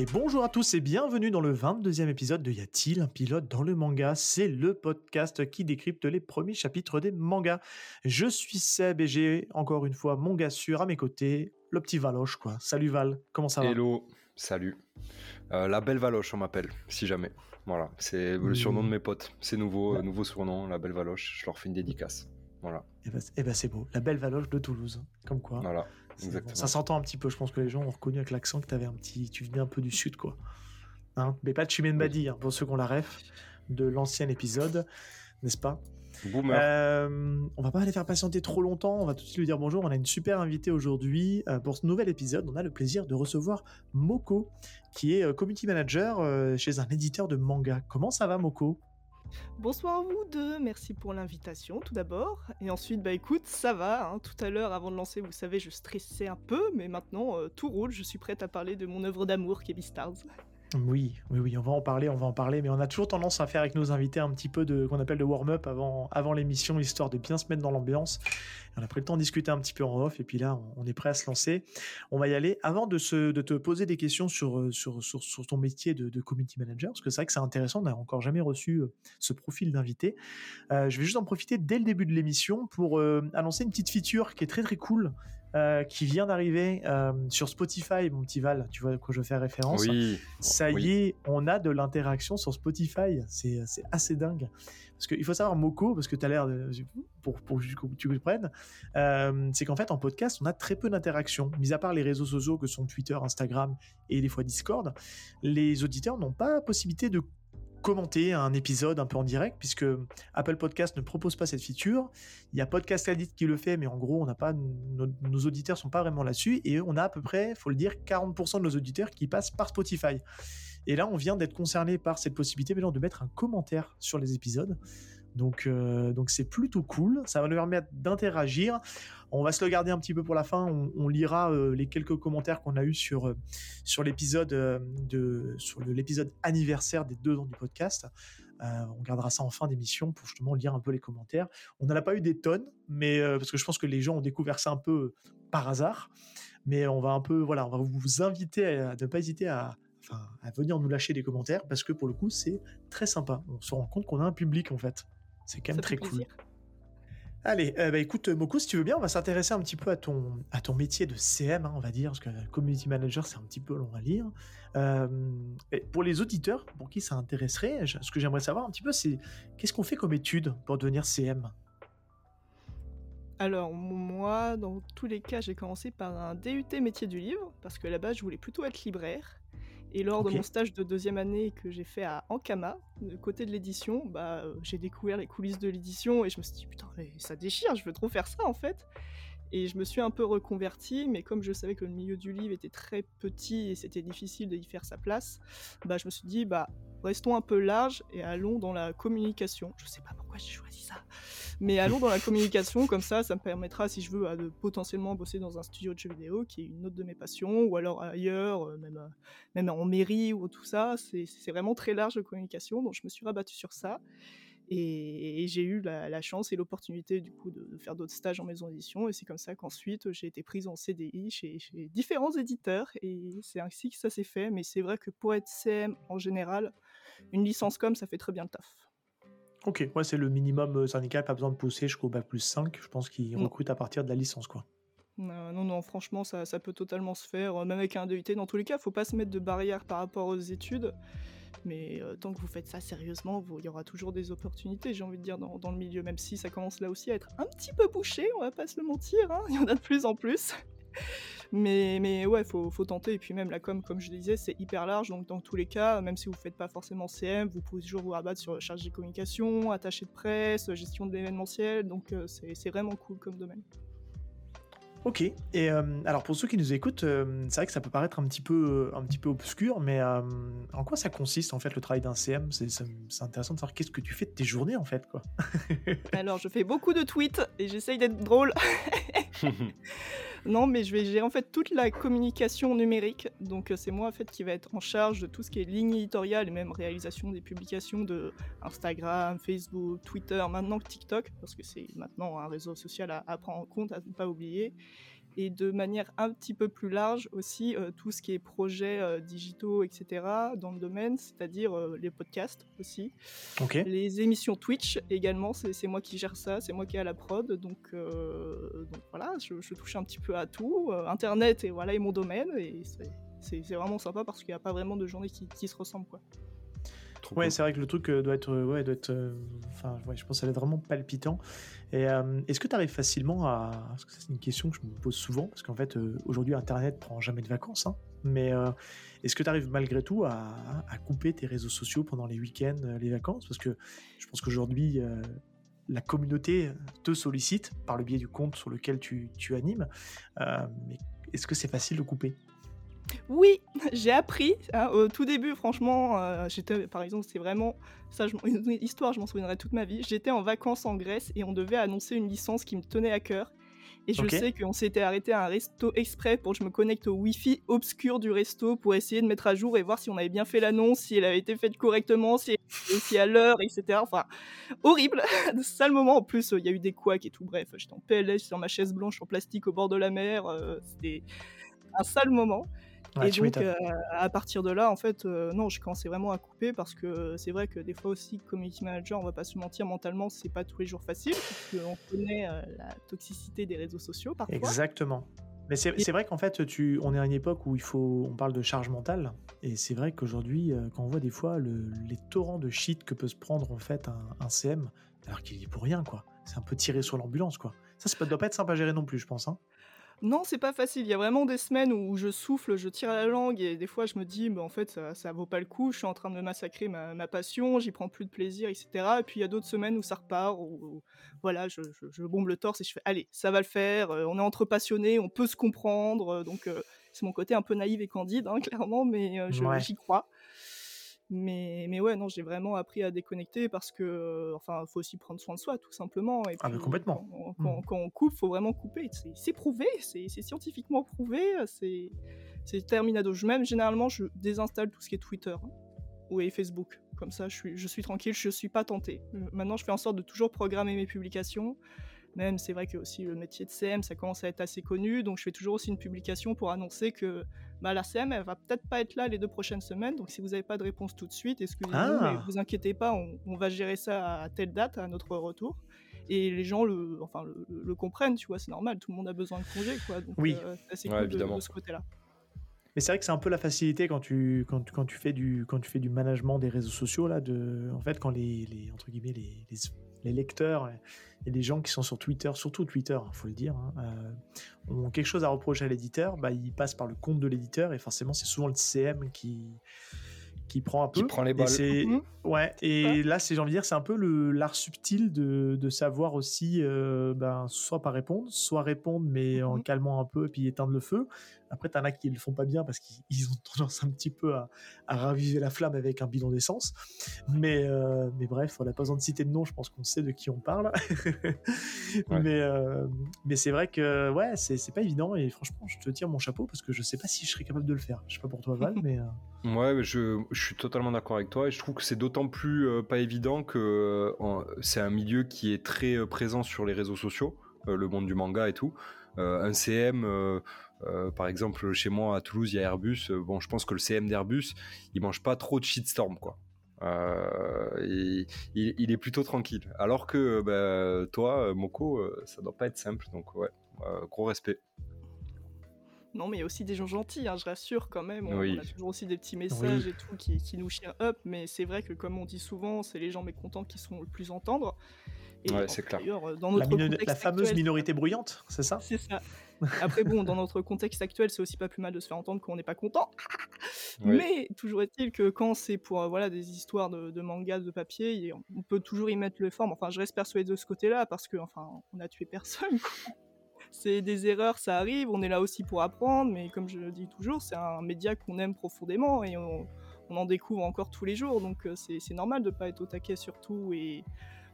Et bonjour à tous et bienvenue dans le 22e épisode de Y a-t-il un pilote dans le manga? C'est le podcast qui décrypte les premiers chapitres des mangas. Je suis Seb et j'ai encore une fois mon gars sûr à mes côtés, le petit Valoche quoi. Salut Val, comment ça va? Hello, salut. Euh, la belle Valoche on m'appelle, si jamais. Voilà, c'est le surnom de mes potes. C'est nouveau, Ouais. nouveau surnom, la belle Valoche. Je leur fais une dédicace. Voilà, Eh ben, eh ben, c'est beau, la belle Valoche de Toulouse, comme quoi. voilà, exactement. Ça s'entend un petit peu, je pense que les gens ont reconnu avec l'accent que t'avais un petit, tu venais un peu du sud quoi. Hein Mais pas de Chimène Badi, hein, pour ceux qui ont la ref de l'ancien épisode, n'est-ce pas? Boomer. Euh, on va pas les faire patienter trop longtemps, on va tout de suite lui dire bonjour. On a une super invitée aujourd'hui. Euh, pour ce nouvel épisode, on a le plaisir de recevoir Moko, qui est euh, community manager euh, chez un éditeur de manga. Comment ça va, Moko? Bonsoir à vous deux, merci pour l'invitation tout d'abord. Et ensuite, bah écoute, ça va, hein, tout à l'heure avant de lancer, vous savez, je stressais un peu, mais maintenant euh, tout roule, je suis prête à parler de mon œuvre d'amour qui est. Oui, oui, oui, on va en parler, on va en parler, mais on a toujours tendance à faire avec nos invités un petit peu de qu'on appelle de warm-up avant, avant l'émission, histoire de bien se mettre dans l'ambiance. On a pris le temps de discuter un petit peu en off, et puis là, on, est prêt à se lancer. On va y aller. Avant de, te poser des questions sur, euh, ton métier de, community manager, parce que c'est vrai que c'est intéressant, on n'a encore jamais reçu euh, ce profil d'invité. Euh, je vais juste en profiter dès le début de l'émission pour annoncer une petite feature qui est très très cool. Euh, qui vient d'arriver euh, sur Spotify, mon petit Val, tu vois à quoi je fais référence. oui. Ça y est, on a de l'interaction sur Spotify. C'est c'est assez dingue. Parce qu'il faut savoir, Moko, parce que tu as l'air de. Pour, pour que tu comprennes, euh, c'est qu'en fait, en podcast, on a très peu d'interaction. Mis à part les réseaux sociaux que sont Twitter, Instagram et des fois Discord, les auditeurs n'ont pas la possibilité de commenter un épisode un peu en direct puisque Apple Podcast ne propose pas cette feature. Il y a Podcast Addict qui le fait, mais en gros, on n'a pas nos, nos auditeurs sont pas vraiment là-dessus et on a à peu près, faut le dire, 40% de nos auditeurs qui passent par Spotify. Et là, on vient d'être concerné par cette possibilité maintenant de mettre un commentaire sur les épisodes. Donc, euh, donc c'est plutôt cool. Ça va nous permettre d'interagir. On va se le garder un petit peu pour la fin. On, lira euh, les quelques commentaires qu'on a eu sur euh, l'épisode anniversaire des deux ans du podcast. On gardera ça en fin d'émission pour justement lire un peu les commentaires. On n'en a pas eu des tonnes, mais parce que je pense que les gens ont découvert ça un peu par hasard. Mais on va un peu, voilà, on va vous inviter à, ne pas hésiter à venir nous lâcher des commentaires parce que pour le coup, c'est très sympa. On se rend compte qu'on a un public en fait. C'est quand même très cool. plaisir. Allez, euh, bah, écoute, Moko, si tu veux bien, on va s'intéresser un petit peu à ton, à ton métier de CM, hein, on va dire, parce que community manager, c'est un petit peu long à lire. Euh, et pour les auditeurs, pour qui ça intéresserait, je- ce que j'aimerais savoir un petit peu, c'est qu'est-ce qu'on fait comme étude pour devenir CM Alors, moi, dans tous les cas, j'ai commencé par un DUT métier du livre, parce que là-bas, je voulais plutôt être libraire. Et lors de mon stage de deuxième année que j'ai fait à Ankama, de côté de l'édition, bah, euh, j'ai découvert les coulisses de l'édition et je me suis dit, putain, mais ça déchire, je veux trop faire ça en fait. Et je me suis un peu reconverti, mais comme je savais que le milieu du livre était très petit et c'était difficile d'y faire sa place, bah, je me suis dit, bah, restons un peu large et allons dans la communication. Je sais pas pourquoi j'ai choisi ça, mais allons dans la communication, comme ça, ça me permettra, si je veux, de potentiellement bosser dans un studio de jeux vidéo, qui est une autre de mes passions, ou alors ailleurs, euh, même, euh, même en mairie ou tout ça. C'est vraiment très large de communication, donc je me suis rabattu sur ça. Et, et j'ai eu la, la chance et l'opportunité du coup de, de faire d'autres stages en maison d'édition et c'est comme ça qu'ensuite j'ai été prise en CDI chez, chez différents éditeurs et c'est ainsi que ça s'est fait mais c'est vrai que pour être CM en général une licence com ça fait très bien le taf. Ok, ouais, c'est le minimum euh, syndical, pas besoin de pousser jusqu'au bac plus 5. Je pense qu'ils Non. recrutent à partir de la licence, quoi. Euh, non, non, franchement, ça, ça peut totalement se faire, euh, même avec un DUT. Dans tous les cas, faut pas se mettre de barrière par rapport aux études. Mais euh, tant que vous faites ça sérieusement, il y aura toujours des opportunités, j'ai envie de dire, dans, le milieu. Même si ça commence là aussi à être un petit peu bouché, on va pas se le mentir, hein, il y en a de plus en plus. Mais, mais ouais, faut, faut tenter. Et puis même la com, comme je disais, c'est hyper large. Donc dans tous les cas, même si vous faites pas forcément CM, vous pouvez toujours vous rabattre sur charge de communication, attaché de presse, gestion de l'événementiel. Donc euh, c'est vraiment cool comme domaine. Ok. Et euh, alors pour ceux qui nous écoutent, euh, c'est vrai que ça peut paraître un petit peu, un petit peu obscur, mais euh, en quoi ça consiste en fait le travail d'un CM C'est c'est- c'est intéressant de savoir qu'est-ce que tu fais de tes journées en fait, quoi. Alors, je fais beaucoup de tweets et j'essaye d'être drôle. non, mais je vais gérer en fait toute la communication numérique. Donc, euh, c'est moi en fait qui va être en charge de tout ce qui est ligne éditoriale et même réalisation des publications de Instagram, Facebook, Twitter, maintenant TikTok, parce que c'est maintenant un réseau social à, à prendre en compte, à ne pas oublier. Et de manière un petit peu plus large aussi euh, tout ce qui est projets euh, digitaux, etc. dans le domaine, c'est-à-dire euh, les podcasts aussi. Les émissions Twitch également, c'est moi qui gère ça, c'est moi qui ai à la prod, donc, donc voilà, je, touche un petit peu à tout. Internet et voilà est mon domaine et c'est vraiment sympa parce qu'il n'y a pas vraiment de journée qui, qui se ressemble quoi ouais, c'est vrai que le truc euh, doit être, euh, ouais, doit être, euh, enfin, ouais, je pense que ça va être vraiment palpitant. Et est-ce que tu arrives facilement à, parce que c'est une question que je me pose souvent, parce qu'en fait, aujourd'hui, Internet prend jamais de vacances, hein, mais est-ce que tu arrives malgré tout à, à, couper tes réseaux sociaux pendant les week-ends, les vacances? Parce que je pense qu'aujourd'hui, la communauté te sollicite par le biais du compte sur lequel tu, tu animes. mais est-ce que c'est facile de couper? Oui, j'ai appris. Hein, au tout début, franchement, euh, j'étais, par exemple, c'est vraiment ça, une histoire, je m'en souviendrai toute ma vie. J'étais en vacances en Grèce et on devait annoncer une licence qui me tenait à cœur. Et je sais qu'on s'était arrêté à un resto exprès pour que je me connecte au Wi-Fi obscur du resto pour essayer de mettre à jour et voir si on avait bien fait l'annonce, si elle avait été faite correctement, si elle était à l'heure, etc. Enfin, horrible. Sale moment. En plus, il y a eu des couacs et tout. Bref, j'étais en PLS sur ma chaise blanche en plastique au bord de la mer. Euh, c'était un sale moment et donc, euh, à partir de là, en fait, euh, non, je commençais vraiment à couper parce que c'est vrai que des fois aussi, community manager, on va pas se mentir, mentalement, c'est pas tous les jours facile parce qu'on connaît euh, la toxicité des réseaux sociaux parfois. Exactement. Mais c'est vrai qu'en fait, tu, on est à une époque où il faut, on parle de charge mentale, et c'est vrai qu'aujourd'hui, quand on voit des fois les torrents de shit que peut se prendre en fait un, CM, alors qu'il est pour rien, quoi. C'est un peu tiré sur l'ambulance, quoi. Ça, ça doit pas être simple à gérer non plus, je pense. Hein. Non, c'est pas facile. Il y a vraiment des semaines où je souffle, je tire la langue et des fois je me dis, bah, en fait, ça, ça vaut pas le coup. Je suis en train de me massacrer ma, passion, j'y prends plus de plaisir, etc. Et puis il y a d'autres semaines où ça repart, où, voilà, je, bombe le torse et je fais, allez, ça va le faire. Euh, on est entre passionnés, on peut se comprendre. Euh, donc euh, c'est mon côté un peu naïf et candide, hein, clairement, mais j'y crois. Mais, mais ouais, non, j'ai vraiment appris à déconnecter parce que, euh, enfin, faut aussi prendre soin de soi, tout simplement. Et ah, mais complètement. Quand, quand, on coupe, faut vraiment couper. C'est prouvé, c'est scientifiquement prouvé, c'est terminado. Même généralement, je désinstalle tout ce qui est Twitter hein, ou Facebook. Comme ça, je suis, je suis tranquille, je suis pas tenté. Maintenant, je fais en sorte de toujours programmer mes publications. Même, c'est vrai que aussi le métier de CM, ça commence à être assez connu, donc je fais toujours aussi une publication pour annoncer que bah, la CM, elle va peut-être pas être là les deux prochaines semaines, donc si vous n'avez pas de réponse tout de suite, excusez-nous, ah. mais vous inquiétez pas, on, va gérer ça à telle date, à notre retour. Et les gens le, enfin, le, comprennent, tu vois, c'est normal, tout le monde a besoin de congé, quoi. Donc, oui, euh, c'est cool de, ce côté-là. Mais c'est vrai que c'est un peu la facilité quand tu, quand, quand, tu fais du, quand tu fais du management des réseaux sociaux, là, de, en fait, quand les, les entre guillemets, les, les, les lecteurs et les gens qui sont sur Twitter, surtout Twitter, il faut le dire, hein, euh, ont quelque chose à reprocher à l'éditeur, bah, ils passent par le compte de l'éditeur et forcément c'est souvent le CM qui, qui prend un peu. Qui prend les balles. Et mhm. Ouais, et là, c'est, j'ai envie de dire, c'est un peu le, l'art subtil de, de savoir aussi, euh, ben, soit pas répondre, soit répondre, mais en mhm. calmant un peu et puis éteindre le feu. Après, t'en as qui le font pas bien parce qu'ils ont tendance un petit peu à, à, raviver la flamme avec un bidon d'essence. Mais, euh, mais bref, on n'a pas besoin de citer de nom, je pense qu'on sait de qui on parle. Mais, euh, mais c'est vrai que ouais, c'est, pas évident et franchement, je te tire mon chapeau parce que je sais pas si je serais capable de le faire. Je sais pas pour toi, Val, mais. Ouais, je, je, suis totalement d'accord avec toi et je trouve que c'est d'autant plus euh, pas évident que c'est un milieu qui est très présent sur les réseaux sociaux, le monde du manga et tout. un CM euh, par exemple, chez moi à Toulouse, il y a Airbus. Euh, bon, je pense que le CM d'Airbus, il mange pas trop de shitstorm, quoi. Euh, il, est plutôt tranquille. Alors que bah, toi, Moko, ça doit pas être simple. Donc ouais, gros respect. Non, mais il y a aussi des gens gentils, hein, je rassure quand même. On, a toujours aussi des petits messages et tout qui, qui nous cheer up, mais c'est vrai que comme on dit souvent, c'est les gens mécontents qui sont le plus entendre. Ouais, c'est clair. Dans notre la, la fameuse minorité bruyante, c'est ça? C'est ça. Après, bon, dans notre contexte actuel, c'est aussi pas plus mal de se faire entendre qu'on n'est pas content. Mais toujours est-il que quand c'est pour euh, voilà, des histoires de, de manga, de papier, on peut toujours y mettre le forme. Enfin, je reste persuadé de ce côté-là parce que, enfin, on a tué personne. C'est des erreurs, ça arrive. On est là aussi pour apprendre, mais comme je le dis toujours, c'est un média qu'on aime profondément et on, on, en découvre encore tous les jours. Donc, euh, c'est normal de pas être au taquet sur tout et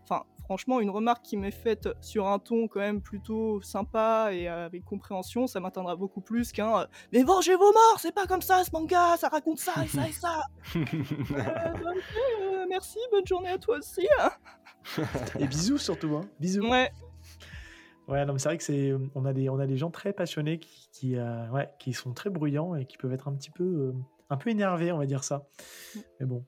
Enfin, franchement, une remarque qui m'est faite sur un ton quand même plutôt sympa et avec compréhension, ça m'atteindra beaucoup plus qu'un euh, Mais vengez vos morts, c'est pas comme ça ce manga, ça raconte ça et ça et ça. Euh, euh, merci, bonne journée à toi aussi. Hein. et bisous surtout, hein. Bisous. Ouais. Ouais, non, c'est vrai que c'est, on a des, on a des gens très passionnés qui, qui, euh, ouais, qui sont très bruyants et qui peuvent être un petit peu, euh, un peu énervés, on va dire ça. Mm. Mais bon,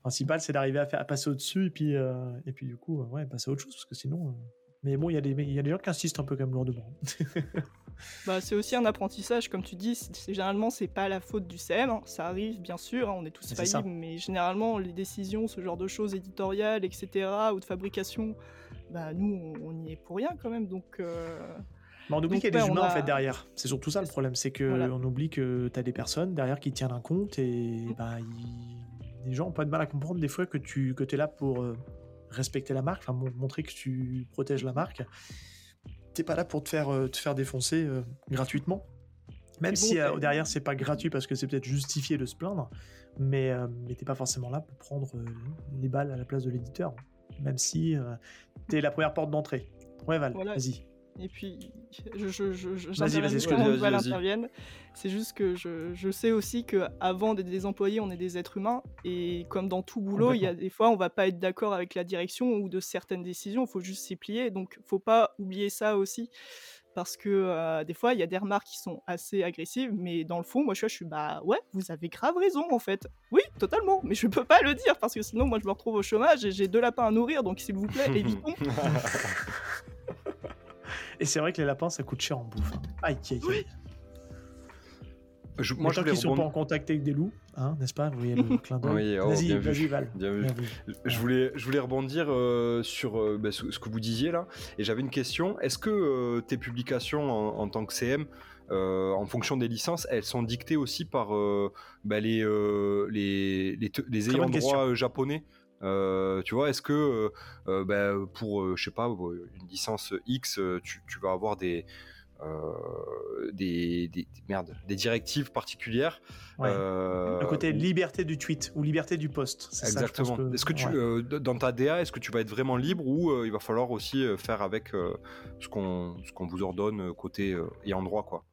principal, c'est d'arriver à, faire, à passer au-dessus et puis, euh, et puis du coup, ouais, passer à autre chose parce que sinon. Mais bon, il y, a des, il y a des gens qui insistent un peu comme lourdement. bah, c'est aussi un apprentissage, comme tu dis. C'est, généralement, c'est pas la faute du CM. Hein. Ça arrive, bien sûr. Hein, on est tous faillibles, mais généralement, les décisions, ce genre de choses éditoriales, etc., ou de fabrication, bah, nous, on, y est pour rien quand même. Donc. Euh, mais on oublie qu'il y a des humains en fait derrière. C'est surtout ça le problème, c'est que on oublie que tu as des personnes derrière qui tiennent un compte et mm. bah, les gens ont pas de mal à comprendre des fois que tu que es là pour euh, respecter la marque, enfin montrer que tu protèges la marque. T'es pas là pour te faire euh, te faire défoncer gratuitement. Même si derrière c'est pas gratuit parce que c'est peut-être justifié de se plaindre, mais, mais t'es pas forcément là pour prendre les balles à la place de l'éditeur même si euh, tu es la première porte d'entrée. Ouais, Val, vas-y. Et puis, je, je, je, vas-y, vas-y, vas C'est juste que je, je sais aussi qu'avant d'être des employés, on est des êtres humains. Et comme dans tout boulot, il y a des fois, on va pas être d'accord avec la direction ou de certaines décisions. Il faut juste s'y plier. Donc, faut pas oublier ça aussi. Parce que euh, des fois il y a des remarques qui sont assez agressives. Mais dans le fond moi je suis, bah ouais vous avez grave raison en fait. Oui totalement. Mais je peux pas le dire parce que sinon moi je me retrouve au chômage et j'ai deux lapins à nourrir. Donc s'il vous plaît évitons et c'est vrai que les lapins ça coûte cher en bouffe hein. aïe aïe aïe. Je, moi, je qui sont pas en contact avec des loups, hein, n'est-ce pas? Vous voyez le clin d'œil. Oh, vas-y, vas-y, Val. Je, voulais, je voulais rebondir euh, sur euh, bah, ce, que vous disiez là, et j'avais une question. Est-ce que euh, tes publications en, tant que CM, en fonction des licences, elles sont dictées aussi par bah, les, les, les, ayants droit japonais? Tu vois, est-ce que bah, pour, je sais pas, une licence X, tu, tu vas avoir des, euh, des, des, merde, des directives particulières. Euh, le côté liberté du tweet ou liberté du post. Exactement. Est-ce que tu, euh, dans ta DA, est-ce que tu vas être vraiment libre ou il va falloir aussi faire avec ce qu'on ce qu'on vous ordonne côté et en droit quoi?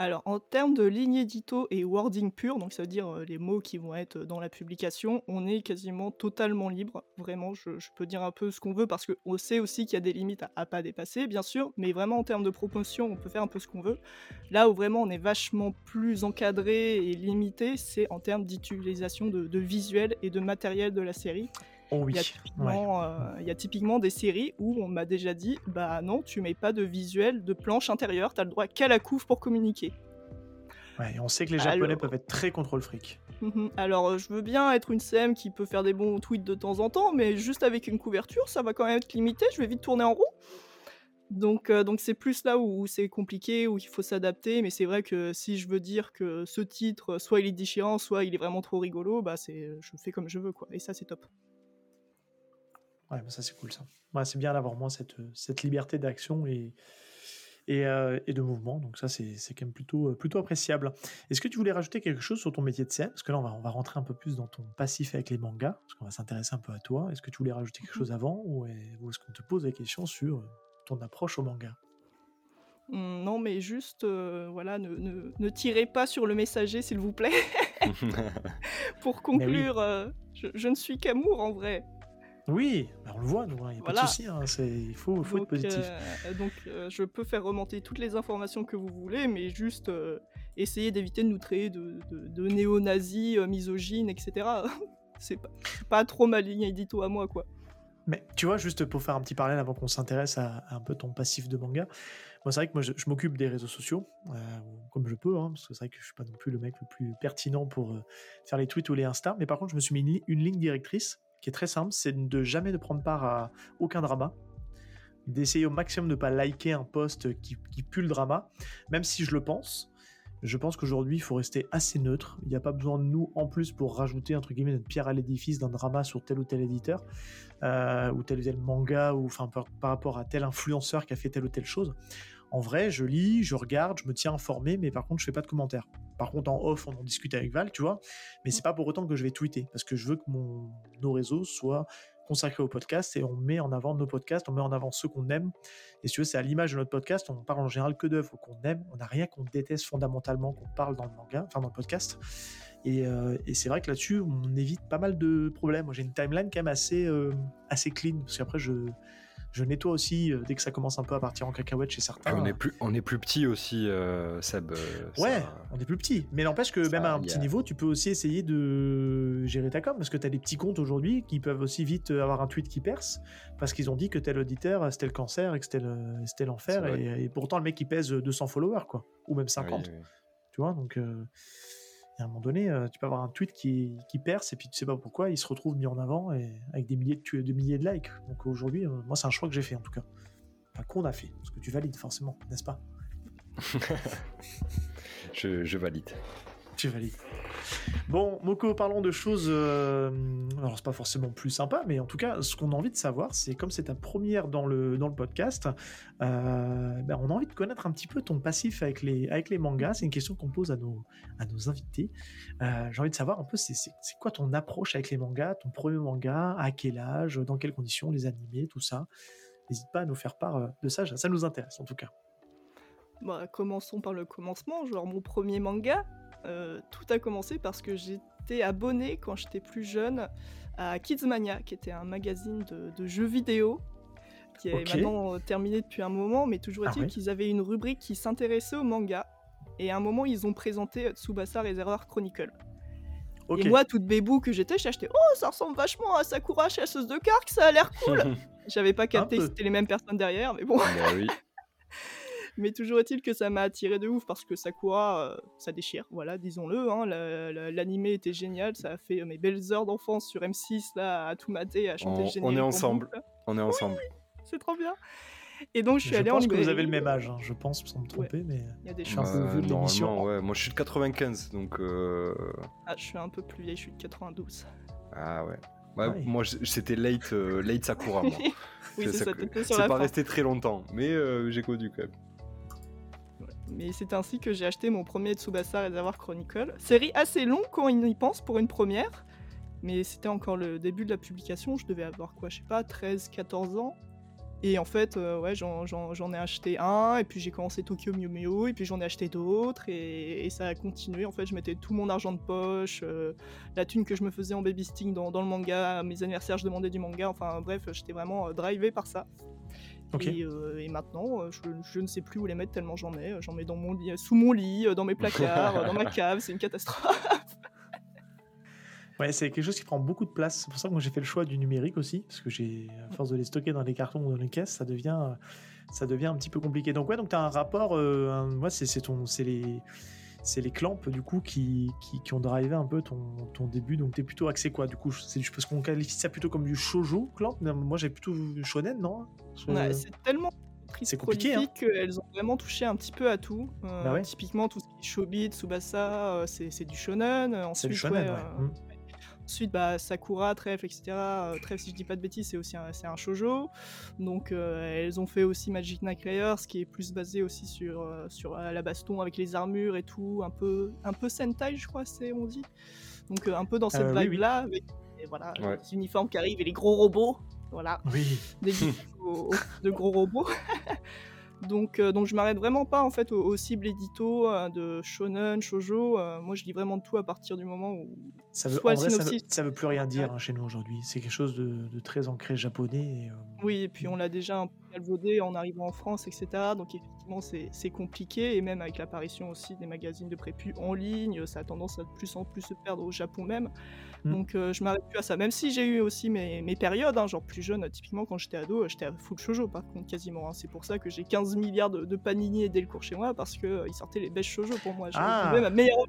Alors, en termes de ligne édito et wording pur, donc ça veut dire euh, les mots qui vont être dans la publication, on est quasiment totalement libre. Vraiment, je, peux dire un peu ce qu'on veut parce qu'on sait aussi qu'il y a des limites à, à, pas dépasser, bien sûr, mais vraiment en termes de promotion, on peut faire un peu ce qu'on veut. Là où vraiment on est vachement plus encadré et limité, c'est en termes d'utilisation de, de visuels et de matériel de la série. Oh il, y euh, il, y a typiquement, des séries où on m'a déjà dit bah non, tu mets pas de visuel de planche intérieure, t'as le droit qu'à la couve pour communiquer. Ouais, et on sait que les Japonais peuvent être très contrôle fric. Mhm. Alors, euh, je veux bien être une CM qui peut faire des bons tweets de temps en temps, mais juste avec une couverture, ça va quand même être limité. Je vais vite tourner en rond. Donc, euh, donc c'est plus là où, c'est compliqué, où il faut s'adapter. Mais c'est vrai que si je veux dire que ce titre, soit il est déchirant, soit il est vraiment trop rigolo, bah c'est, je fais comme je veux, quoi. Et ça, c'est top. Ouais, ça c'est cool ça. Ouais, c'est bien d'avoir moins cette, cette liberté d'action et, et, euh, et, de mouvement. Donc ça c'est, c'est quand même plutôt, plutôt appréciable. Est-ce que tu voulais rajouter quelque chose sur ton métier de CM Parce que là on va, on va rentrer un peu plus dans ton passif avec les mangas, parce qu'on va s'intéresser un peu à toi. Est-ce que tu voulais rajouter quelque mmh. chose avant ou, est-ce qu'on te pose des questions sur ton approche au manga? Mmh, non, mais juste, euh, voilà, ne, ne, ne, tirez pas sur le messager, s'il vous plaît. Pour conclure, euh, je, je, ne suis qu'amour en vrai. Oui, bah, on le voit, il n'y a pas de souci, hein, il faut, faut être positif. Euh, donc euh, je peux faire remonter toutes les informations que vous voulez, mais juste euh, essayer d'éviter de nous traiter de, de, néo-nazis, misogynes, etc. C'est pas, pas trop ma ligne édito à moi, quoi. Mais tu vois, juste pour faire un petit parallèle avant qu'on s'intéresse à, un peu ton passif de manga, moi c'est vrai que moi je, m'occupe des réseaux sociaux, comme je peux, hein, parce que c'est vrai que je suis pas non plus le mec le plus pertinent pour faire les tweets ou les Insta, mais par contre je me suis mis une ligne directrice qui est très simple, c'est de jamais de prendre part à aucun drama, d'essayer au maximum de ne pas liker un post qui, pue le drama, même si je le pense. Je pense qu'aujourd'hui, il faut rester assez neutre. Il n'y a pas besoin de nous, en plus, pour rajouter, entre guillemets, notre pierre à l'édifice d'un drama sur tel ou tel éditeur, euh, ou tel ou tel manga, ou enfin, par, rapport à tel influenceur qui a fait telle ou telle chose. En vrai, je lis, je regarde, je me tiens informé, mais par contre, je fais pas de commentaires. Par contre, en off, on en discute avec Val, tu vois. Mais c'est pas pour autant que je vais tweeter, parce que je veux que nos réseaux soient consacrés au podcast et on met en avant nos podcasts, on met en avant ceux qu'on aime. Et si tu veux, c'est à l'image de notre podcast, on parle en général que d'œuvres qu'on aime. On n'a rien qu'on déteste fondamentalement qu'on parle dans le manga, enfin dans le podcast. Et, euh, c'est vrai que là-dessus, on évite pas mal de problèmes. J'ai une timeline quand même assez, euh, assez clean, parce qu'après, je Je nettoie aussi dès que ça commence un peu à partir en cacahuète chez certains. on est plus, on est plus petit aussi, Seb. ouais, on est plus petit. Mais n'empêche que même à un petit niveau, tu peux aussi essayer de gérer ta com parce que tu as des petits comptes aujourd'hui qui peuvent aussi vite avoir un tweet qui perce parce qu'ils ont dit que tel auditeur c'était le cancer et que c'était l'enfer et, pourtant le mec il pèse 200 followers quoi ou même 50. Tu vois donc à un moment donné, euh, tu peux avoir un tweet qui, perce et puis tu sais pas pourquoi, il se retrouve mis en avant et avec des milliers de, de milliers de likes. Donc aujourd'hui, euh, moi, c'est un choix que j'ai fait en tout cas. Enfin, qu'on a fait, parce que tu valides forcément, n'est-ce pas? Je valide. Tu valides. Bon, Moko, parlons de choses. Euh, alors, c'est pas forcément plus sympa, mais en tout cas, ce qu'on a envie de savoir, c'est comme c'est ta première dans le, dans le podcast, euh, ben, on a envie de connaître un petit peu ton passif avec les, avec les mangas. C'est une question qu'on pose à nos, à nos invités. Euh, j'ai envie de savoir un peu, c'est quoi ton approche avec les mangas, ton premier manga, à quel âge, dans quelles conditions, les animés, tout ça. N'hésite pas à nous faire part de ça, ça nous intéresse en tout cas. Bah, commençons par le commencement. Genre, mon premier manga, euh, tout a commencé parce que j'étais abonné quand j'étais plus jeune à Kidsmania, qui était un magazine de, jeux vidéo qui est maintenant euh, terminé depuis un moment, mais toujours ah est-il qu'ils avaient une rubrique qui s'intéressait au manga. Et à un moment, ils ont présenté Tsubasa Reservoir Chronicle. Et moi, toute bébou que j'étais, j'ai acheté Oh, ça ressemble vachement à Sakura chasseuse de cartes, ça a l'air cool J'avais pas capté que c'était les mêmes personnes derrière, mais bon. Bah oui. Mais toujours est-il que ça m'a attiré de ouf parce que Sakura, euh, ça déchire, voilà, disons-le. Hein, L'animé était génial, ça a fait mes belles heures d'enfance sur M6 là, à tout mater, à chanter on, On est ensemble, on est ensemble. c'est trop bien. Et donc je suis allé en Je pense que vous avez le même âge, hein, je pense, sans me tromper, mais il y a des chances. Euh, de Ouais. Moi je suis de 95, donc. Euh... Ah, je suis un peu plus vieille, je suis de 92. Ah ouais. Ouais, Moi, c'était late, euh, late Sakura. Moi. oui, c'est ça. C'est pas resté très longtemps, mais j'ai connu quand même. Mais c'est ainsi que j'ai acheté mon premier Tsubasa Reservoir Chronicle. Série assez longue quand on y pense pour une première. Mais c'était encore le début de la publication. Je devais avoir quoi, je sais pas, 13-14 ans. Et en fait, euh, ouais, j'en ai acheté un, et puis j'ai commencé Tokyo Mew Mew, et puis j'en ai acheté d'autres, et, ça a continué. En fait, je mettais tout mon argent de poche, euh, la thune que je me faisais en baby dans, dans, le manga, mes anniversaires, je demandais du manga, enfin bref, j'étais vraiment euh, drivé par ça. Euh, et, maintenant, euh, je, ne sais plus où les mettre tellement j'en ai. J'en mets dans mon lit, sous mon lit, euh, dans mes placards, dans ma cave. C'est une catastrophe. Ouais, c'est quelque chose qui prend beaucoup de place. C'est pour ça que moi j'ai fait le choix du numérique aussi, parce que j'ai, à force de les stocker dans les cartons ou dans les caisses, ça devient, ça devient un petit peu compliqué. Donc ouais, donc as un rapport. moi, c'est ton, c'est les c'est les clamps du coup qui, qui, ont drivé un peu ton, ton début. Donc t'es plutôt axé quoi du coup? C'est parce qu'on qualifie ça plutôt comme du shojo clamp. Moi j'ai plutôt shonen non? C'est tellement c'est compliqué hein. qu'elles ont vraiment touché un petit peu à tout. Euh, bah typiquement tout ce qui est Shobit, Tsubasa, euh, c'est du shonen. Ensuite, du shonen, ouais, mmh. Ensuite, bah, Sakura, Trèfle, etc. Euh, Trèfle, si je dis pas de bêtises, c'est aussi un, c'est un shojo. Donc, euh, elles ont fait aussi Magic Knight ce qui est plus basé aussi sur, euh, sur la baston avec les armures et tout, un peu, un peu Sentai, je crois, c'est on dit. Donc, un peu dans cette vibe-là, avec voilà, les uniformes qui arrivent et les gros robots. Voilà. Oui. Des de gros robots. Donc, euh, donc je m'arrête vraiment pas en fait aux, cibles édito euh, de shonen, shojo. Euh, moi, je lis vraiment de tout à partir du moment où ça veut, ça, veut, plus rien dire hein, chez nous aujourd'hui. C'est quelque chose de, très ancré japonais. Oui, et puis on l'a déjà un peu galvaudé en arrivant en France, etc. Donc effectivement, c'est compliqué. Et même avec l'apparition aussi des magazines de prépu en ligne, ça a tendance à de plus en plus se perdre au Japon même. Mm. Donc euh, je m'arrête plus à ça. Même si j'ai eu aussi mes, mes périodes, hein, genre plus jeune, typiquement quand j'étais ado, j'étais à full shoujo par contre quasiment. Hein. C'est pour ça que j'ai 15 milliards de, panini et cours chez moi parce qu'ils euh, sortaient les bêches shoujo pour moi. J'ai ah. ma meilleure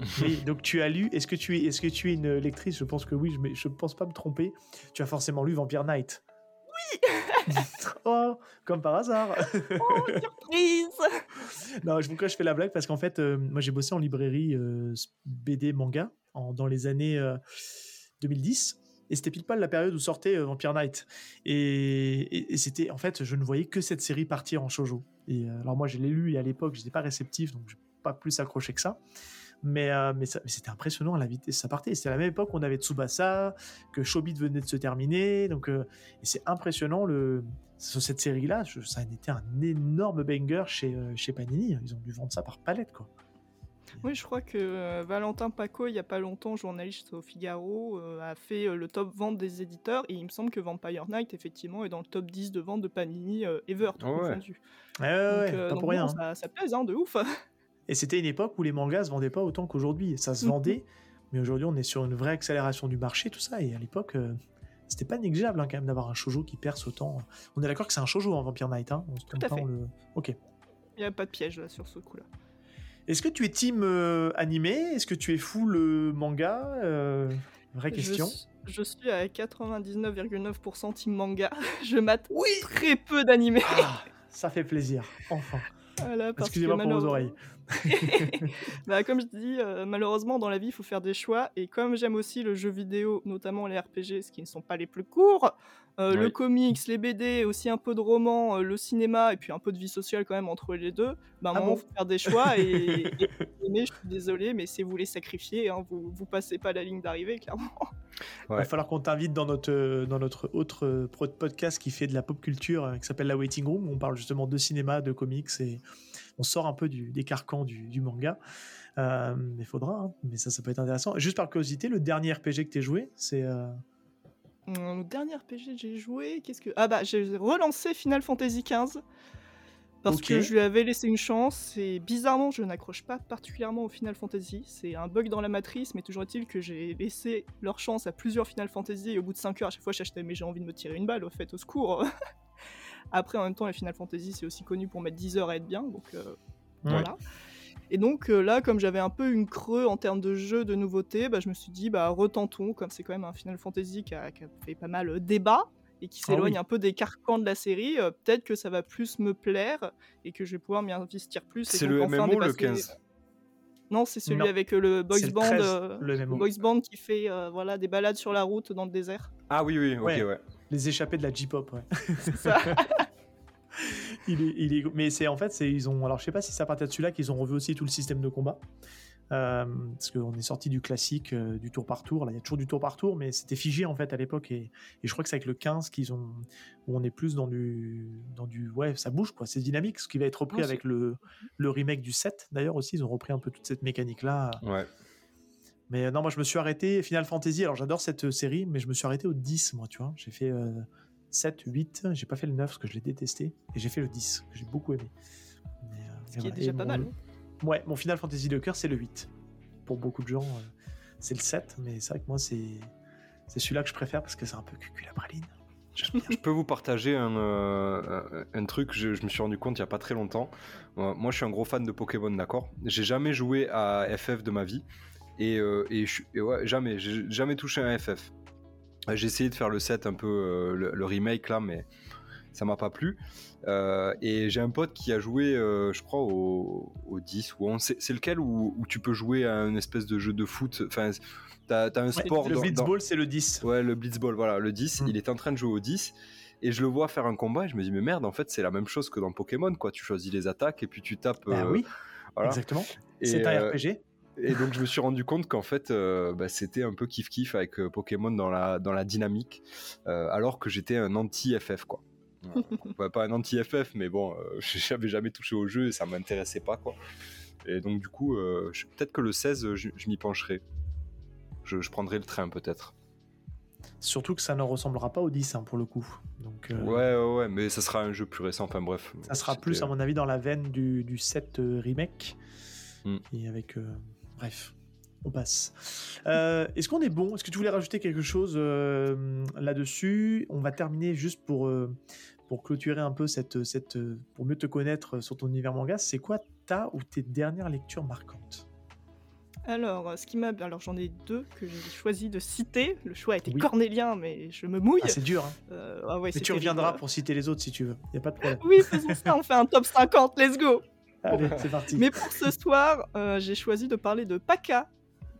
oui, donc tu as lu. Est-ce que tu es, est-ce que tu es une lectrice? Je pense que oui. Je, je pense pas me tromper. Tu as forcément lu Vampire Knight. Oui. oh, comme par hasard. oh, surprise. non, je vous je fais la blague? Parce qu'en fait, euh, moi j'ai bossé en librairie BD manga dans les années 2010. Euh, et c'était pile pas la période où sortait euh, Vampire Knight. Et, c'était, en fait, je ne voyais que cette série partir en shoujo. Et euh, alors moi, je l'ai lu et à l'époque, je n'étais pas réceptif, donc je pas plus accroché que ça. Mais, c'était impressionnant la vitesse ça partait. C'était à la même époque qu'on avait Tsubasa, que Shobit venait de se terminer. Donc, c'est impressionnant sur cette série-là. Ça a été un énorme banger chez, chez Panini. Ils ont dû vendre ça par palette, quoi. Oui, je crois que euh, Valentin Paco, il y a pas longtemps, journaliste au Figaro, euh, a fait euh, le top vente des éditeurs et il me semble que Vampire Knight, effectivement, est dans le top 10 de vente de Panini ever, tout ouais. confondu. Ouais, ouais, ouais, Donc, pas donc pour rien. non, hein. ça, ça pèse, hein, de ouf. Et c'était une époque où les mangas se vendaient pas autant qu'aujourd'hui. Ça se Mhm. vendait, mais aujourd'hui on est sur une vraie accélération du marché, tout ça. Et à l'époque, c'était pas négligeable hein, quand même d'avoir un shoujo qui perce autant. On est d'accord que c'est un shoujo en Vampire Knight, hein on se trompe à pas, fait. on le- Ok. Il n'y a pas de piège là sur ce coup-là. Est-ce que tu es team euh, animé? Est-ce que tu es full euh, manga? Euh, Vraie question. Je, suis- je suis à 99,9% team manga. Je mate Oui très peu d'animés. Ah, ça fait plaisir, enfin. Voilà, Excusez-moi pour vos oreilles. bah, comme je dis, euh, malheureusement dans la vie il faut faire des choix et comme j'aime aussi le jeu vidéo, notamment les RPG, ce qui ne sont pas les plus courts, euh, le comics, les BD, aussi un peu de roman, euh, le cinéma et puis un peu de vie sociale quand même entre les deux, bah, à un Ah moment bon faut faire des choix et, je suis désolé mais c'est vous les sacrifier, hein, vous vous passez pas la ligne d'arrivée clairement. Il va falloir qu'on t'invite dans notre, dans notre autre euh, podcast qui fait de la pop culture, qui s'appelle La Waiting Room, où on parle justement de cinéma, de comics, et on sort un peu du, des carcans du, du manga. Euh, il faudra, hein, mais ça, ça peut être intéressant. Juste par curiosité, le dernier RPG que tu as joué, c'est... euh, Le dernier RPG que j'ai joué, qu'est-ce que ah bah j'ai relancé Final Fantasy XV parce que je lui avais laissé une chance et bizarrement je n'accroche pas particulièrement au Final Fantasy. C'est un bug dans la matrice, mais toujours est-il que j'ai laissé leur chance à plusieurs Final Fantasy et au bout de 5 heures à chaque fois j'achetais mais j'ai envie de me tirer une balle au fait au secours. Après en même temps les Final Fantasy c'est aussi connu pour mettre 10 heures à être bien donc euh, Ouais. voilà. Et donc euh, là, comme j'avais un peu une creux en termes de jeu, de nouveautés, bah, je me suis dit, bah, retentons, comme c'est quand même un Final Fantasy qui a, qui a fait pas mal euh, débat et qui Ah s'éloigne oui. un peu des carcans de la série, euh, peut-être que ça va plus me plaire et que je vais pouvoir m'y investir plus. C'est le enfin MMO le dépasser- 15. Non, c'est celui Non. avec le boys le band, 13, euh, le le MMO. boys band qui fait euh, voilà des balades sur la route dans le désert. Ah oui, oui, ok, Ouais. ouais. Les échappés de la J-pop, ouais. C'est ça. il est, il est- Mais c'est en fait, c'est ils ont. Alors, je sais pas si c'est à partir de celui-là qu'ils ont revu aussi tout le système de combat. Euh, parce qu'on est sorti du classique euh, du tour par tour. Là, il y a toujours du tour par tour, mais c'était figé en fait à l'époque. Et, et je crois que c'est avec le 15 qu'ils ont, où on est plus dans du, dans du, ouais, ça bouge quoi. C'est dynamique, ce qui va être repris avec le, le remake du 7. D'ailleurs aussi, ils ont repris un peu toute cette mécanique là. Ouais. Mais euh, non, moi je me suis arrêté Final Fantasy. Alors j'adore cette série, mais je me suis arrêté au 10, moi, tu vois. J'ai fait euh, 7, 8. J'ai pas fait le 9 parce que je l'ai détesté. Et j'ai fait le 10, que j'ai beaucoup aimé. Mais, euh, Ce qui est déjà Et pas mon- mal. hein. Ouais, mon Final Fantasy de cœur, c'est le 8. Pour beaucoup de gens, euh, c'est le 7, mais c'est vrai que moi, c'est c'est celui-là que je préfère parce que c'est un peu cucul la praline. Je peux vous partager un, euh, un- truc, je, je me suis rendu compte il y a pas très longtemps. Euh, moi, je suis un gros fan de Pokémon, d'accord? J'ai jamais joué à FF de ma vie. Et, euh, et, je, suis- et ouais, jamais, j'ai jamais touché un FF. Euh, J'ai essayé de faire le set un peu, euh, le, le remake là, mais ça m'a pas plu. Euh, et j'ai un pote qui a joué, euh, je crois, au, au 10 ou 11. C'est lequel où, où tu peux jouer à une espèce de jeu de foot? Enfin, t'as as un Ouais, sport le dans- dans- Blitzball, c'est le 10. Ouais, le Blitzball, voilà, le 10, Mm. il est en train de jouer au 10. Et je le vois faire un combat et je me dis, mais merde, en fait, c'est la même chose que dans Pokémon, quoi. Tu choisis les attaques et puis tu tapes. Bah euh, oui, voilà. exactement. C'est un RPG. Et donc, je me suis rendu compte qu'en fait, euh, bah, c'était un peu kiff-kiff avec euh, Pokémon dans la, dans la dynamique, euh, alors que j'étais un anti-FF, quoi. Voilà. Ouais, pas un anti-FF, mais bon, euh, j'avais jamais touché au jeu et ça m'intéressait pas, quoi. Et donc, du coup, euh, peut-être que le 16, je, je m'y pencherai. Je, je prendrai le train, peut-être. Surtout que ça ne ressemblera pas au 10 hein, pour le coup. Donc, euh, Ouais, ouais, ouais, mais ça sera un jeu plus récent, enfin bref. Ça sera plus, à mon avis, dans la veine du, du 7 euh, remake. Mm. Et avec. euh, bref, on passe. Euh, Est-ce qu'on est bon? Est-ce que tu voulais rajouter quelque chose euh, là-dessus? On va terminer juste pour, euh, pour clôturer un peu cette, cette. pour mieux te connaître sur ton univers manga. C'est quoi ta ou tes dernières lectures marquantes? Alors, ce qui m'a, alors j'en ai deux que j'ai choisi de citer. Le choix Oui. cornélien, mais je me mouille. Ah, C'est dur, hein. Euh, ah ouais, Mais c'est tu reviendras pour citer les autres si tu veux. Il n'y a pas de problème. Oui, faisons ça. On fait un top 50. Let's go. Allez, c'est parti. Mais pour ce soir, euh, j'ai choisi de parler de Paka,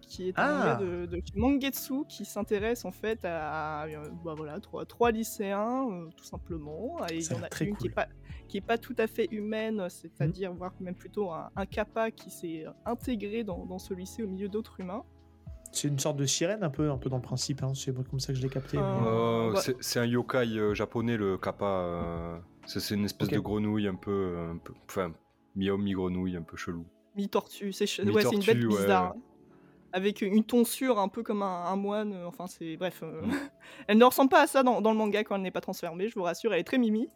qui est un Ah. manga de, de Mangetsu qui s'intéresse en fait à, euh, bah voilà, trois, trois lycéens, euh, tout simplement. Et il y en a une qui cool. est pas qui est pas tout à fait humaine, c'est-à-dire voire même plutôt un, un kappa qui s'est intégré dans, dans ce lycée au milieu d'autres humains. C'est une sorte de sirène un peu, un peu dans le principe. Hein. C'est comme ça que je l'ai capté. Euh, c'est- un yokai euh, japonais, le kappa. euh, c'est une espèce de grenouille un peu, un peu enfin, mi-homme, mi-grenouille, un peu chelou. mi-tortue. C'est ouais, une bête bizarre. ouais. Avec une tonsure un peu comme un, un moine. euh, Enfin, c'est. Bref. euh, Mm. elle ne ressemble pas à ça dans, dans le manga quand elle n'est pas transformée, je vous rassure. Elle est très mimi.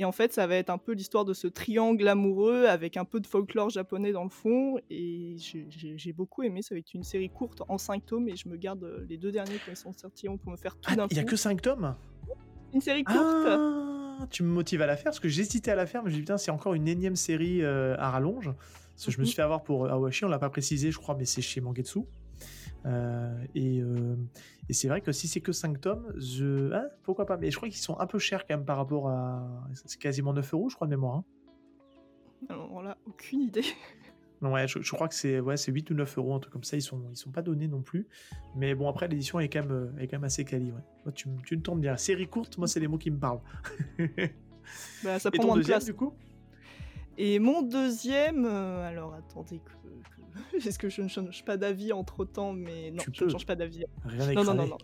Et en fait, ça va être un peu l'histoire de ce triangle amoureux avec un peu de folklore japonais dans le fond. Et j'ai- beaucoup aimé. Ça va être une série courte en 5 tomes. Et je me garde euh, les deux derniers quand ils sont sortis pour me faire tout Ah, d'un il y a coup. que 5 tomes? Une série courte. Ah, tu me motives à la faire parce que j'hésitais à la faire, mais je me dis putain, c'est encore une énième série euh, à rallonge. Parce que je me Mhm. suis fait avoir pour Awashi, on l'a pas précisé, je crois, mais c'est chez Mangetsu. Euh, et euh, et c'est vrai que si c'est que 5 tomes, je... hein, pourquoi pas Mais je crois qu'ils sont un peu chers quand même par rapport à. C'est quasiment 9 euros, je crois, de mémoire. hein. Alors là, aucune idée. Ouais, je, je crois que c'est ouais, c'est 8 ou 9 euros, un truc comme ça. Ils sont, ils sont pas donnés non plus. Mais bon, après, l'édition est, quand même, euh, est quand même assez quali. Ouais. Moi, tu, me- tu me tentes bien. Série courte, moi, c'est les mots qui me parlent. Bah, ça Et prend ton moins de place. du coup? Et mon deuxième, euh, alors attendez que, que- est-ce que je ne change pas d'avis entre temps, mais non, Tu je ne change pas d'avis. Rien Non, non, non, non.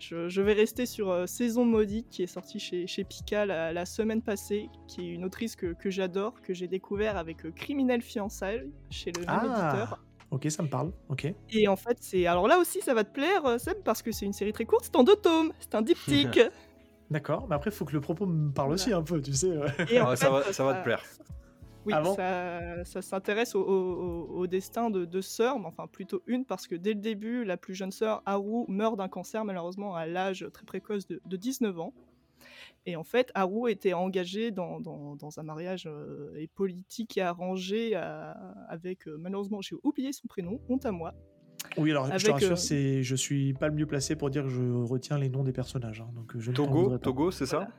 Je, je vais rester sur euh, Saison Maudite qui est sortie chez, chez Pika la, la semaine passée, qui est une autrice que, que j'adore, que j'ai découvert avec euh, Criminel Fiançailles chez le même Ah, éditeur. ok, ça me parle. Ok. Et en fait, c'est. Alors là aussi, ça va te plaire, euh, Seb, parce que c'est une série très courte, c'est en deux tomes, c'est un diptyque. D'accord, mais après, il faut que le propos me parle aussi un peu, tu sais. euh. Et en Ah, ça, va, ça va te plaire. Oui, Ah bon ça, ça s'intéresse au, au- au destin de deux sœurs, mais enfin plutôt une, parce que dès le début, la plus jeune sœur, Haru, meurt d'un cancer malheureusement à l'âge très précoce de, de 19 ans. Et en fait, Haru était engagée dans, dans- dans un mariage euh, et politique et arrangé euh, avec, euh, malheureusement, j'ai oublié son prénom, honte à moi. Oui, alors je te rassure, euh, c'est, je suis pas le mieux placé pour dire que je retiens les noms des personnages. hein, donc je Togo. Togo, c'est ça? Voilà.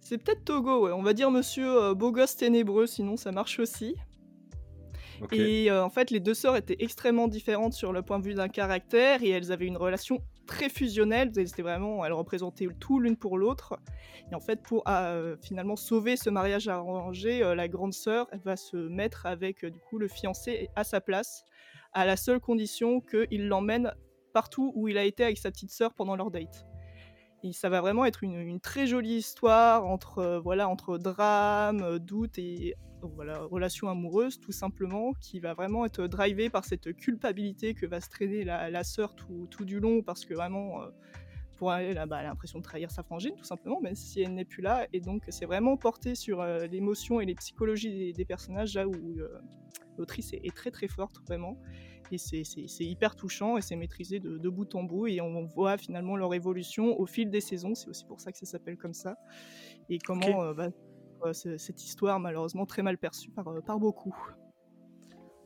C'est peut-être Togo, ouais. on va dire monsieur euh, beau gosse ténébreux, sinon ça marche aussi. Et euh, en fait, les deux sœurs étaient extrêmement différentes sur le point de vue d'un caractère et elles avaient une relation très fusionnelle. Elles étaient vraiment, elles représentaient tout l'une pour l'autre. Et en fait, pour euh, finalement sauver ce mariage arrangé, euh, la grande sœur va se mettre avec du coup le fiancé à sa place, à la seule condition qu'il l'emmène partout où il a été avec sa petite sœur pendant leur date. Et ça va vraiment être une, très jolie histoire entre, euh, voilà, entre drame, euh, doute et voilà, relation amoureuse, tout simplement, qui va vraiment être drivée par cette culpabilité que va se traîner la, sœur tout, tout du long, parce que vraiment, euh, pour elle, bah, elle a l'impression de trahir sa frangine, tout simplement, même si elle n'est plus là. Et donc, c'est vraiment porté sur l'émotion et les psychologies des, personnages, là où l'autrice est très très forte, vraiment. Et c'est- hyper touchant et c'est maîtrisé de, de bout en bout. Et on voit finalement leur évolution au fil des saisons. C'est aussi pour ça que ça s'appelle comme ça. Et comment euh, bah, euh, ce- cette histoire, malheureusement, très mal perçue par, euh, par beaucoup.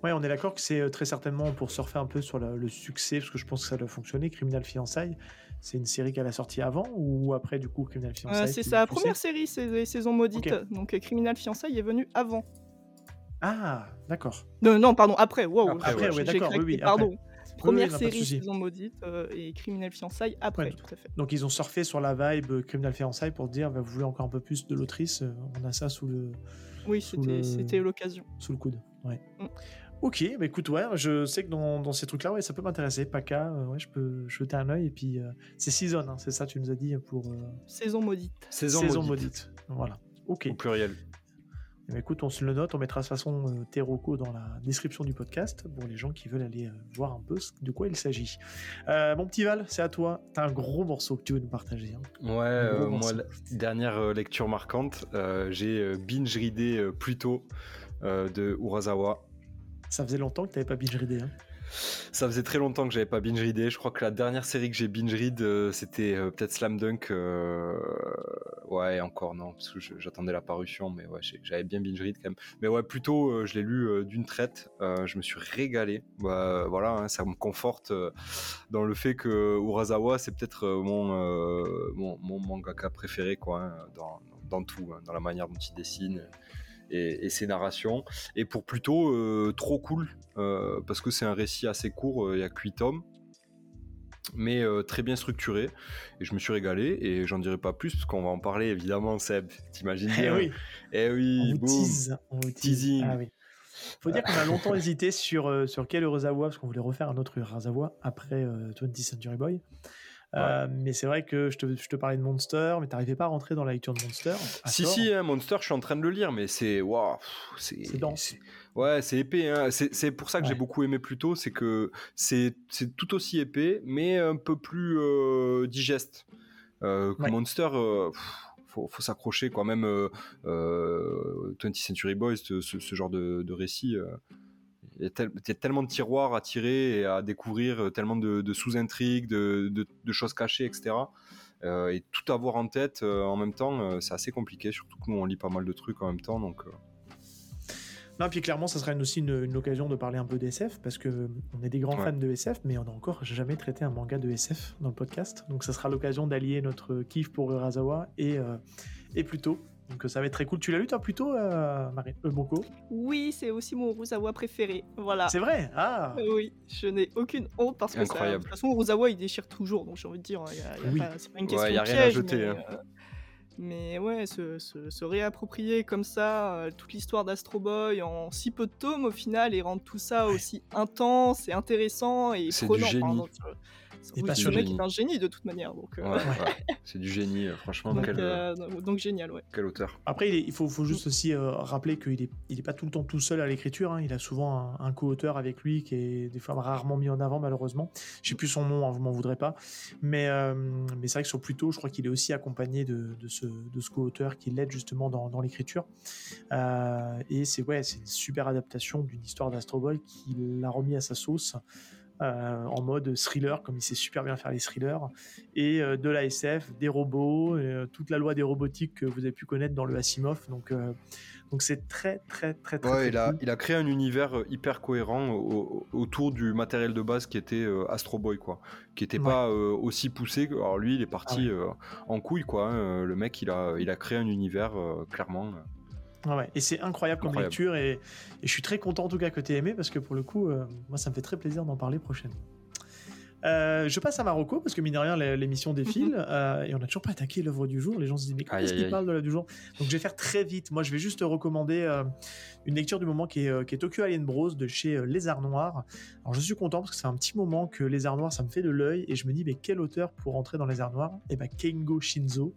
Ouais, on est d'accord que c'est très certainement pour surfer un peu sur le, le succès, parce que je pense que ça doit fonctionner. Criminal Fiançailles, c'est une série qu'elle a sortie avant ou après, du coup, Criminal Euh, Fiançailles c'est sa première série, c'est les saisons maudites. Donc, Criminal Fiançailles est venu avant. Ah, d'accord. Non, non, pardon, après. Wow, Après, j'ai- ouais, d'accord, oui, oui, Pardon. oui, Première de série, saison maudite euh, et Criminal Fiançailles après, Ouais. tout à fait. Donc ils ont surfé sur la vibe euh, Criminal Fiançailles pour dire, bah, vous voulez encore un peu plus de l'autrice, euh, on a ça sous le, Oui, Sous c'était l'occasion. sous le coude. Ouais. Mm. Ok, bah écoute, ouais, je sais que dans, dans ces trucs-là, ouais, ça peut m'intéresser. PACA, euh, ouais, je peux jeter un œil. Et puis, euh, c'est Season, hein, c'est ça, tu nous as dit pour euh, Saison maudite. Saison, Saison maudite, maudite. Voilà. Ok. Au pluriel. Ben, écoute, on se le note, on mettra de toute façon euh, tes recos dans la description du podcast pour les gens qui veulent aller euh, voir un peu de quoi il s'agit. Euh, mon petit Val, c'est à toi. T'as un gros morceau que tu veux nous partager. hein. Ouais, euh, moi, la dernière lecture marquante, euh, j'ai binge euh, Pluto de Urasawa. Ça faisait longtemps que t'avais pas binge readé. Hein. Ça faisait très longtemps que j'avais pas binge readé. Je crois que la dernière série que j'ai binge read, euh, c'était euh, peut-être Slam Dunk. euh, Ouais, encore non, parce que j'attendais la parution, mais j'avais bien binge read quand même. Mais ouais, plutôt, je l'ai lu d'une traite. je me suis régalé. Bah, voilà, hein, ça me conforte dans le fait que Urasawa, c'est peut-être mon, mangaka préféré, quoi, hein, dans, dans tout, hein, dans la manière dont il dessine et, et ses narrations. Et pour plutôt euh, trop cool, euh, parce que c'est un récit assez court, euh, il y a que 8 tomes, mais très bien structuré. Et je me suis régalé, et j'en dirai pas plus, parce qu'on va en parler évidemment, Seb. T'imagines Eh oui, Eh oui, on vous tease. On vous tease. Teasing. Ah oui. Faut dire qu'on a longtemps hésité sur, sur quel Urasawa, parce qu'on voulait refaire un autre Urasawa après euh, 20th Century Boy. Euh, mais c'est vrai que je te, je te, parlais de Monster, mais t'arrivais pas à rentrer dans la lecture de Monster. Si, si, hein, Monster, je suis en train de le lire, mais c'est. Waouh C'est dense. Ouais, c'est épais. Hein. C'est pour ça que j'ai beaucoup aimé plus tôt, c'est que c'est tout aussi épais, mais un peu plus euh, digeste. Euh, que Monster, euh, faut, faut s'accrocher quand même. 20th Century Boys, ce, ce genre de, de récit il y, a tellement de tiroirs à tirer et à découvrir, euh, tellement de, sous-intrigues, de, choses cachées, etc. Euh, et tout avoir en tête euh, en même temps, c'est assez compliqué, surtout que nous on lit pas mal de trucs en même temps. Donc, Non, puis clairement, ça sera aussi une, occasion de parler un peu d'SF parce que on est des grands fans de SF, mais on n'a encore jamais traité un manga de SF dans le podcast. Donc, ça sera l'occasion d'allier notre kiff pour Urasawa et, et plutôt donc ça va être très cool. Tu l'as lu toi plutôt, euh, Marie euh, Boko Oui, c'est aussi mon Uruzawa préféré. Voilà. C'est vrai? Ah euh, Oui, je n'ai aucune honte parce que de toute façon Uruzawa il déchire toujours, donc j'ai envie de dire, a, c'est pas une question ouais, y a rien à jeter. Mais, hein. euh, mais ouais, se, se, réapproprier comme ça toute l'histoire d'Astro Boy en si peu de tomes au final et rendre tout ça aussi intense et intéressant et prenant. Du génie. Il est mec est un génie de toute manière. Donc, euh, C'est du génie, euh, franchement. Donc, euh, donc génial, ouais. Quel auteur. Après, il, faut, faut, juste aussi rappeler qu'il n'est il est pas tout le temps tout seul à l'écriture. Hein. Il a souvent un, co-auteur avec lui qui est des fois rarement mis en avant, malheureusement. Je sais plus son nom, hein, vous m'en voudrez pas. Mais, mais c'est vrai que sur Pluto, je crois qu'il est aussi accompagné de, de ce, de ce co-auteur qui l'aide justement dans, dans l'écriture. et c'est ouais, une super adaptation d'une histoire d'Astro Boy qui l'a remis à sa sauce. Euh, en mode thriller, comme il sait super bien faire les thrillers, et euh, de la SF, des robots, euh, toute la loi des robotiques que vous avez pu connaître dans le Asimov. Donc, donc c'est très, très, très, très. Ouais, il, a, il a créé un univers hyper cohérent autour du matériel de base qui était Astro Boy, quoi, qui n'était pas aussi poussé. Alors lui, il est parti ah en couille, quoi. Hein. Le mec, il a, il a créé un univers clairement. Ah et c'est incroyable comme lecture et, je suis très content en tout cas que tu aies aimé parce que pour le coup, euh, moi ça me fait très plaisir d'en parler prochainement. Euh, je passe à Marocco parce que mine de rien l'émission défile euh, et on n'a toujours pas attaqué l'œuvre du jour. Les gens se disent mais qu'est-ce qu'ils parlent de l'œuvre du jour? Donc je vais faire très vite. Moi je vais juste recommander une lecture du moment qui est, qui est, Tokyo Alien Bros de chez Les Arts Noirs. Alors je suis content parce que c'est un petit moment que Les Arts Noirs ça me fait de l'œil et je me dis mais quel auteur pour entrer dans Les Arts Noirs Et eh ben Kengo Shinzo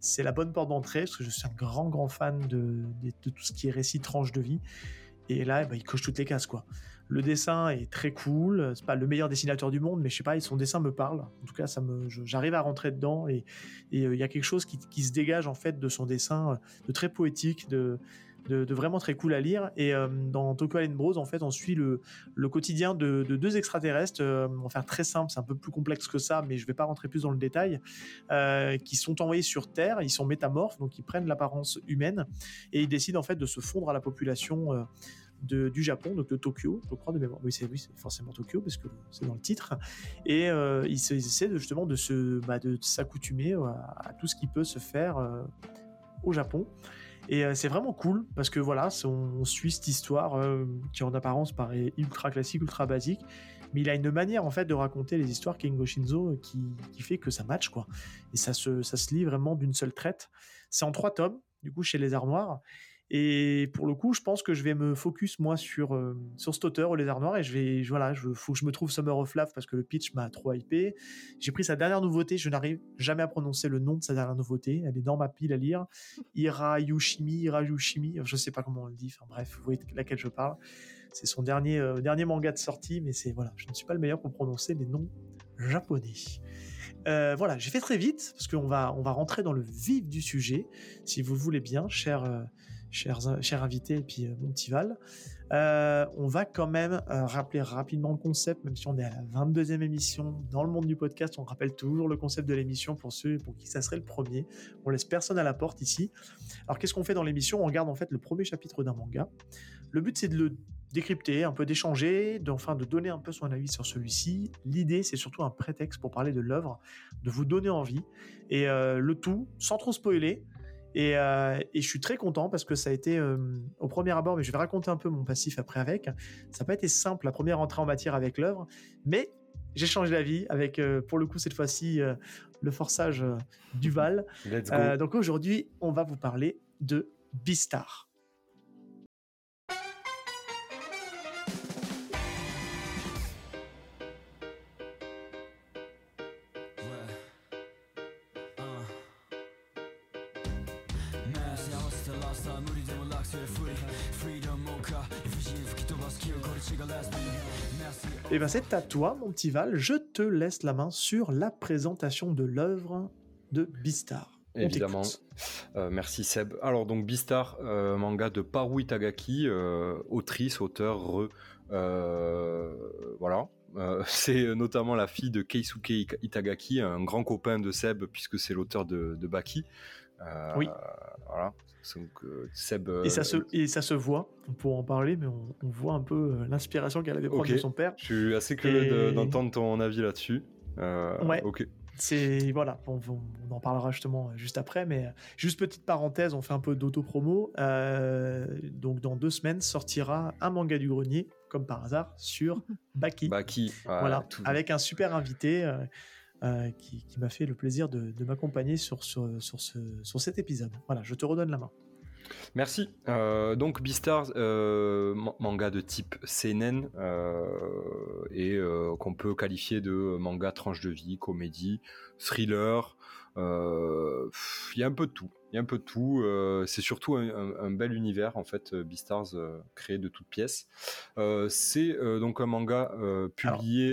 c'est la bonne porte d'entrée parce que je suis un grand grand fan de, tout ce qui est récit tranche de vie. Et là, bah, il coche toutes les cases quoi. Le dessin est très cool. C'est pas le meilleur dessinateur du monde, mais je sais pas, son dessin me parle. En tout cas, ça me, j'arrive à rentrer dedans et euh, il y a quelque chose qui, qui, se dégage en fait de son dessin, euh, de très poétique, de de, vraiment très cool à lire. Et euh, dans Tokyo Alien Bros, en fait, on suit le, quotidien de, deux extraterrestres. Euh, faire très simple, c'est un peu plus complexe que ça, mais je vais pas rentrer plus dans le détail. Euh, qui sont envoyés sur Terre, ils sont métamorphes, donc ils prennent l'apparence humaine et ils décident en fait de se fondre à la population. De, du Japon, donc de Tokyo, je crois de mémoire. Oui, c'est forcément Tokyo parce que c'est dans le titre. Et ils, essaient de, justement de bah, de s'accoutumer à, tout ce qui peut se faire au Japon. Et euh, c'est vraiment cool parce que voilà, on, suit cette histoire euh, qui en apparence paraît ultra classique, ultra basique, mais il a une manière en fait de raconter les histoires Kengo Shinzo euh, qui, fait que ça match quoi. Et ça se, ça se lit vraiment d'une seule traite. C'est en trois tomes, du coup chez les Armoires. Et pour le coup, je pense que je vais me focus moi sur euh, sur cet auteur au lézard noir et je vais voilà, je faut que je me trouve Summer of Love parce que le pitch m'a trop hypé. J'ai pris sa dernière nouveauté, je n'arrive jamais à prononcer le nom de sa dernière nouveauté, elle est dans ma pile à lire. Ira Yushimi, Ira Yushimi, je sais pas comment on le dit, enfin bref, vous voyez de laquelle je parle. C'est son dernier euh, dernier manga de sortie mais c'est voilà, je ne suis pas le meilleur pour prononcer les noms japonais. Euh, voilà, j'ai fait très vite parce qu'on va on va rentrer dans le vif du sujet si vous le voulez bien, cher chers, invités et puis euh, mon petit Val. Euh, on va quand même euh, rappeler rapidement le concept, même si on est à la 22e émission dans le monde du podcast, on rappelle toujours le concept de l'émission pour ceux pour qui ça serait le premier. On laisse personne à la porte ici. Alors qu'est-ce qu'on fait dans l'émission? On regarde en fait le premier chapitre d'un manga. Le but c'est de le décrypter, un peu d'échanger, enfin de donner un peu son avis sur celui-ci. L'idée c'est surtout un prétexte pour parler de l'œuvre, de vous donner envie et le tout sans trop spoiler. Euh, et, je suis très content parce que ça a été euh, au premier abord, mais je vais raconter un peu mon passif après avec. Ça n'a pas été simple la première entrée en matière avec l'œuvre, mais j'ai changé la vie avec, euh, pour le coup, cette fois-ci, le forçage du Val. donc aujourd'hui, on va vous parler de Beastar. Eh ben c'est à toi, mon petit Val. Je te laisse la main sur la présentation de l'œuvre de Bistar. Évidemment. Euh, merci Seb. Alors donc Bistar, euh, manga de Paru Itagaki, euh, autrice, auteur, re, voilà. c'est notamment la fille de Keisuke Itagaki, un grand copain de Seb puisque c'est l'auteur de, de, Baki. oui. Voilà. Seb, et, ça se, et ça se voit, on pourra en parler, mais on, voit un peu l'inspiration qu'elle avait prise de son père. Je suis assez curieux d'entendre ton avis là-dessus. ouais. Ok c'est voilà, on, en parlera justement euh, juste après, mais euh, juste petite parenthèse, on fait un peu d'auto-promo. Euh, donc dans deux semaines sortira un manga du grenier, comme par hasard, sur Baki. Baki, voilà, avec un super invité qui, m'a fait le plaisir de, m'accompagner sur, sur, sur, sur cet épisode. Voilà, je te redonne la main. Merci. Euh, donc Beastars, euh, manga de type seinen euh, et qu'on peut qualifier de manga tranche de vie, comédie, thriller. Il y a un peu de tout. Il y a un peu de tout. c'est surtout un, bel univers en fait. Beastars créé de toutes pièces. c'est donc un manga publié.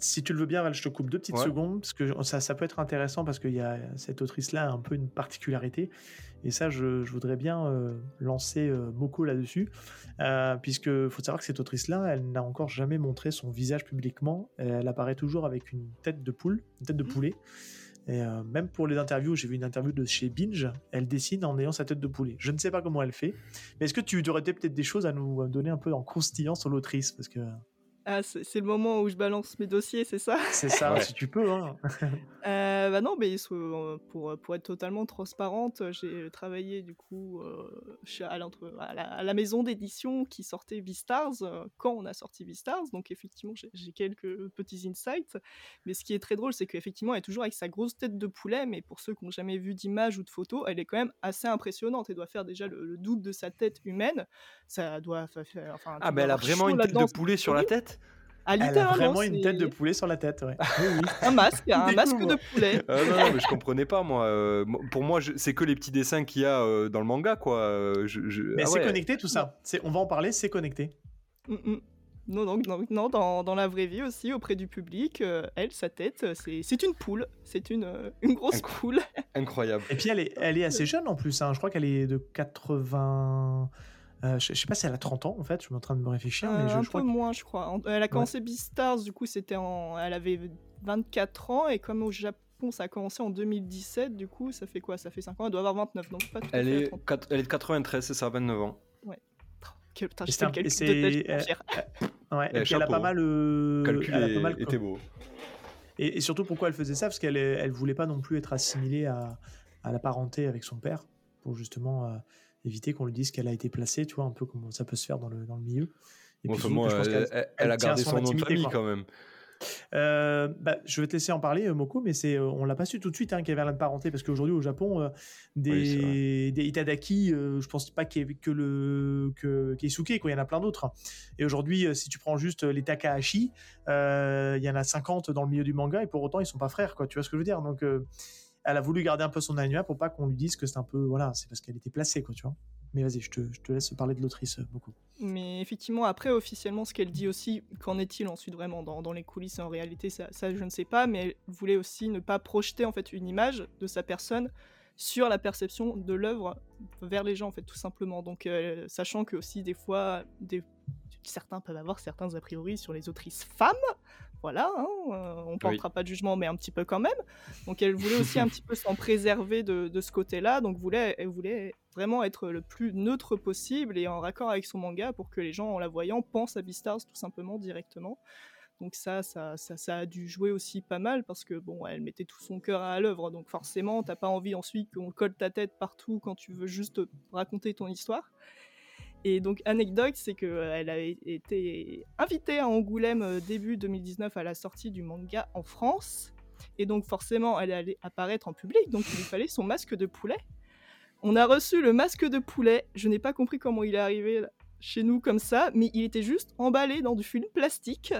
Si tu le veux bien, je te coupe deux petites secondes parce que ça, ça peut être intéressant parce qu'il y a cette autrice-là un peu une particularité. Et ça, je, voudrais bien euh, lancer euh, Moko là-dessus, euh, puisque faut savoir que cette autrice-là, elle n'a encore jamais montré son visage publiquement. Elle apparaît toujours avec une tête de poule, une tête de mmh. poulet. Et même pour les interviews, j'ai vu une interview de chez Binge, elle dessine en ayant sa tête de poulet. Je ne sais pas comment elle fait, mais est-ce que tu aurais peut-être des choses à nous donner un peu en croustillant sur l'autrice? Parce que ah, c'est le moment où je balance mes dossiers, c'est ça? C'est ça, si tu peux. Hein. euh, bah non, mais pour, pour être totalement transparente, j'ai travaillé du coup euh, à, à, la, maison d'édition qui sortait Vistars euh, quand on a sorti Vistars. Donc effectivement, j'ai quelques petits insights. Mais ce qui est très drôle, c'est qu'effectivement, elle est toujours avec sa grosse tête de poulet. Mais pour ceux qui n'ont jamais vu d'image ou de photos, elle est quand même assez impressionnante. Elle doit faire déjà le, double de sa tête humaine. Ça doit faire. Enfin, ah, ben elle a vraiment une tête de poulet sur la tête? A vraiment une tête de poulet sur la tête, ouais. un masque, un masque de poulet. Ah, non, mais je comprenais pas, moi. Euh, pour moi, c'est que les petits dessins qu'il y a euh, dans le manga, quoi. Euh, mais ah c'est connecté, tout ça. On va en parler, c'est connecté. Mm, mm. Non, non, non, non dans, dans, la vraie vie aussi, auprès du public, elle, sa tête, c'est une poule. C'est une, une grosse poule. Incroyable. Et puis, elle est, elle est assez jeune en plus. Hein. Je crois qu'elle est de 80. Euh, je, sais pas si elle a 30 ans en fait, je suis en train de me réfléchir. mais je, un peu moins, je crois. Elle a commencé ouais. Beastars, du coup, c'était en... elle avait 24 ans, et comme au Japon, ça a commencé en 2017, du coup, ça fait quoi? Ça fait 5 ans, elle doit avoir 29, donc pas tout elle, est, elle est de 93, c'est ça, 29 ans. Ouais. putain, j'ai le calcul de tête, euh, ouais, et puis elle a pas mal. Euh... calcul elle a pas mal était beau. Et, et, surtout, pourquoi elle faisait ça? Parce qu'elle elle voulait pas non plus être assimilée à, à la parenté avec son père, pour justement. Euh, éviter qu'on lui dise qu'elle a été placée, tu vois, un peu comme ça peut se faire dans le, dans le milieu. Et puis, elle, a gardé son, nom de famille quand même. Euh, bah, je vais te laisser en parler, euh, Moko, mais c'est, euh, on l'a pas su tout de suite hein, qu'il y avait la parenté, parce qu'aujourd'hui au Japon, des, des, Itadaki, je pense pas qu'il y ait que le que Keisuke, quoi, il y en a plein d'autres. Et aujourd'hui, si tu prends juste les Takahashi, il y en a 50 dans le milieu du manga, et pour autant ils sont pas frères, quoi. Tu vois ce que je veux dire? Donc elle a voulu garder un peu son anonymat pour pas qu'on lui dise que c'est un peu voilà c'est parce qu'elle était placée quoi tu vois. Mais vas-y je te, je te, laisse parler de l'autrice euh, beaucoup. Mais effectivement après officiellement ce qu'elle dit aussi qu'en est-il ensuite vraiment dans, dans, les coulisses en réalité ça, je ne sais pas mais elle voulait aussi ne pas projeter en fait une image de sa personne sur la perception de l'œuvre vers les gens en fait tout simplement. Donc euh, sachant que aussi des fois certains peuvent avoir certains a priori sur les autrices femmes voilà, hein, euh, on ne portera pas de jugement, mais un petit peu quand même. Donc elle voulait aussi un petit peu s'en préserver de, ce côté-là, donc voulait, elle voulait vraiment être le plus neutre possible et en raccord avec son manga pour que les gens, en la voyant, pensent à Beastars tout simplement directement. Donc ça ça, ça, a dû jouer aussi pas mal parce que bon, elle mettait tout son cœur à l'œuvre, donc forcément, t'as pas envie ensuite qu'on colle ta tête partout quand tu veux juste raconter ton histoire. Et donc, anecdote, c'est qu'elle a été invitée à Angoulême euh, début 2019 à la sortie du manga en France. Et donc, forcément, elle allait apparaître en public, donc il lui fallait son masque de poulet. On a reçu le masque de poulet. Je n'ai pas compris comment il est arrivé chez nous comme ça, mais il était juste emballé dans du film plastique,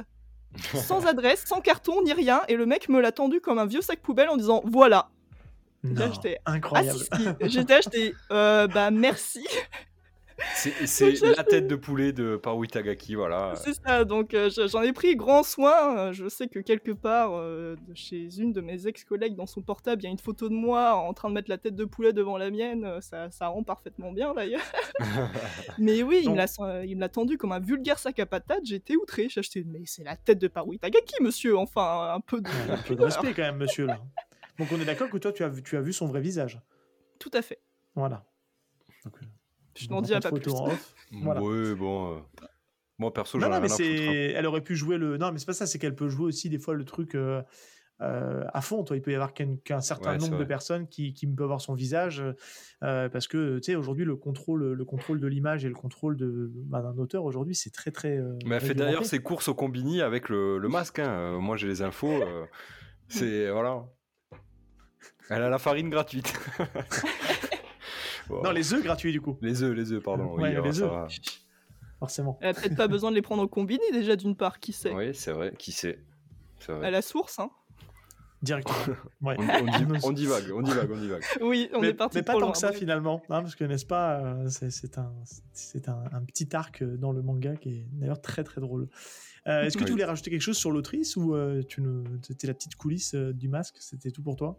sans adresse, sans carton ni rien. Et le mec me l'a tendu comme un vieux sac poubelle en disant Voilà, Non, incroyable. Ah, si. J'étais acheté, euh, bah merci. C'est la tête de poulet de Paru Itagaki, voilà. C'est ça, donc euh, je- j'en ai pris grand soin. Euh, Je sais que quelque part, euh, chez une de mes ex-collègues, dans son portable, il y a une photo de moi en train de mettre la tête de poulet devant la mienne. Ça, ça rend parfaitement bien d'ailleurs. Mais oui, il me Donc- l'a il me l'a tendu comme un vulgaire sac à patates. J'étais outré. J'ai acheté, mais c'est la tête de Paru Itagaki, monsieur. Enfin, un peu de. Ouais, un peu de respect quand même, monsieur là. Donc on est d'accord que toi tu as vu, tu as vu son vrai visage. Tout à fait. Voilà. Donc, euh, Je n'en dirai pas plus. Voilà. Ouais, bon. euh, Moi, perso, Non, non, rien c'est. hein. Elle aurait pu jouer le. Non, mais c'est pas ça, c'est qu'elle peut jouer aussi des fois le truc euh, euh, à fond. Toi, il peut y avoir qu'un certain Ouais, nombre de personnes qui, qui peut avoir son visage euh, parce que tu sais aujourd'hui le contrôle, le contrôle de l'image et le contrôle de bah, d'un auteur aujourd'hui c'est très très. euh, Mais elle fait d'ailleurs ses courses au combini avec le, le masque. hein. Moi, j'ai les infos. euh, c'est. Voilà. Elle a la farine gratuite. Bon. Non, les œufs gratuits du coup, Les œufs, les œufs, pardon. Ouais, oui, les œufs. forcément. Elle a peut-être pas besoin de les prendre au combini déjà d'une part, qui sait? Oui, c'est vrai. Qui sait? Vrai. À la source, hein. Directement. Ouais. On, on on divague, on divague, on divague. Oui, on mais, est parti mais pas tant loin. que ça finalement, hein, parce que n'est-ce pas, euh, c'est un, c'est un, un petit arc dans le manga qui est d'ailleurs très très drôle. Euh, Est-ce que tu voulais rajouter quelque chose sur l'autrice ou euh, tu ne, c'était la petite coulisse euh, du masque, c'était tout pour toi?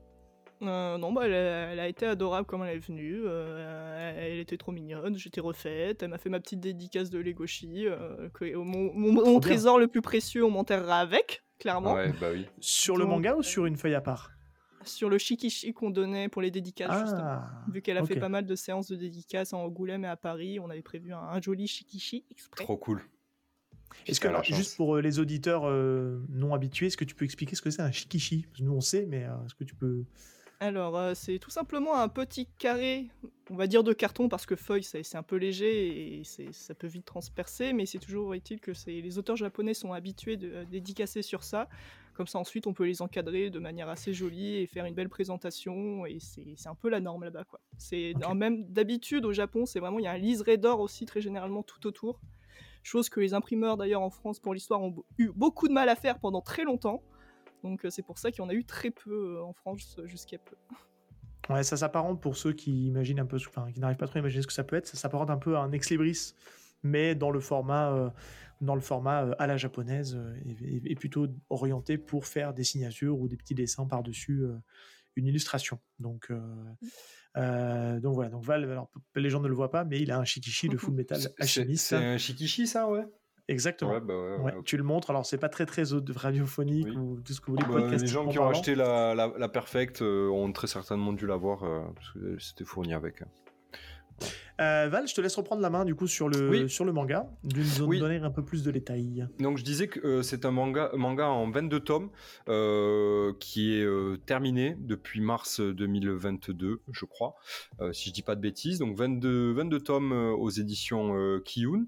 Euh, non, bah, elle, a, elle a été adorable comme elle est venue. euh, elle était trop mignonne. J'étais refaite. Elle m'a fait ma petite dédicace de Legoshi. Euh, que- mon mon- mon bien. trésor le plus précieux, on m'enterrera avec, clairement. Ouais, bah oui. Sur le Donc, manga ou sur une feuille à part? Sur le shikishi qu'on donnait pour les dédicaces, justement. Ah, Vu qu'elle a fait pas mal de séances de dédicaces en Angoulême et à Paris, on avait prévu un, un joli shikishi exprès. Trop cool. Est-ce que alors, juste pour les auditeurs euh, non habitués, est-ce que tu peux expliquer ce que c'est un shikishi? Nous on sait, mais euh, est-ce que tu peux Alors, euh, c'est tout simplement un petit carré, on va dire de carton, parce que feuille, c'est un peu léger et ça peut vite transpercer, mais c'est toujours utile que les auteurs japonais sont habitués de à dédicacer sur ça. Comme ça, ensuite, on peut les encadrer de manière assez jolie et faire une belle présentation, et c'est un peu la norme là-bas. quoi. C'est Même d'habitude, au Japon, c'est vraiment, il y a un liseré d'or aussi, très généralement, tout autour. Chose que les imprimeurs, d'ailleurs, en France, pour l'histoire, ont eu beaucoup de mal à faire pendant très longtemps. Donc, euh, c'est pour ça qu'il y en a eu très peu euh, en France euh, jusqu'à peu. Ouais, ça s'apparente pour ceux qui imaginent un peu, enfin, qui n'arrivent pas trop à imaginer ce que ça peut être. Ça s'apparente un peu à un ex-libris, mais dans le format, euh, dans le format euh, à la japonaise euh, et, plutôt orienté pour faire des signatures ou des petits dessins par-dessus euh, une illustration. Donc, euh, euh, donc voilà. Donc Val, alors, les gens ne le voient pas, mais il a un shikishi de Full Metal Alchemist. c'est un shikishi, ça, ouais? Exactement. Ouais, bah ouais. ouais. Tu le montres. Alors c'est pas très très radiophonique Oui. ou tout ce que vous voulez. Bah, les gens qui ont parlant. acheté la, la, la Perfect euh, ont très certainement dû l'avoir euh, parce que c'était fourni avec. Euh, Val, je te laisse reprendre la main du coup sur le Oui. sur le manga, d'une zone Oui. donner un peu plus de détails. Donc je disais que euh, c'est un manga, manga en 22 tomes euh, qui est terminé depuis mars 2022, je crois, si je dis pas de bêtises. Donc 22, 22 tomes aux éditions Kiyun.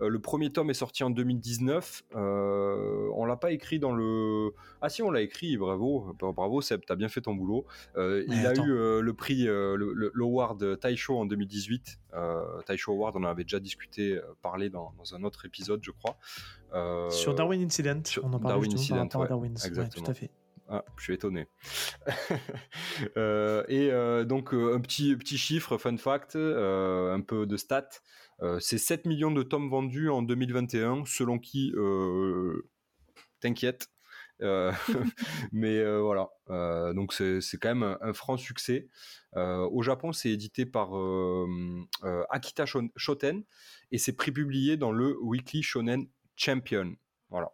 Le premier tome est sorti en 2019. Euh, on l'a pas écrit dans le... Ah si, on l'a écrit, bravo. Bah, Bravo Seb, t'as bien fait ton boulot. Il attends. a eu le prix, le, le- l'award Taisho en 2018. Euh, Taisho on en avait déjà discuté, euh, parlé dans, dans un autre épisode, je crois. Euh, Sur Darwin Incident, sur on en parlait Darwin Incident, par ouais, à Darwin's. Ouais, tout à fait. Ah, je suis étonné. Euh, et euh, donc, euh, un petit, petit chiffre, fun fact, un peu de stats. C'est 7 millions de tomes vendus en 2021, selon qui, t'inquiète. Euh, mais euh, voilà, Euh, donc c'est quand même un, un franc succès. Au Japon, c'est édité par Akita Shoten et c'est prépublié dans le Weekly Shonen Champion. Voilà.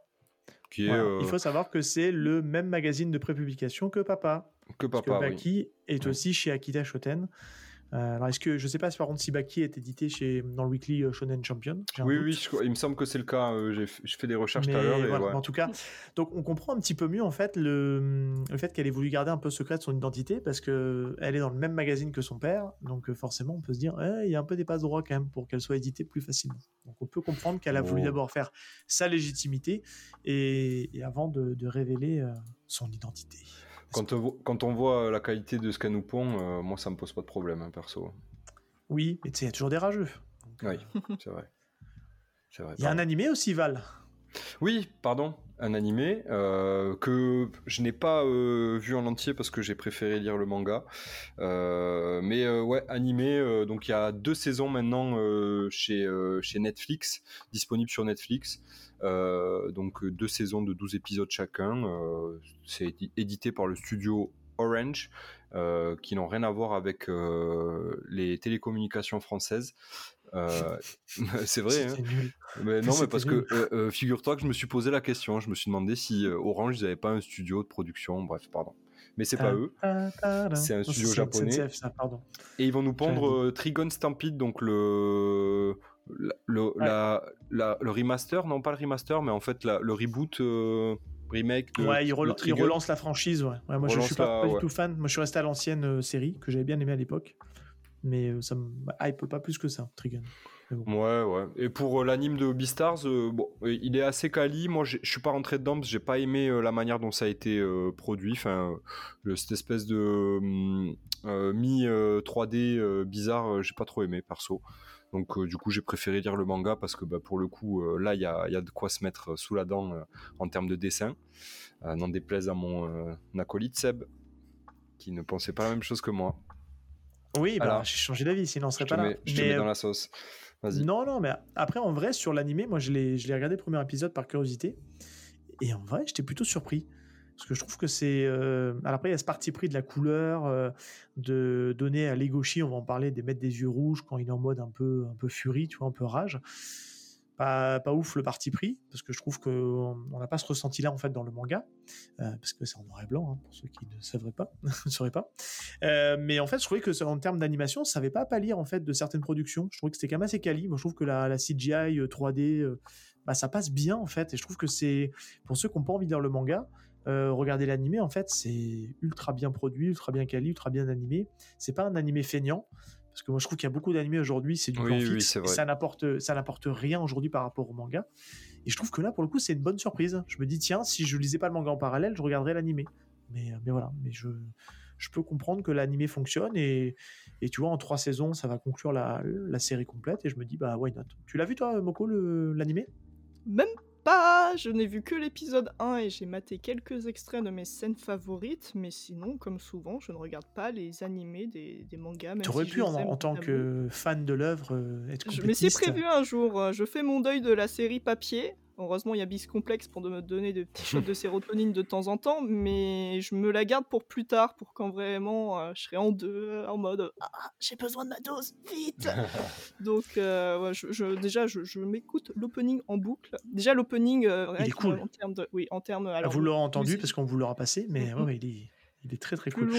Qui est, Voilà. euh, Il faut savoir que c'est le même magazine de prépublication que Papa. que Parce papa, oui. Baki est aussi chez Akita Shoten. Euh, alors est-ce que je sais pas si par contre si Baki est édité chez dans le Weekly euh, Shonen Champion. Oui, doute. oui, je- il me semble que c'est le cas. euh, J'ai f- j'ai fait des recherches tout à l'heure. voilà, ouais. En tout cas, donc on comprend un petit peu mieux en fait le, le fait qu'elle ait voulu garder un peu secrète son identité parce que elle est dans le même magazine que son père, donc forcément on peut se dire eh, il y a un peu des passes droits quand même pour qu'elle soit éditée plus facilement. Donc on peut comprendre qu'elle a voulu Oh. d'abord faire sa légitimité et, et avant de, de révéler euh, son identité. Quand, on vo- quand on voit la qualité de ce qu'elle nous pond, euh, moi ça me pose pas de problème, hein, perso. Oui, mais tu sais, il y a toujours des rageux. Donc, Oui, euh, c'est vrai. Il y a un animé aussi, Val. Oui, pardon, un animé euh, que je n'ai pas euh, vu en entier parce que j'ai préféré lire le manga. Euh, mais ouais, animé. donc il y a deux saisons maintenant chez, Netflix, disponible sur Netflix. donc deux saisons de 12 épisodes chacun. C'est édité par le studio Orange. qui n'ont rien à voir avec les télécommunications françaises. Euh, c'est vrai. Hein. Mais non, mais parce que euh, euh, figure-toi que je me suis posé la question. Je me suis demandé si Orange ils n'avaient pas un studio de production. Bref, pardon. Mais c'est pas eux. C'est un studio japonais. Et ils vont nous pondre Trigon Stampede, donc le le, la, le remaster, non pas le remaster, mais en fait le reboot remake. De, ouais, ils, relancent la franchise. Ouais. moi, je, suis pas, du tout fan. Moi, je suis resté à l'ancienne série que j'avais bien aimé à l'époque mais euh, ça me hype pas plus que ça, Trigun. Ouais, ouais. Et pour euh, l'anime de Beastars, euh, bon, il est assez quali. Moi, je suis pas rentré dedans parce que j'ai pas aimé la manière dont ça a été produit. Enfin, cette espèce de mi 3D bizarre, j'ai pas trop aimé perso. Donc, du coup, j'ai préféré lire le manga parce que bah, pour le coup, là, il y a, y a, de quoi se mettre sous la dent en termes de dessin. N'en déplaise à mon acolyte Seb, qui ne pensait pas la même chose que moi. Oui, bah, j'ai changé d'avis, sinon on serait pas là. Je te mets dans la sauce. Vas-y. Non, non, mais après, en vrai, sur l'animé, moi, je l'ai regardé le premier épisode par curiosité. Et en vrai, j'étais plutôt surpris. Parce que je trouve que c'est. Euh... Alors après, il y a ce parti pris de la couleur, euh, de donner à Legoshi, on va en parler, des mettre des yeux rouges quand il est en mode un peu, un peu furie, tu vois, un peu rage pas, ouf le parti pris, parce que je trouve qu'on n'a pas ce ressenti-là en fait dans le manga, euh, parce que c'est en noir et blanc, hein, pour ceux qui ne savraient pas, sauraient pas. Euh, mais en fait, je trouvais que en termes d'animation, ça n'avait pas pâlir en fait de certaines productions. Je trouvais que c'était quand même assez quali. Moi, je trouve que la, CGI 3D, euh, bah, ça passe bien en fait. Et je trouve que c'est pour ceux qui n'ont pas envie de lire le manga, regarder l'animé, en fait, c'est ultra bien produit, ultra bien quali, ultra bien animé. C'est pas un animé feignant. Parce que moi, je trouve qu'il y a beaucoup d'animés aujourd'hui, c'est du plan fixe. ça n'apporte, ça n'apporte rien aujourd'hui par rapport au manga. Et je trouve que là, pour le coup, c'est une bonne surprise. Je me dis, tiens, si je lisais pas le manga en parallèle, je regarderais l'animé. Mais, euh, mais voilà, mais je, je peux comprendre que l'animé fonctionne et, et, tu vois, en trois saisons, ça va conclure la, la série complète. Et je me dis, bah, why not? Tu l'as vu, toi, Moko, l'animé? Même pas, je n'ai vu que l'épisode 1 et j'ai maté quelques extraits de mes scènes favorites, mais sinon, comme souvent, je ne regarde pas les animés des, des mangas. Tu aurais pu, en, tant que fan de l'œuvre, euh, être complétiste. Je me suis prévu un jour, euh, je fais mon deuil de la série papier, Heureusement, il y a Biscomplex pour me donner des petits shots de sérotonine de temps en temps, mais je me la garde pour plus tard, pour quand vraiment euh, je serai en deux, en mode ah, j'ai besoin de ma dose, vite Donc, euh, je, déjà, je, m'écoute l'opening en boucle. Déjà, l'opening, euh, il est cool. En termes de, oui, en termes. Ah, vous l'aurez entendu parce qu'on vous l'aura passé, mais mm, mm. il, est, il, est, très très cool.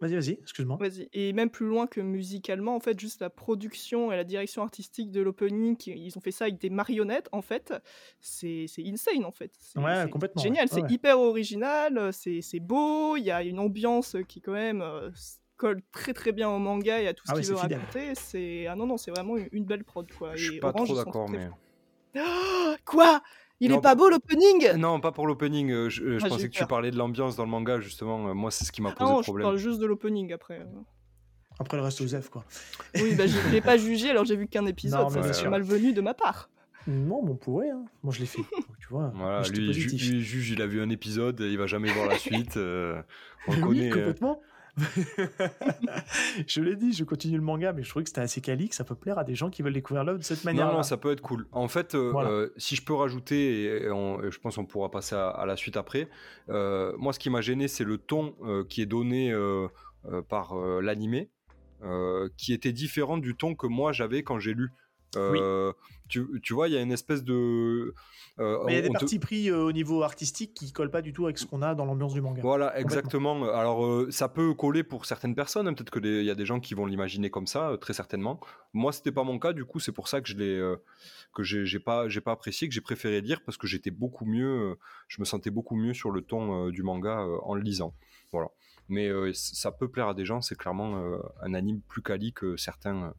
Vas-y, vas-y, excuse-moi. Vas-y. Et même plus loin que musicalement, en fait, juste la production et la direction artistique de l'opening, ils ont fait ça avec des marionnettes, en fait, c'est insane, en fait. Ouais, complètement. Génial, c'est hyper original, c'est beau, il y a une ambiance qui, quand même, euh, colle très très bien au manga et à tout ce ah qu'il veut raconter. C'est ah non non, c'est vraiment une, belle prod quoi. Je suis pas trop d'accord mais. quoi? Il est pas beau l'opening? Non, pas pour l'opening. Euh, je, euh, ah, pensais que tu parlais de l'ambiance dans le manga, justement. Euh, moi, c'est ce qui m'a posé ah non, problème. Je parle juste de l'opening après. Après le reste, Joseph, quoi. Oui, bah, je ne l'ai pas jugé, alors j'ai vu qu'un épisode. C'est malvenu de ma part. Non, mais on pourrait. Hein. Moi, je l'ai fait. Tu vois. Voilà, lui, lui, juge, il a vu un épisode, il va jamais voir la suite. on le connaît. complètement. je l'ai dit, je continue le manga, mais je trouvais que c'était assez quali, que ça peut plaire à des gens qui veulent découvrir l'œuvre de cette manière. Non, non, ça peut être cool. En fait, euh, euh, si je peux rajouter, et, je pense qu'on pourra passer à, la suite après, euh, moi, ce qui m'a gêné, c'est le ton qui est donné par l'animé, qui était différent du ton que moi j'avais quand j'ai lu. Tu, tu, vois, il y a une espèce de. Euh, il y a des parties pris euh, au niveau artistique qui collent pas du tout avec ce qu'on a dans l'ambiance du manga. Voilà, exactement. Alors, euh, ça peut coller pour certaines personnes. Hein. Peut-être qu'il y a des gens qui vont l'imaginer comme ça, très certainement. Moi, c'était pas mon cas. Du coup, c'est pour ça que je l'ai, que j'ai pas, j'ai pas apprécié, que j'ai préféré lire parce que j'étais beaucoup mieux. je me sentais beaucoup mieux sur le ton du manga en le lisant. Voilà. Mais ça peut plaire à des gens. C'est clairement un anime plus quali que certains.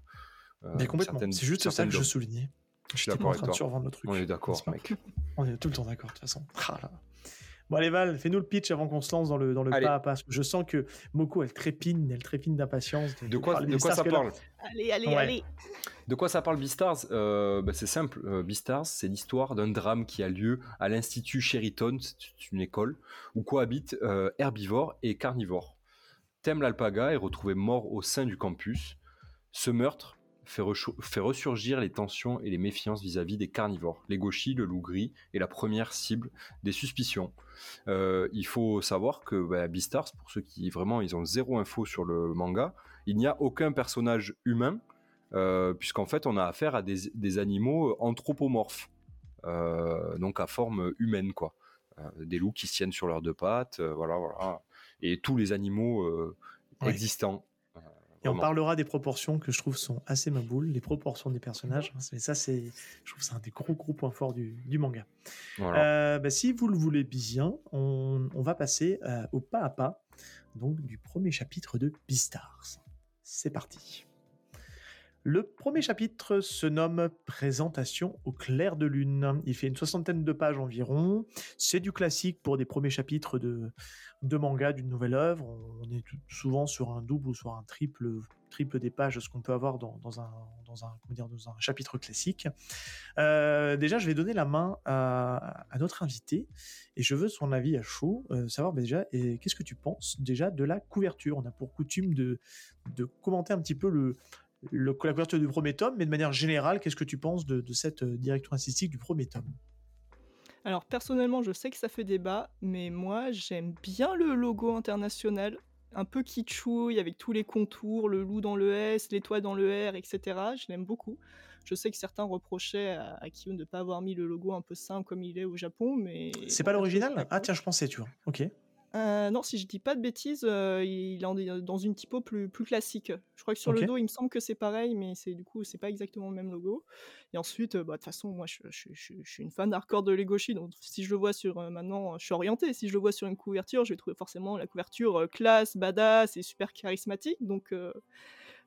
Mais complètement. C'est juste ça que je soulignais. Je suis d'accord avec toi. On est d'accord, mec. On est tout le temps d'accord, de toute façon. Ah Bon, allez, Val, fais-nous le pitch avant qu'on se lance dans le, dans le pas à pas. Je sens que Moko, elle trépine, elle trépine d'impatience. De quoi, de quoi ça parle? Allez, allez, allez. De quoi ça parle Beastars? Euh, bah, C'est simple. Euh, Beastars, c'est l'histoire d'un drame qui a lieu à l'Institut Sheriton, c'est une école, où cohabitent euh, herbivores et carnivores. Thème l'alpaga est retrouvé mort au sein du campus. Ce meurtre fait, ressurgir les tensions et les méfiances vis-à-vis des carnivores. Les gauchis, le loup gris est la première cible des suspicions. Euh, il faut savoir que bah, Beastars, pour ceux qui vraiment ils ont zéro info sur le manga, il n'y a aucun personnage humain, euh, puisqu'en fait on a affaire à des, animaux anthropomorphes, euh, donc à forme humaine quoi. des loups qui se tiennent sur leurs deux pattes, voilà, voilà. Et tous les animaux existants et on parlera des proportions que je trouve sont assez maboules, les proportions des personnages. Mais ça, c'est, je trouve, c'est un des gros gros points forts du, manga. Euh, bah, si vous le voulez bien, on, va passer euh, au pas à pas, donc du premier chapitre de Beastars. C'est parti. Le premier chapitre se nomme Présentation au clair de lune. Il fait une soixantaine de pages environ. C'est du classique pour des premiers chapitres de, manga d'une nouvelle œuvre. On est souvent sur un double ou sur un triple, triple des pages de ce qu'on peut avoir dans, un, dans, un, dans un chapitre classique. Euh, déjà, je vais donner la main à, notre invité et je veux son avis à chaud, euh, savoir déjà qu'est-ce que tu penses déjà de la couverture? On a pour coutume de commenter un petit peu le, la couverture du premier tome, mais de manière générale, qu'est-ce que tu penses de, cette euh, direction artistique du premier tome? Alors personnellement, je sais que ça fait débat, mais moi j'aime bien le logo international, un peu kitschouille avec tous les contours, le loup dans le S, l'étoile dans le R, etc. Je l'aime beaucoup. Je sais que certains reprochaient à, à de ne pas avoir mis le logo un peu simple comme il est au Japon, mais... C'est pas l'original? Ah tiens, je pensais, tu vois. Ok. Euh, non, si je dis pas de bêtises, euh, il est dans une typo plus, plus classique. Je crois que sur le dos, il me semble que c'est pareil, mais c'est du coup, c'est pas exactement le même logo. Et ensuite, bah, de toute façon, moi, je, suis une fan hardcore de Legoshi, donc si je le vois sur maintenant, je suis orienté. Si je le vois sur une couverture, je vais trouver forcément la couverture classe, badass et super charismatique. Donc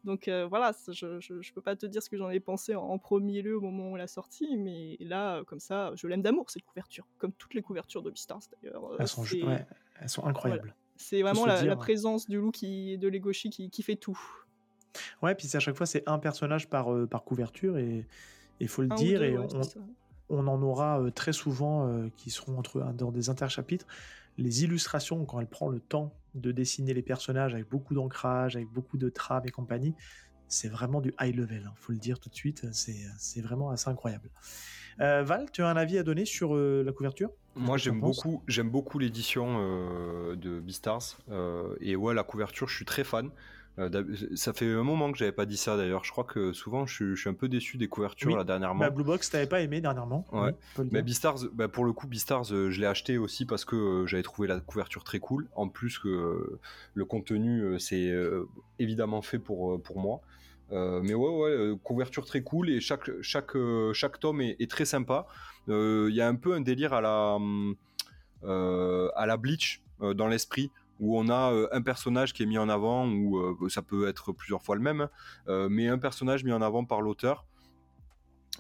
donc voilà, je, ne peux pas te dire ce que j'en ai pensé en, premier lieu au moment où elle a sorti, mais là, comme ça, je l'aime d'amour cette couverture, comme toutes les couvertures de Beastars d'ailleurs. Elles, sont, elles sont incroyables. C'est vraiment la, présence du loup qui, de Legoshi qui, qui fait tout. Ouais, puis à chaque fois, c'est un personnage par, par couverture, et il faut le dire, et on, en aura très souvent qui seront entre, dans des interchapitres les illustrations, quand elle prend le temps de dessiner les personnages avec beaucoup d'ancrage, avec beaucoup de trames et compagnie, c'est vraiment du high level, il hein, faut le dire tout de suite, c'est vraiment assez incroyable. Euh, Val, tu as un avis à donner sur euh, la couverture? Moi j'aime beaucoup, j'aime beaucoup l'édition euh, de Beastars et ouais la couverture je suis très fan. Euh, ça fait un moment que j'avais pas dit ça d'ailleurs. Je crois que souvent je, suis un peu déçu des couvertures là dernièrement. Bah, Blue Box, t'avais pas aimé dernièrement. Ouais. Mais Beastars, bah, pour le coup, Beastars, euh, je l'ai acheté aussi parce que euh, j'avais trouvé la couverture très cool. En plus que le contenu, c'est évidemment fait pour, pour moi. mais ouais, ouais, couverture très cool et chaque, chaque, chaque tome est, est très sympa. Il y a un peu un délire à la, à la Bleach dans l'esprit où on a euh, un personnage qui est mis en avant, ou euh, ça peut être plusieurs fois le même, euh, mais un personnage mis en avant par l'auteur.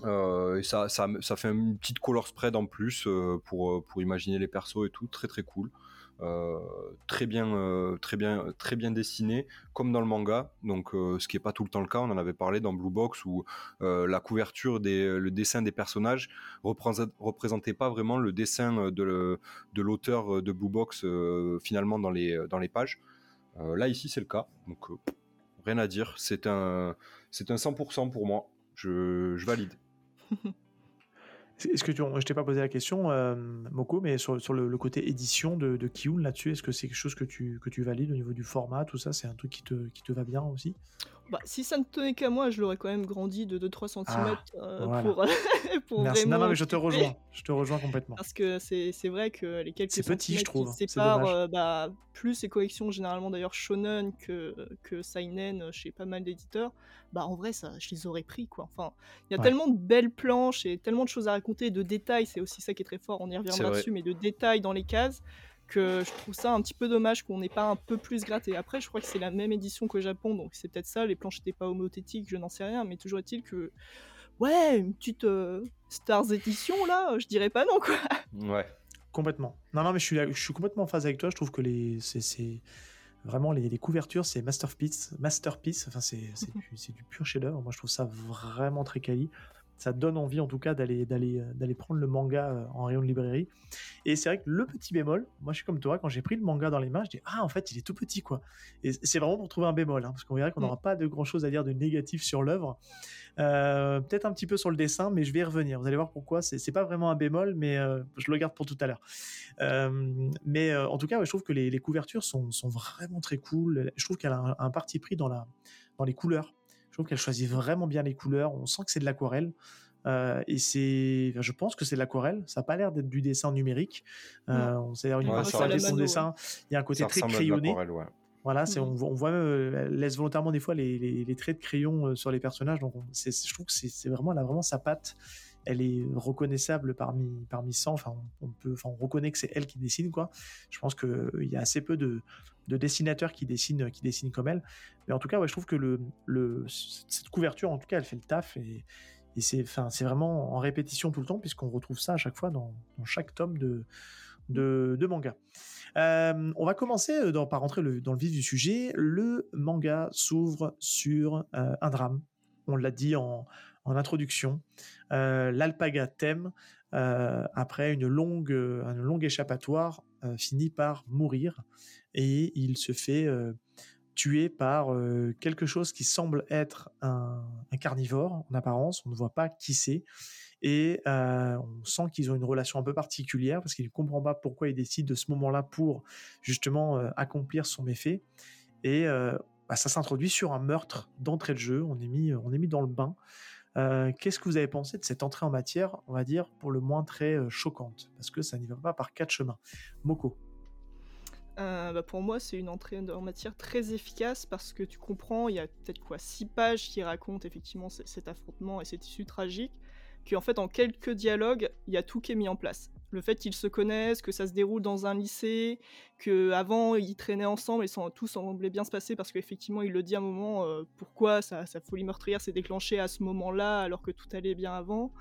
et ça, fait une petite color spread en plus pour, pour imaginer les persos et tout, très très cool. Euh, très bien, euh, très bien, très bien dessiné, comme dans le manga. Donc, euh, ce qui est pas tout le temps le cas. On en avait parlé dans Blue Box où la couverture, des, le dessin des personnages représentait pas vraiment le dessin de, de l'auteur de Blue Box finalement dans les, dans les pages. là ici c'est le cas. Donc rien à dire. C'est un, c'est un 100% pour moi. Je, je valide. Est-ce que tu, je t'ai pas posé la question, euh, Moko, mais sur, sur le, côté édition de, de là-dessus, est-ce que c'est quelque chose que tu, que tu valides au niveau du format, tout ça C'est un truc qui te, qui te va bien aussi? Bah, si ça ne tenait qu'à moi, je l'aurais quand même grandi de 2-3 cm ah, euh, pour, pour Merci. Non, non, mais je te rejoins. Je te rejoins complètement. Parce que c'est vrai que les quelques petit, je trouve. qui séparent euh, bah, plus ces collections, généralement d'ailleurs shonen que, que seinen chez pas mal d'éditeurs, bah en vrai, ça, je les aurais pris. quoi. Enfin, il y a tellement de belles planches et tellement de choses à raconter, de détails, c'est aussi ça qui est très fort, on y reviendra dessus, mais de détails dans les cases je trouve ça un petit peu dommage qu'on n'ait pas un peu plus gratté. Après, je crois que c'est la même édition qu'au Japon, donc c'est peut-être ça, les planches n'étaient pas homothétiques, je n'en sais rien, mais toujours est-il que, ouais, une petite euh, Stars édition, là, je dirais pas non, quoi. Ouais. Complètement. Non, non, mais je suis, je suis complètement en phase avec toi. Je trouve que les, c'est, vraiment les, les couvertures, c'est masterpiece. Masterpiece. Enfin, c'est, c'est, du, du, pur chef-d'œuvre. Moi, je trouve ça vraiment très quali ça donne envie en tout cas d'aller d'aller euh, d'aller prendre le manga euh, en rayon de librairie. Et c'est vrai que le petit bémol, moi je suis comme toi, quand j'ai pris le manga dans les mains, je dis ah en fait il est tout petit quoi. Et c'est vraiment pour trouver un bémol, hein, parce qu'on verrait qu'on mm. n'aura pas de grand chose à dire de négatif sur l'œuvre. Euh, peut-être un petit peu sur le dessin, mais je vais y revenir. Vous allez voir pourquoi. C'est pas vraiment un bémol, mais je le garde pour tout à l'heure. mais en tout cas, je trouve que les, couvertures sont, sont, vraiment très cool. Je trouve qu'elle a un, un, parti pris dans la dans les couleurs. Je trouve qu'elle choisit vraiment bien les couleurs. On sent que c'est de l'aquarelle. Euh, et c'est, je pense que c'est de l'aquarelle. Ça n'a pas l'air d'être du dessin numérique. Euh, on sait une partie son dessin. Il y a un côté très crayonné. Voilà, c'est, mmh. on, voit, euh, elle laisse volontairement des fois les, les, traits de crayon sur les personnages. Donc, je trouve que c'est, vraiment, elle a vraiment sa patte. Elle est reconnaissable parmi parmi 100. Enfin, on, peut, enfin, on reconnaît que c'est elle qui dessine quoi. Je pense que il y a assez peu de, de dessinateurs qui dessinent qui dessinent comme elle. Mais en tout cas, ouais, je trouve que cette couverture, en tout cas, elle fait le taf et, c'est enfin, vraiment en répétition tout le temps puisqu'on retrouve ça à chaque fois dans, chaque tome de, manga. Euh, on va commencer euh, par rentrer dans le vif du sujet. Le manga s'ouvre sur euh, un drame. On l'a dit en, en introduction. Euh, L'alpaga thème, après une longue, une longue échappatoire, finit par mourir et il se fait tué par quelque chose qui semble être un, carnivore en apparence. On ne voit pas qui c'est. Et on sent qu'ils ont une relation un peu particulière parce qu'il ne comprend pas pourquoi il décide de ce moment-là pour justement accomplir son méfait. Et bah, ça s'introduit sur un meurtre d'entrée de jeu. On est mis, on est mis dans le bain. Qu'est-ce que vous avez pensé de cette entrée en matière, on va dire, pour le moins très choquante? Parce que ça n'y va pas par quatre chemins. Moko. Euh, bah, pour moi, c'est une entrée en matière très efficace parce que tu comprends, il y a peut-être quoi six pages qui racontent effectivement cet affrontement et cette issue tragique, qu'en fait en quelques dialogues, il y a tout qui est mis en place. Le fait qu'ils se connaissent, que ça se déroule dans un lycée, que avant ils traînaient ensemble et tout semblait bien se passer parce qu'effectivement il le dit à un moment euh, pourquoi sa, folie meurtrière s'est déclenchée à ce moment-là alors que tout allait bien avant.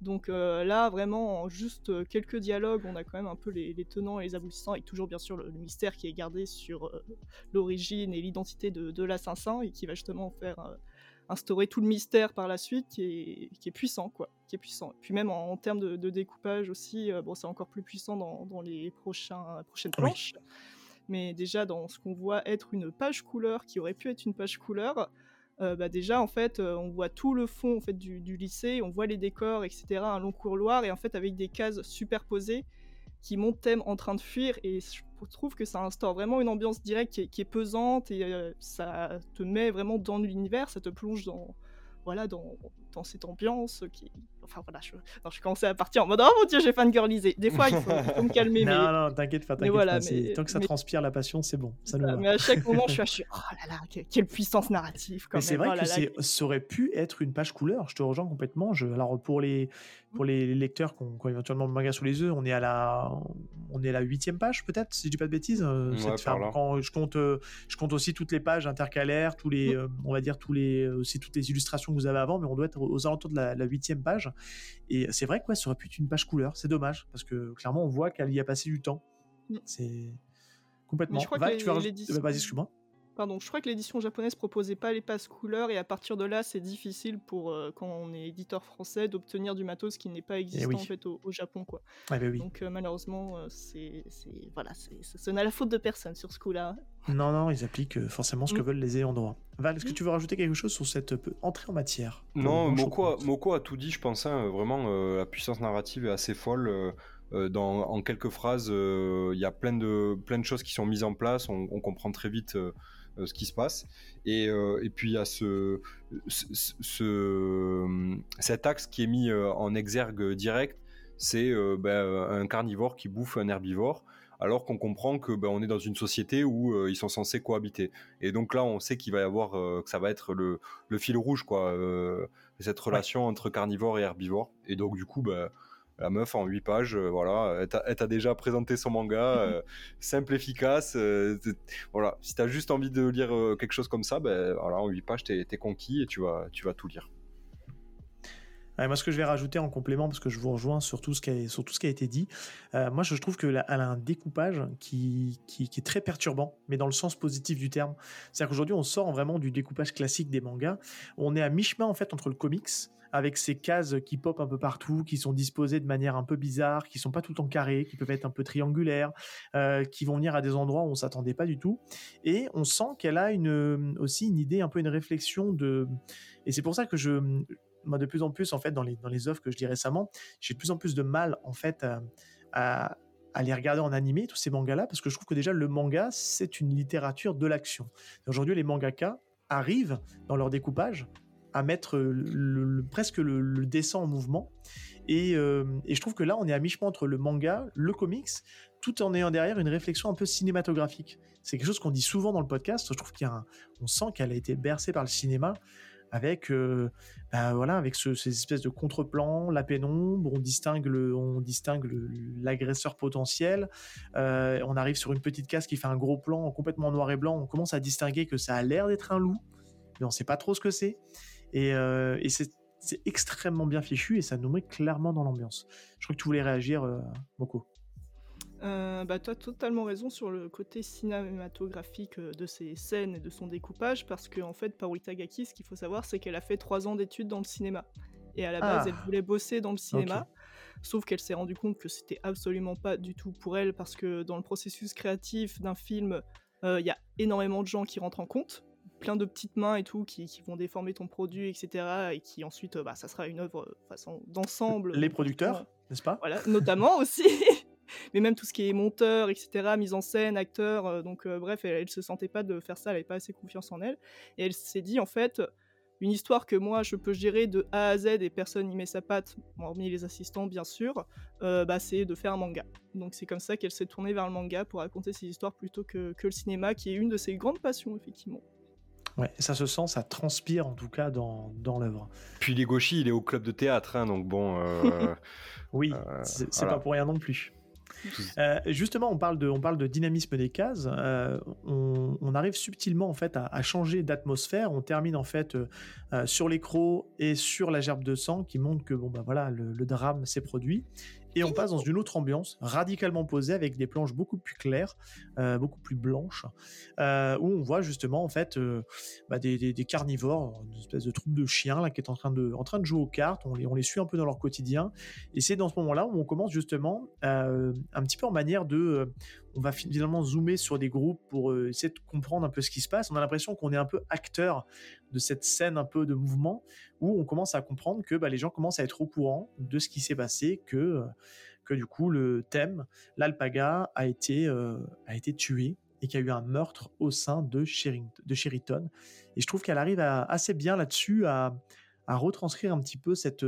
Donc euh, là, vraiment, en juste quelques dialogues, on a quand même un peu les, tenants et les aboutissants, et toujours bien sûr le, mystère qui est gardé sur euh, l'origine et l'identité de, l'assassin, et qui va justement faire instaurer tout le mystère par la suite, qui est, puissant, quoi, qui est puissant. puis même en, termes de, découpage aussi, bon, c'est encore plus puissant dans, les prochains, prochaines planches. Mais déjà, dans ce qu'on voit être une page couleur, qui aurait pu être une page couleur, euh, bah déjà en fait euh, on voit tout le fond en fait du, lycée, on voit les décors, etc. Un long couloir et en fait avec des cases superposées qui montrent thème en train de fuir et je trouve que ça instaure vraiment une ambiance directe qui est, pesante et euh, ça te met vraiment dans l'univers, ça te plonge dans voilà dans, dans cette ambiance qui enfin voilà, je, non, je commençais à partir en mode oh mon dieu, j'ai fangirlisé. Des fois, il faut, me calmer. non, mais... non, t'inquiète pas, t'inquiète voilà, pas. Tant que ça transpire la passion, c'est bon. Ça mais à chaque moment, je suis, oh là là, quelle puissance narrative. mais c'est vrai oh que ça aurait pu être une page couleur. Je te rejoins complètement. Je, alors pour les pour les lecteurs qui ont, éventuellement le manga sous les yeux, on est à la on est à la huitième page peut-être, si je dis pas de bêtises. Euh, quand je compte euh, je compte aussi toutes les pages intercalaires, tous les euh, on va dire tous les aussi toutes les illustrations que vous avez avant, mais on doit être aux alentours de la huitième page. Et c'est vrai que ça aurait pu être une page couleur. C'est dommage parce que clairement on voit qu'elle y a passé du temps. Mm. C'est complètement. je crois que tu vas... Vas-y, excuse-moi. Pardon, je crois que l'édition japonaise proposait pas les passes couleurs et à partir de là, c'est difficile pour euh, quand on est éditeur français d'obtenir du matos qui n'est pas eh existant en fait au, Japon quoi. Ah, bah oui. Donc euh, malheureusement, euh, c'est voilà, ce n'est la faute de personne sur ce coup-là. Non non, ils appliquent forcément ce que mm. veulent les ayants droit. Val, est-ce que mm. tu veux rajouter quelque chose sur cette entrée en matière? Non, Moko a, tout dit, je pense. Hein, vraiment, la puissance narrative est assez folle. dans, en quelques phrases, il y a plein de, plein de choses qui sont mises en place. On, on comprend très vite euh, ce qui se passe. Et, euh, et puis il y a ce, ce, cet axe qui est mis euh, en exergue direct, c'est ben, un carnivore qui bouffe un herbivore alors qu'on comprend que ben, on est dans une société où ils sont censés cohabiter. Et donc là, on sait qu'il va y avoir que ça va être le, le fil rouge, quoi, cette relation entre carnivore et herbivore. Et donc du coup, ben, la meuf en 8 pages, euh, voilà, elle t'a déjà présenté son manga, euh, simple, efficace. Euh, voilà, si t'as juste envie de lire quelque chose comme ça, ben voilà, en 8 pages, t'es conquis et tu vas, tu vas tout lire. moi, ce que je vais rajouter en complément, parce que je vous rejoins sur tout ce qui a, sur tout ce qui a été dit, euh, moi, je trouve qu'elle a un découpage qui, qui, est très perturbant, mais dans le sens positif du terme. C'est-à-dire qu'aujourd'hui, on sort vraiment du découpage classique des mangas. On est à mi-chemin, en fait, entre le comics, avec ces cases qui pop un peu partout, qui sont disposées de manière un peu bizarre, qui sont pas tout le temps carrées, qui peuvent être un peu triangulaires, euh, qui vont venir à des endroits où on s'attendait pas du tout. Et on sent qu'elle a une, aussi une idée, un peu une réflexion de. Et c'est pour ça que je, moi, de plus en plus, en fait, dans les, dans les offres que je dis récemment, j'ai de plus en plus de mal, en fait, à, à, les regarder en animé, tous ces mangas-là, parce que je trouve que déjà, le manga, c'est une littérature de l'action. Aujourd'hui, les mangaka arrivent, dans leur découpage, à mettre presque le, dessin en mouvement. Et, euh, et, je trouve que là, on est à mi-chemin entre le manga, le comics, tout en ayant derrière une réflexion un peu cinématographique. C'est quelque chose qu'on dit souvent dans le podcast. Je trouve qu'on sent qu'elle a été bercée par le cinéma avec euh, bah, voilà avec ces espèces de contre-plans, la pénombre, on distingue l'agresseur potentiel. Euh, on arrive sur une petite case qui fait un gros plan complètement noir et blanc. On commence à distinguer que ça a l'air d'être un loup, mais on sait pas trop ce que c'est. Et, euh, et c'est extrêmement bien fichu et ça nous met clairement dans l'ambiance. Je crois que tu voulais réagir, beaucoup. Euh, bah, tu as totalement raison sur le côté cinématographique euh, de ces scènes et de son découpage, parce qu'en en fait, Paru Tagaki, ce qu'il faut savoir, c'est qu'elle a fait trois ans d'études dans le cinéma. Et à la base, elle ah. voulait bosser dans le cinéma, sauf qu'elle s'est rendue compte que c'était absolument pas du tout pour elle, parce que dans le processus créatif d'un film, euh, il y a énormément de gens qui rentrent en compte, plein de petites mains et tout qui, vont déformer ton produit, etc. Et qui ensuite, bah, ça sera une œuvre façon d'ensemble. Les producteurs, n'est-ce pas? Voilà, notamment aussi. mais même tout ce qui est monteur, etc., mise en scène, acteur. Euh, donc, euh, bref, elle, ne se sentait pas de faire ça, elle n'avait pas assez confiance en elle. Et elle s'est dit, en fait, une histoire que moi je peux gérer de A à Z et personne n'y met sa patte, hormis les assistants bien sûr, euh, bah, c'est de faire un manga. Donc c'est comme ça qu'elle s'est tournée vers le manga pour raconter ses histoires plutôt que, que, le cinéma, qui est une de ses grandes passions effectivement. Ouais, ça se sent, ça transpire en tout cas dans, dans l'œuvre. Puis les gauchis, il est au club de théâtre, hein, donc bon. oui, c'est pas pour rien non plus. Euh, justement, on parle de, on parle de dynamisme des cases. Euh, on, arrive subtilement en fait à, changer d'atmosphère. On termine en fait euh, sur les crocs et sur la gerbe de sang qui montre que bon bah voilà le, le drame s'est produit et on passe dans une autre ambiance radicalement posée avec des planches beaucoup plus claires, euh, beaucoup plus blanches, euh, où on voit justement en fait euh, bah, des, carnivores, une espèce de troupe de chiens là qui est en train de, en train de jouer aux cartes. On les, on les suit un peu dans leur quotidien, et c'est dans ce moment-là où on commence justement un petit peu en manière de, on va finalement zoomer sur des groupes pour essayer de comprendre un peu ce qui se passe. On a l'impression qu'on est un peu acteur de cette scène un peu de mouvement où on commence à comprendre que bah, les gens commencent à être au courant de ce qui s'est passé, que, euh, du coup le thème, l'alpaga, a été, euh, a été tué et qu'il y a eu un meurtre au sein de, de Sheraton. Et je trouve qu'elle arrive assez bien là-dessus à, retranscrire un petit peu cette,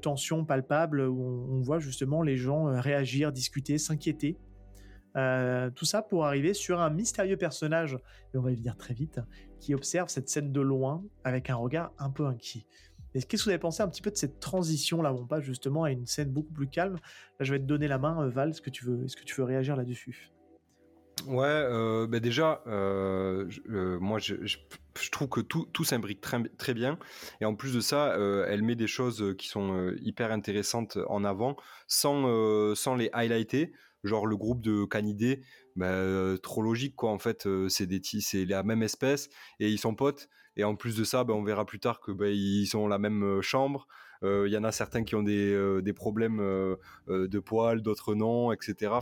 tension palpable où on, voit justement les gens euh, réagir, discuter, s'inquiéter. Tout ça pour arriver sur un mystérieux personnage, et on va y venir très vite, qui observe cette scène de loin avec un regard un peu inquiet. qu'est-ce que vous avez pensé un petit peu de cette transition là, on passe justement à une scène beaucoup plus calme? Là, je vais te donner la main, euh, Val. Est-ce que tu veux, est-ce que tu veux réagir là-dessus? Ouais, euh, bah déjà, euh, moi, je, trouve que tout, tout s'imbrique très, très bien. Et en plus de ça, elle met des choses qui sont hyper intéressantes en avant, sans, sans les highlighter. Genre le groupe de canidés, bah, trop logique quoi en fait c'est des la même espèce et ils sont potes et en plus de ça bah, on verra plus tard que bah, ils la même chambre. Il y en a certains qui ont des, des problèmes de poils d'autres non etc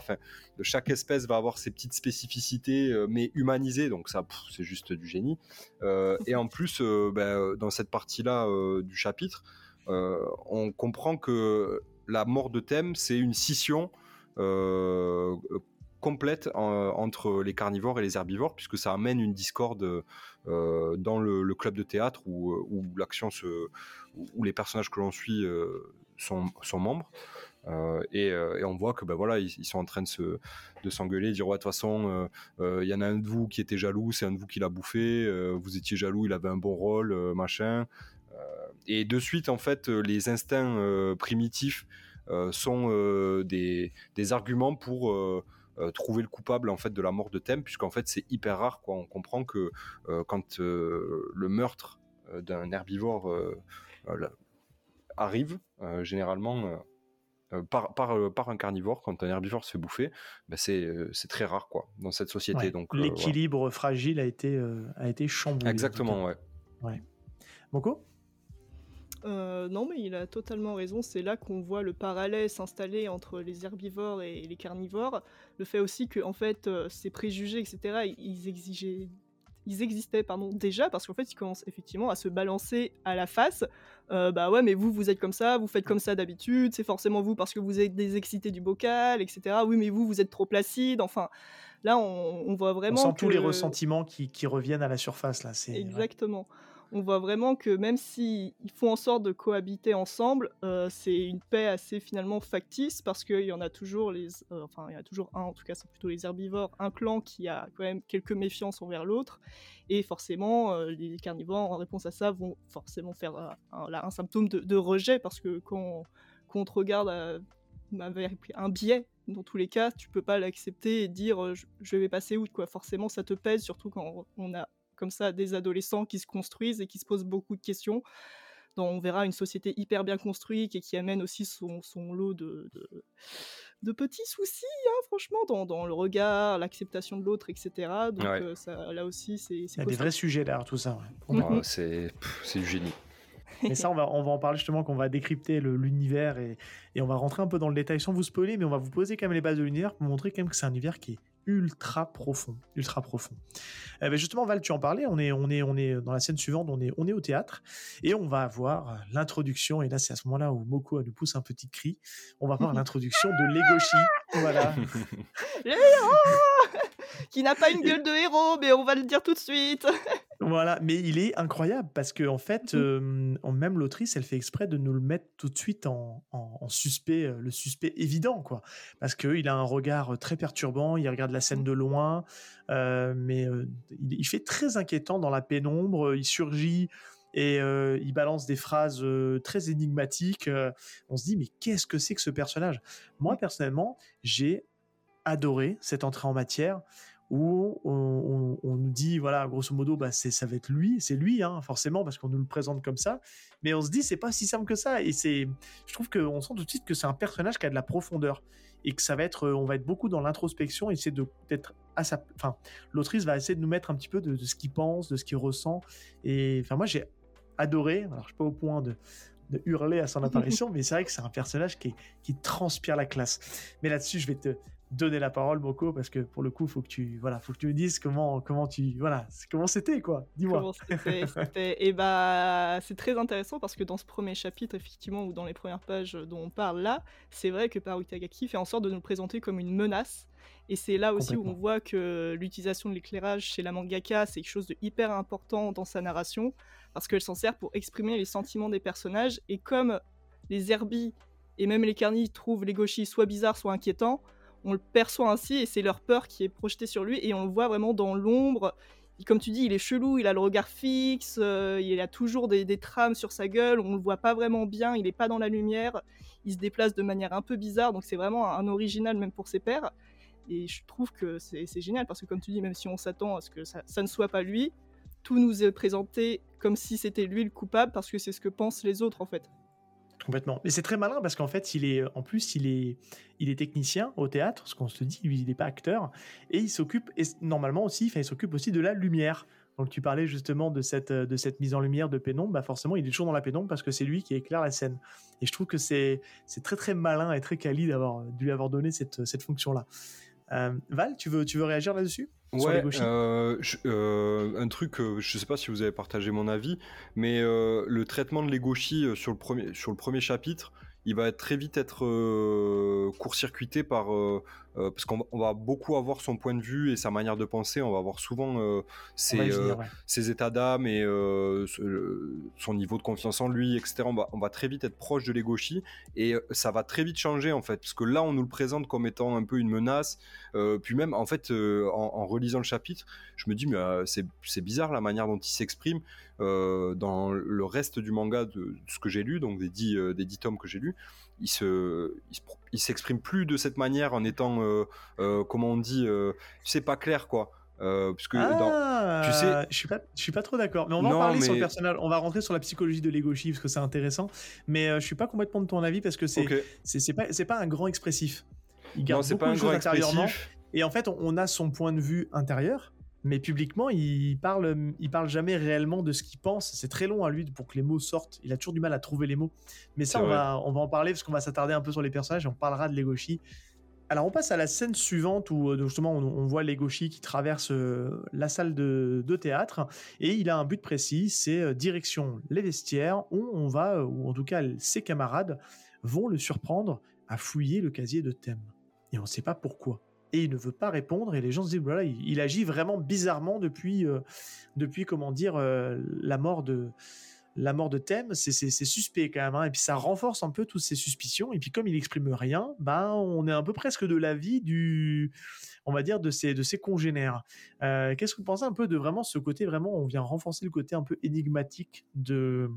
chaque espèce va avoir ses petites spécificités mais humanisées donc ça c'est juste du génie. Et en plus dans cette partie là du chapitre on comprend que la mort de thème c'est une scission euh, complète entre les carnivores et les herbivores, puisque ça amène une discorde euh, dans le, club de théâtre où, où l'action se, où les personnages que l'on suit euh, sont, membres. Euh, et, on voit que ben voilà, ils, sont en train de se de s'engueuler, dire de toute façon, il y en a un de vous qui était jaloux, c'est un de vous qui l'a bouffé, vous étiez jaloux, il avait un bon rôle, machin. et de suite en fait, les instincts primitifs sont des, des, arguments pour euh, trouver le coupable en fait de la mort de Thème, puisqu'en fait c'est hyper rare. Quoi. On comprend que euh, quand euh, le meurtre d'un herbivore arrive généralement par, par, par, un carnivore, quand un herbivore se fait bouffer, bah, c'est très rare quoi, dans cette société. donc L'équilibre fragile a été, a été chamboulé. Exactement, ouais. ouais. Euh, non, mais il a totalement raison. C'est là qu'on voit le parallèle s'installer entre les herbivores et les carnivores. Le fait aussi que, en fait, euh, ces préjugés, etc., ils exigeaient, ils existaient, pardon, déjà parce qu'en fait, ils commencent effectivement à se balancer à la face. Euh, bah ouais, mais vous, vous êtes comme ça, vous faites comme ça d'habitude. C'est forcément vous parce que vous êtes désexcité du bocal, etc. Oui, mais vous, vous êtes trop placide. Enfin, là, on, voit vraiment. On sent tous les ressentiments qui, qui, reviennent à la surface là. Exactement on voit vraiment que même s'ils font en sorte de cohabiter ensemble, euh, c'est une paix assez finalement factice parce qu'il y en a toujours les, euh, enfin il y a toujours un, en tout cas c'est plutôt les herbivores, un clan qui a quand même quelques méfiances envers l'autre et forcément euh, les carnivores en réponse à ça vont forcément faire un, symptôme de, rejet parce que quand, on te regarde un biais dans tous les cas, tu peux pas l'accepter et dire je, je, vais passer outre quoi. Forcément, ça te pèse, surtout quand on a comme ça des adolescents qui se construisent et qui se posent beaucoup de questions. Donc, on verra une société hyper bien construite et qui amène aussi son, lot de, de, petits soucis, hein, franchement, dans, dans, le regard, l'acceptation de l'autre, etc. Donc euh, ça, là aussi, c'est... Il y a des vrais sujets là, tout ça. c'est du génie. Mais ça, on va, on va en parler justement, qu'on va décrypter l'univers et, et, on va rentrer un peu dans le détail sans vous spoiler, mais on va vous poser quand même les bases de l'univers pour montrer quand même que c'est un univers qui est ultra profond, ultra profond. Eh ben, justement, Val, tu en parlais, on est, on est, on est dans la scène suivante, on est, on est au théâtre et on va avoir l'introduction. Et là, c'est à ce moment-là où Moko nous pousse un petit cri. On va voir l'introduction de Legoshi. Voilà. qui n'a pas une gueule de héros, mais on va le dire tout de suite. Voilà, mais il est incroyable parce que en fait, mmh. même l'autrice, elle fait exprès de nous le mettre tout de suite en, suspect, le suspect évident, quoi. Parce qu'il a un regard très perturbant, il regarde la scène mmh. de loin, mais il, fait très inquiétant dans la pénombre, il surgit et il balance des phrases très énigmatiques. on se dit, mais qu'est-ce que c'est que ce personnage? Moi, mmh. personnellement, j'ai adoré cette entrée en matière où on, nous dit, voilà, grosso modo, bah, ça va être lui, c'est lui, hein, forcément, parce qu'on nous le présente comme ça, mais on se dit, c'est pas si simple que ça, et c'est, je trouve qu'on sent tout de suite que c'est un personnage qui a de la profondeur, et que ça va être, on va être beaucoup dans l'introspection, et essayer de, peut-être à sa, enfin, l'autrice va essayer de nous mettre un petit peu de, ce qu'il pense, de ce qu'il ressent, et enfin, moi, j'ai adoré, alors je suis pas au point de, hurler à son apparition, mais c'est vrai que c'est un personnage qui, qui transpire la classe. Mais là-dessus, je vais te, donner la parole, Moko, parce que pour le coup, faut que tu, voilà, faut que tu me dises comment, comment tu, voilà, comment c'était, quoi. Dis-moi. c'était, Et bah, c'est très intéressant parce que dans ce premier chapitre, effectivement, ou dans les premières pages dont on parle là, c'est vrai que Paru Itagaki fait en sorte de nous présenter comme une menace. Et c'est là aussi où on voit que l'utilisation de l'éclairage chez la mangaka, c'est quelque chose de hyper important dans sa narration, parce qu'elle s'en sert pour exprimer les sentiments des personnages. Et comme les herbis et même les carnis trouvent les gauchis soit bizarres, soit inquiétants, on le perçoit ainsi et c'est leur peur qui est projetée sur lui et on le voit vraiment dans l'ombre. Comme tu dis, il est chelou, il a le regard fixe, euh, il a toujours des, trames sur sa gueule, on le voit pas vraiment bien, il est pas dans la lumière, il se déplace de manière un peu bizarre, donc c'est vraiment un, original même pour ses pairs. Et je trouve que c'est génial parce que comme tu dis, même si on s'attend à ce que ça, ça ne soit pas lui, tout nous est présenté comme si c'était lui le coupable parce que c'est ce que pensent les autres en fait. Complètement. Mais c'est très malin parce qu'en fait, il est, en plus, il est, il est technicien au théâtre, ce qu'on se dit, lui, il n'est pas acteur, et il s'occupe, et normalement aussi, il s'occupe aussi de la lumière. Donc tu parlais justement de cette, de cette mise en lumière de pénombre, bah forcément il est toujours dans la pénombre parce que c'est lui qui éclaire la scène. Et je trouve que c'est, très très malin et très quali d'avoir, de lui avoir donné cette, cette fonction-là. Euh, Val, tu veux, tu veux réagir là-dessus? Ouais, euh, euh, un truc, je sais pas si vous avez partagé mon avis, mais le traitement de l'Egoshi sur, le premier, sur le premier chapitre, il va très vite être court-circuité par euh, parce qu'on va beaucoup avoir son point de vue et sa manière de penser, on va avoir souvent euh, euh, ses, états d'âme et son niveau de confiance en lui, etc. On va, on va très vite être proche de l'Egoshi et ça va très vite changer en fait, parce que là on nous le présente comme étant un peu une menace, puis même en fait en, relisant le chapitre, je me dis mais c'est bizarre la manière dont il s'exprime dans le reste du manga de, ce que j'ai lu, donc des dix, des dix tomes que j'ai lus, il se, il s'exprime plus de cette manière en étant, euh, euh, comment on dit, euh, c'est pas clair quoi. Euh, puisque ah, tu sais, je suis pas, je suis pas trop d'accord. Mais on va en parler sur le personnage. On va rentrer sur la psychologie de Legoshi parce que c'est intéressant. Mais je suis pas complètement de ton avis parce que c'est, c'est, pas, c'est pas un grand expressif. Il garde beaucoup pas de choses intérieurement. Et en fait, on a son point de vue intérieur, mais publiquement, il parle, il parle jamais réellement de ce qu'il pense. C'est très long à lui pour que les mots sortent. Il a toujours du mal à trouver les mots. Mais ça, on va, on va en parler parce qu'on va s'attarder un peu sur les personnages. Et on parlera de Legoshi alors on passe à la scène suivante où euh, justement on, voit Legoshi qui traverse euh, la salle de, théâtre et il a un but précis, c'est euh, direction les vestiaires où on va, ou en tout cas ses camarades vont le surprendre à fouiller le casier de thème. Et on ne sait pas pourquoi. Et il ne veut pas répondre et les gens se disent voilà il, agit vraiment bizarrement depuis depuis comment dire la mort de la mort de Thème, c'est suspect quand même, hein. et puis ça renforce un peu toutes ces suspicions. Et puis comme il exprime rien, ben on est un peu presque de l'avis du, on va dire de ses congénères. Euh, qu'est-ce que vous pensez un peu de vraiment ce côté vraiment, on vient renforcer le côté un peu énigmatique de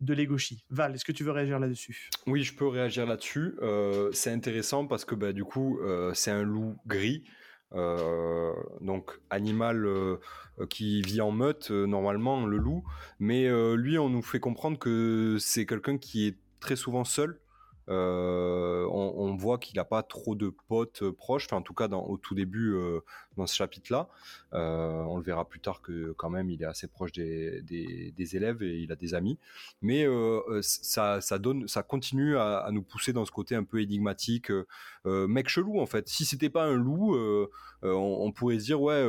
de Legoshi? Val, est-ce que tu veux réagir là-dessus? Oui, je peux réagir là-dessus. Euh, c'est intéressant parce que bah, du coup, euh, c'est un loup gris. Donc animal qui vit en meute normalement le loup. Mais lui on nous fait comprendre que c'est quelqu'un qui est très souvent seul euh, on, voit qu'il n'a pas trop de potes euh, proches, enfin, en tout cas dans, au tout début euh, dans ce chapitre-là. on le verra plus tard que quand même il est assez proche des, élèves et il a des amis. Mais ça, donne, ça continue à, nous pousser dans ce côté un peu énigmatique, mec chelou en fait. Si c'était pas un loup, on, pourrait se dire ouais,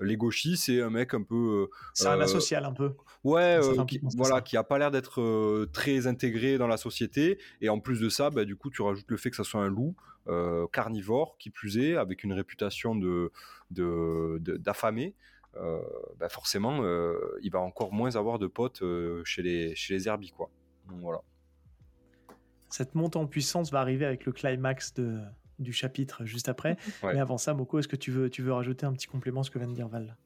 les gauchis c'est un mec un peu. c'est un asocial un peu. Ouais, qui, voilà, qui a pas l'air d'être très intégré dans la société et en plus de ça, bah, du coup, tu rajoutes le fait que ça soit un loup euh, carnivore, qui plus est, avec une réputation de d'affamé. Euh, bah, forcément, euh, il va encore moins avoir de potes chez les chez les herbis, quoi. voilà. Cette montée en puissance va arriver avec le climax de, du chapitre juste après. Mais avant ça, Moko, est-ce que tu veux, tu veux rajouter un petit complément à ce que vient de dire Val?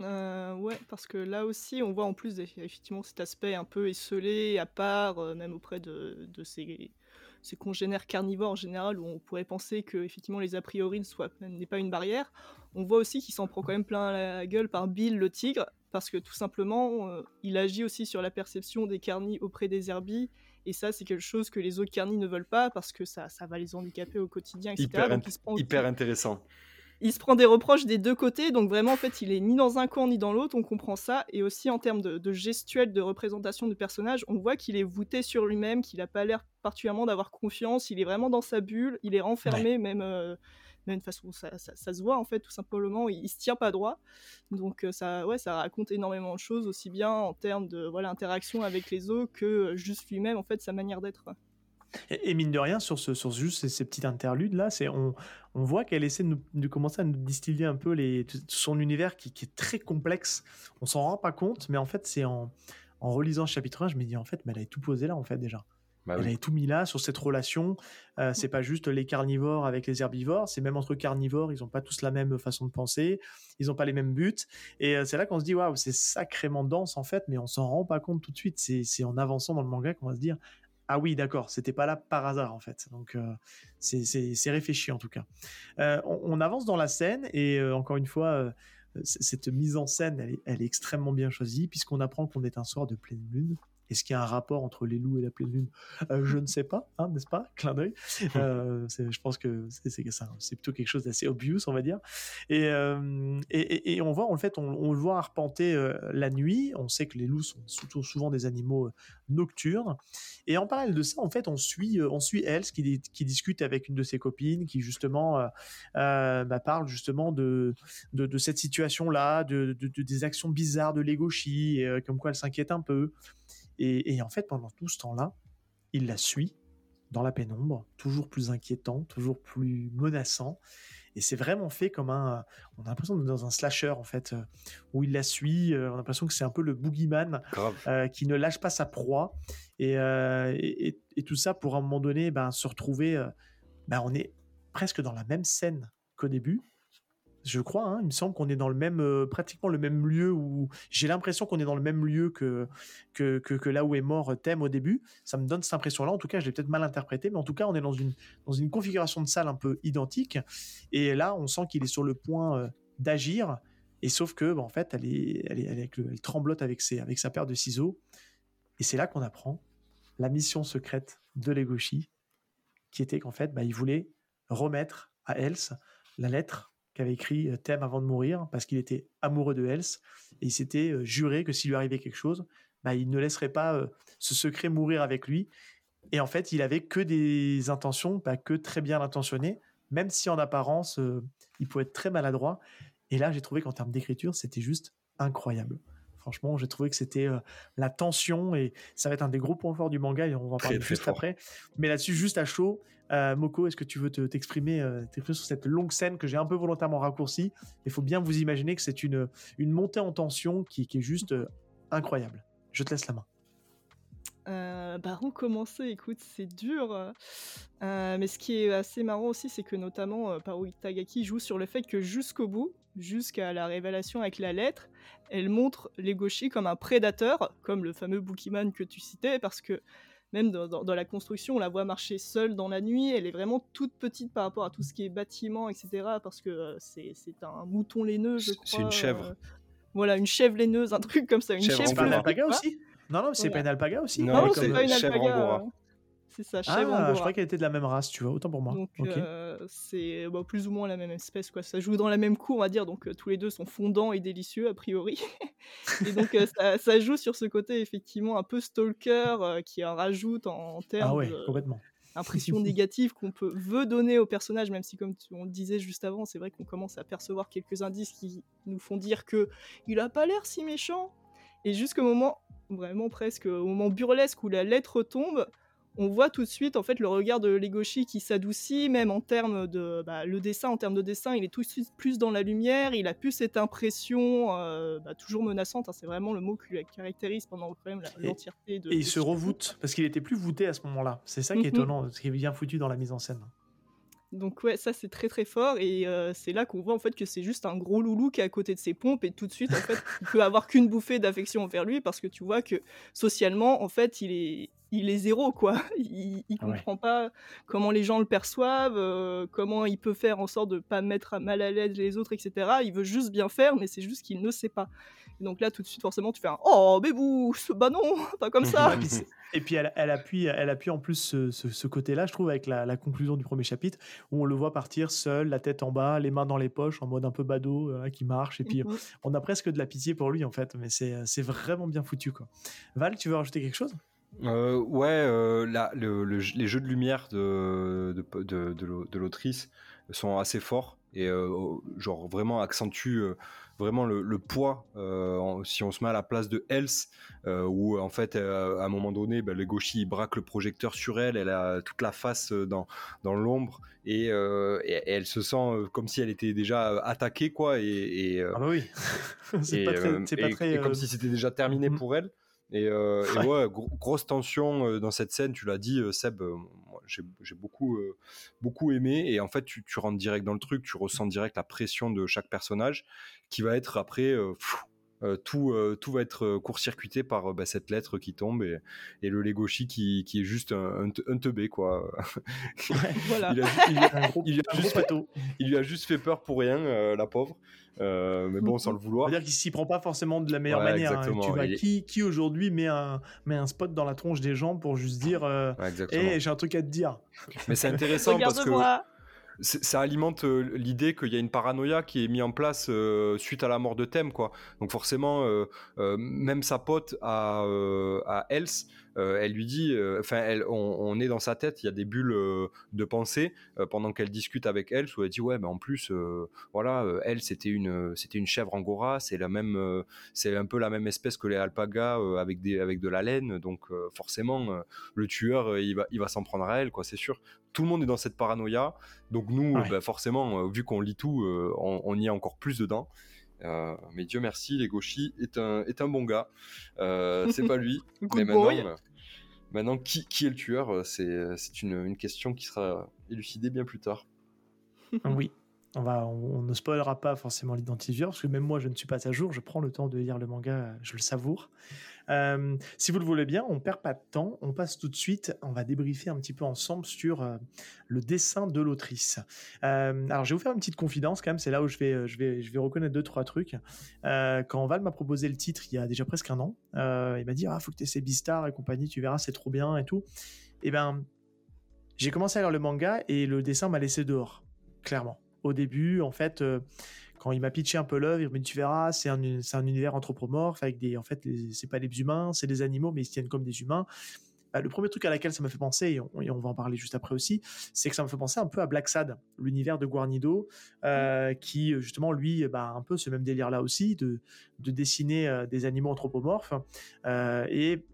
Ouais, parce que là aussi, on voit en plus effectivement cet aspect un peu esselé, à part, même auprès de, de ces, ces congénères carnivores en général, où on pourrait penser que effectivement les a priori n'est pas une barrière, on voit aussi qu'il s'en prend quand même plein la gueule par Bill le tigre, parce que tout simplement, euh, il agit aussi sur la perception des carnis auprès des herbies, et ça c'est quelque chose que les autres carnis ne veulent pas, parce que ça, ça va les handicaper au quotidien, etc. Hyper, hyper intéressant il se prend des reproches des deux côtés, donc vraiment en fait il est ni dans un camp ni dans l'autre, on comprend ça, et aussi en termes de, gestuelle, de représentation du personnage, on voit qu'il est voûté sur lui-même, qu'il n'a pas l'air particulièrement d'avoir confiance, il est vraiment dans sa bulle, il est renfermé même, euh, même de façon ça, ça, se voit en fait tout simplement, il, se tient pas droit, donc euh, ça, ouais, ça raconte énormément de choses, aussi bien en termes de voilà interaction avec les autres que juste lui-même en fait sa manière d'être. Et, mine de rien, sur, ce, sur juste ces, petits interludes là, c'est on, on voit qu'elle essaie de, commencer à nous distiller un peu les, son univers qui, est très complexe. On s'en rend pas compte, mais en fait, c'est en, en relisant ce chapitre 1, je me dis en fait, mais elle avait tout posé là en fait déjà. Bah elle avait tout mis là sur cette relation. Euh, c'est pas juste les carnivores avec les herbivores, c'est même entre carnivores, ils ont pas tous la même façon de penser, ils ont pas les mêmes buts. Et euh, c'est là qu'on se dit waouh, c'est sacrément dense en fait, mais on s'en rend pas compte tout de suite. C'est en avançant dans le manga qu'on va se dire ah oui, d'accord, c'était pas là par hasard en fait. Donc euh, c'est réfléchi en tout cas. Euh, on, avance dans la scène et euh, encore une fois, cette mise en scène, elle est extrêmement bien choisie puisqu'on apprend qu'on est un soir de pleine lune. Est-ce qu'il y a un rapport entre les loups et la pleine lune? Euh, Je ne sais pas, hein, n'est-ce pas? Clin d'œil. Euh, je pense que c'est plutôt quelque chose d'assez obvious, on va dire. Et, euh, et, et, on voit, en fait, on, le voit arpenter la nuit. On sait que les loups sont surtout souvent des animaux nocturnes. Et en parallèle de ça, en fait, on suit, on suit Else qui, qui discute avec une de ses copines qui justement bah, parle justement de, de, de cette situation-là, de, de, des actions bizarres de Legoshi, comme quoi elle s'inquiète un peu. Et, en fait, pendant tout ce temps-là, il la suit dans la pénombre, toujours plus inquiétant, toujours plus menaçant. Et c'est vraiment fait comme un. On a l'impression d'être dans un slasher, en fait, euh, où il la suit. Euh, on a l'impression que c'est un peu le boogeyman euh, qui ne lâche pas sa proie. Et, et, tout ça pour, à un moment donné, ben, se retrouver. Ben, on est presque dans la même scène qu'au début, je crois. Hein, il me semble qu'on est dans le même, euh, pratiquement le même lieu où j'ai l'impression qu'on est dans le même lieu que que, là où est mort Thème au début. Ça me donne cette impression-là. En tout cas, je l'ai peut-être mal interprété, mais en tout cas, on est dans une dans une configuration de salle un peu identique. Et là, on sent qu'il est sur le point euh, d'agir Et sauf que, bah, en fait, elle, est, elle, est, elle, tremblote avec, ses, avec sa paire de ciseaux. Et c'est là qu'on apprend la mission secrète de Legoshi, qui était qu'en fait, bah, il voulait remettre à Else la lettre qu'avait écrit euh, Thème avant de mourir, parce qu'il était amoureux de Else, et il s'était euh, juré que s'il lui arrivait quelque chose, bah, il ne laisserait pas euh, ce secret mourir avec lui. Et en fait, il avait que des intentions, pas que très bien intentionnées, même si en apparence, il pouvait être très maladroit. Et là, j'ai trouvé qu'en termes d'écriture, c'était juste incroyable. Franchement, j'ai trouvé que c'était la tension et ça va être un des gros points forts du manga et on va en parler juste après. Mais là-dessus, juste à chaud, Moko, est-ce que tu veux t'exprimer sur cette longue scène que j'ai un peu volontairement raccourcie? Il faut bien vous imaginer que c'est une, une montée en tension qui, qui est juste incroyable. Je te laisse la main. Euh, bah, recommencer, écoute, c'est dur. Euh, mais ce qui est assez marrant aussi, c'est que notamment euh, Paru Itagaki joue sur le fait que jusqu'au bout, jusqu'à la révélation avec la lettre, elle montre Legoshi comme un prédateur, comme le fameux Bookieman que tu citais, parce que même dans, la construction, on la voit marcher seule dans la nuit, elle est vraiment toute petite par rapport à tout ce qui est bâtiment, etc., parce que euh, c'est un mouton laineux, je crois. C'est une chèvre. voilà, une chèvre laineuse, un truc comme ça. Une chèvre, chèvre aussi non, non, c'est pas une alpaga aussi Non, c'est pas une alpaga. C'est ça, chèvre ah, je crois qu'elle était de la même race, tu vois, autant pour moi. Donc, euh, c'est bah, plus ou moins la même espèce, quoi. Ça joue dans la même cour, on va dire, donc euh, tous les deux sont fondants et délicieux, a priori. et donc, euh, ça, joue sur ce côté, effectivement, un peu stalker, qui en rajoute en, termes ah ouais, complètement impression négative qu'on peut veut donner au personnage, même si comme on le disait juste avant, c'est vrai qu'on commence à percevoir quelques indices qui nous font dire que il a pas l'air si méchant. Et jusqu'au moment vraiment presque au moment burlesque où la lettre tombe, on voit tout de suite en fait le regard de Legoshi qui s'adoucit, même en termes de bah, le dessin, en termes de dessin, il est tout de suite plus dans la lumière, il a plus cette impression euh, bah, toujours menaçante, hein, c'est vraiment le mot qui la caractérise pendant quand même l'entièreté de. Et il se revoute parce qu'il était plus voûté à ce moment-là. C'est ça qui est mhm. étonnant, ce qui est bien foutu dans la mise en scène. Donc ouais, ça c'est très très fort et euh, c'est là qu'on voit en fait que c'est juste un gros loulou qui est à côté de ses pompes et tout de suite en fait il peut avoir qu'une bouffée d'affection envers lui parce que tu vois que socialement en fait il est il est zéro quoi. Il, il comprend pas comment les gens le perçoivent, euh, comment il peut faire en sorte de pas mettre mal à l'aise les autres, etc. Il veut juste bien faire, mais c'est juste qu'il ne sait pas. donc là, tout de suite, forcément, tu fais un Oh, bébou, bah non, pas comme ça. Et puis elle, elle, appuie, elle appuie en plus ce, ce, côté-là, je trouve, avec la, la, conclusion du premier chapitre, où on le voit partir seul, la tête en bas, les mains dans les poches, en mode un peu badaud, euh, qui marche. Et puis mhm. on a presque de la pitié pour lui, en fait, mais c'est vraiment bien foutu. Quoi. Val, tu veux rajouter quelque chose? Euh, ouais, euh, les jeux de lumière de, de, de, de l'autrice sont assez forts et euh, genre vraiment accentuent euh, vraiment le, poids si on se met à la place de Else où en fait à un moment donné bah, le gauchi braque le projecteur sur elle elle a toute la face dans, dans l'ombre et, elle se sent comme si elle était déjà attaquée quoi et, ah bah oui c'est pas très, pas très comme si c'était déjà terminé mm-hmm. pour elle et, euh, ouais. grosse tension euh, dans cette scène, tu l'as dit, euh, Seb, j'ai beaucoup, beaucoup aimé. Et en fait, tu, tu, rentres direct dans le truc, tu ressens direct la pression de chaque personnage qui va être après. Tout, tout va être court-circuité par bah, cette lettre qui tombe et, et le Legoshi qui, qui, est juste un, un, teubé quoi. voilà. il, lui a juste fait peur pour rien, la pauvre. Euh, mais bon, sans le vouloir. C'est-à-dire qu'il s'y prend pas forcément de la meilleure manière. Hein. Tu vois, qui, qui aujourd'hui met un, met un spot dans la tronche des gens pour juste dire euh, hey, j'ai un truc à te dire Mais c'est intéressant parce que ça alimente euh, l'idée qu'il y a une paranoïa qui est mise en place euh, suite à la mort de Thème, quoi. Donc forcément, euh, même sa pote à, à Else, elle lui dit, enfin, on, est dans sa tête, il y a des bulles de pensée pendant qu'elle discute avec Else où elle dit ouais, mais en plus, voilà, elle c'était une, c'était une chèvre angora, c'est la même, c'est un peu la même espèce que les alpagas avec des, avec de la laine, donc forcément, le tueur, il va, il va s'en prendre à elle, quoi, c'est sûr tout le monde est dans cette paranoïa. Donc nous, bah, forcément, euh, vu qu'on lit tout, euh, on, y est encore plus dedans. Euh, mais Dieu merci, Legoshi est un, est un bon gars. c'est pas lui. mais maintenant, maintenant qui, qui, est le tueur? C'est une, une, question qui sera élucidée bien plus tard. oui. On, va, on, ne spoilera pas forcément l'identifieur, parce que même moi, je ne suis pas à jour. Je prends le temps de lire le manga, je le savoure. Euh, si vous le voulez bien, on perd pas de temps, on passe tout de suite, on va débriefer un petit peu ensemble sur euh, le dessin de l'autrice. Euh, alors, je vais vous faire une petite confidence quand même, c'est là où je vais, je vais, je vais reconnaître deux, trois trucs. quand Val m'a proposé le titre il y a déjà presque un an, il m'a dit Ah, faut que tu essaies Beastar et compagnie, tu verras, c'est trop bien et tout. Et eh ben, j'ai commencé à lire le manga et le dessin m'a laissé dehors, clairement. Au début, en fait, quand il m'a pitché un peu l'œuvre, il m'a dit tu verras, c'est un, un, univers anthropomorphe avec des, en fait, c'est pas des humains, c'est des animaux, mais ils se tiennent comme des humains. Bah, le premier truc à laquelle ça m'a fait penser, et on, va en parler juste après aussi, c'est que ça me fait penser un peu à Black Sad, l'univers de Guarnido, euh, qui justement lui, bah, un peu ce même délire là aussi, de, de dessiner euh, des animaux anthropomorphes. Euh, et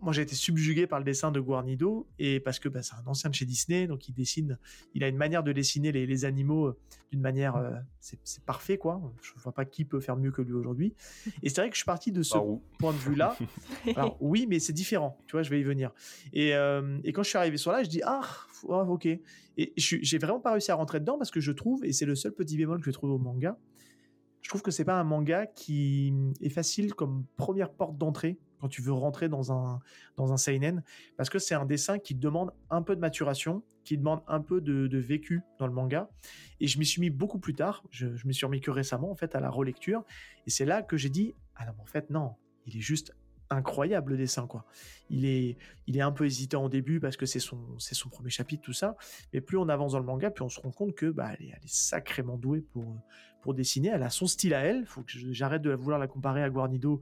moi j'ai été subjugué par le dessin de Guarnido et parce que bah, c'est un ancien de chez Disney donc il dessine il a une manière de dessiner les, animaux euh, d'une manière euh, c'est parfait quoi. Je vois pas qui peut faire mieux que lui aujourd'hui. Et c'est vrai que je suis parti de ce point de vue là alors oui mais c'est différent. Tu vois je vais y venir. Et, euh, et quand je suis arrivé sur là je dis ah ok. Et j'ai vraiment pas réussi à rentrer dedans parce que je trouve et c'est le seul petit bémol que je trouve au manga je trouve que c'est pas un manga qui est facile comme première porte d'entrée quand tu veux rentrer dans un, dans un seinen, parce que c'est un dessin qui demande un peu de maturation, qui demande un peu de, vécu dans le manga. Et je m'y suis mis beaucoup plus tard, je, je m'y suis remis que récemment, en fait, à la relecture. Et c'est là que j'ai dit, ah non, en fait, non, il est juste incroyable le dessin quoi. Il est il est un peu hésitant au début parce que c'est son c'est son premier chapitre tout ça, mais plus on avance dans le manga, plus on se rend compte que bah elle est, sacrément douée pour pour dessiner, elle a son style à elle, faut que j'arrête de vouloir la comparer à Guarnido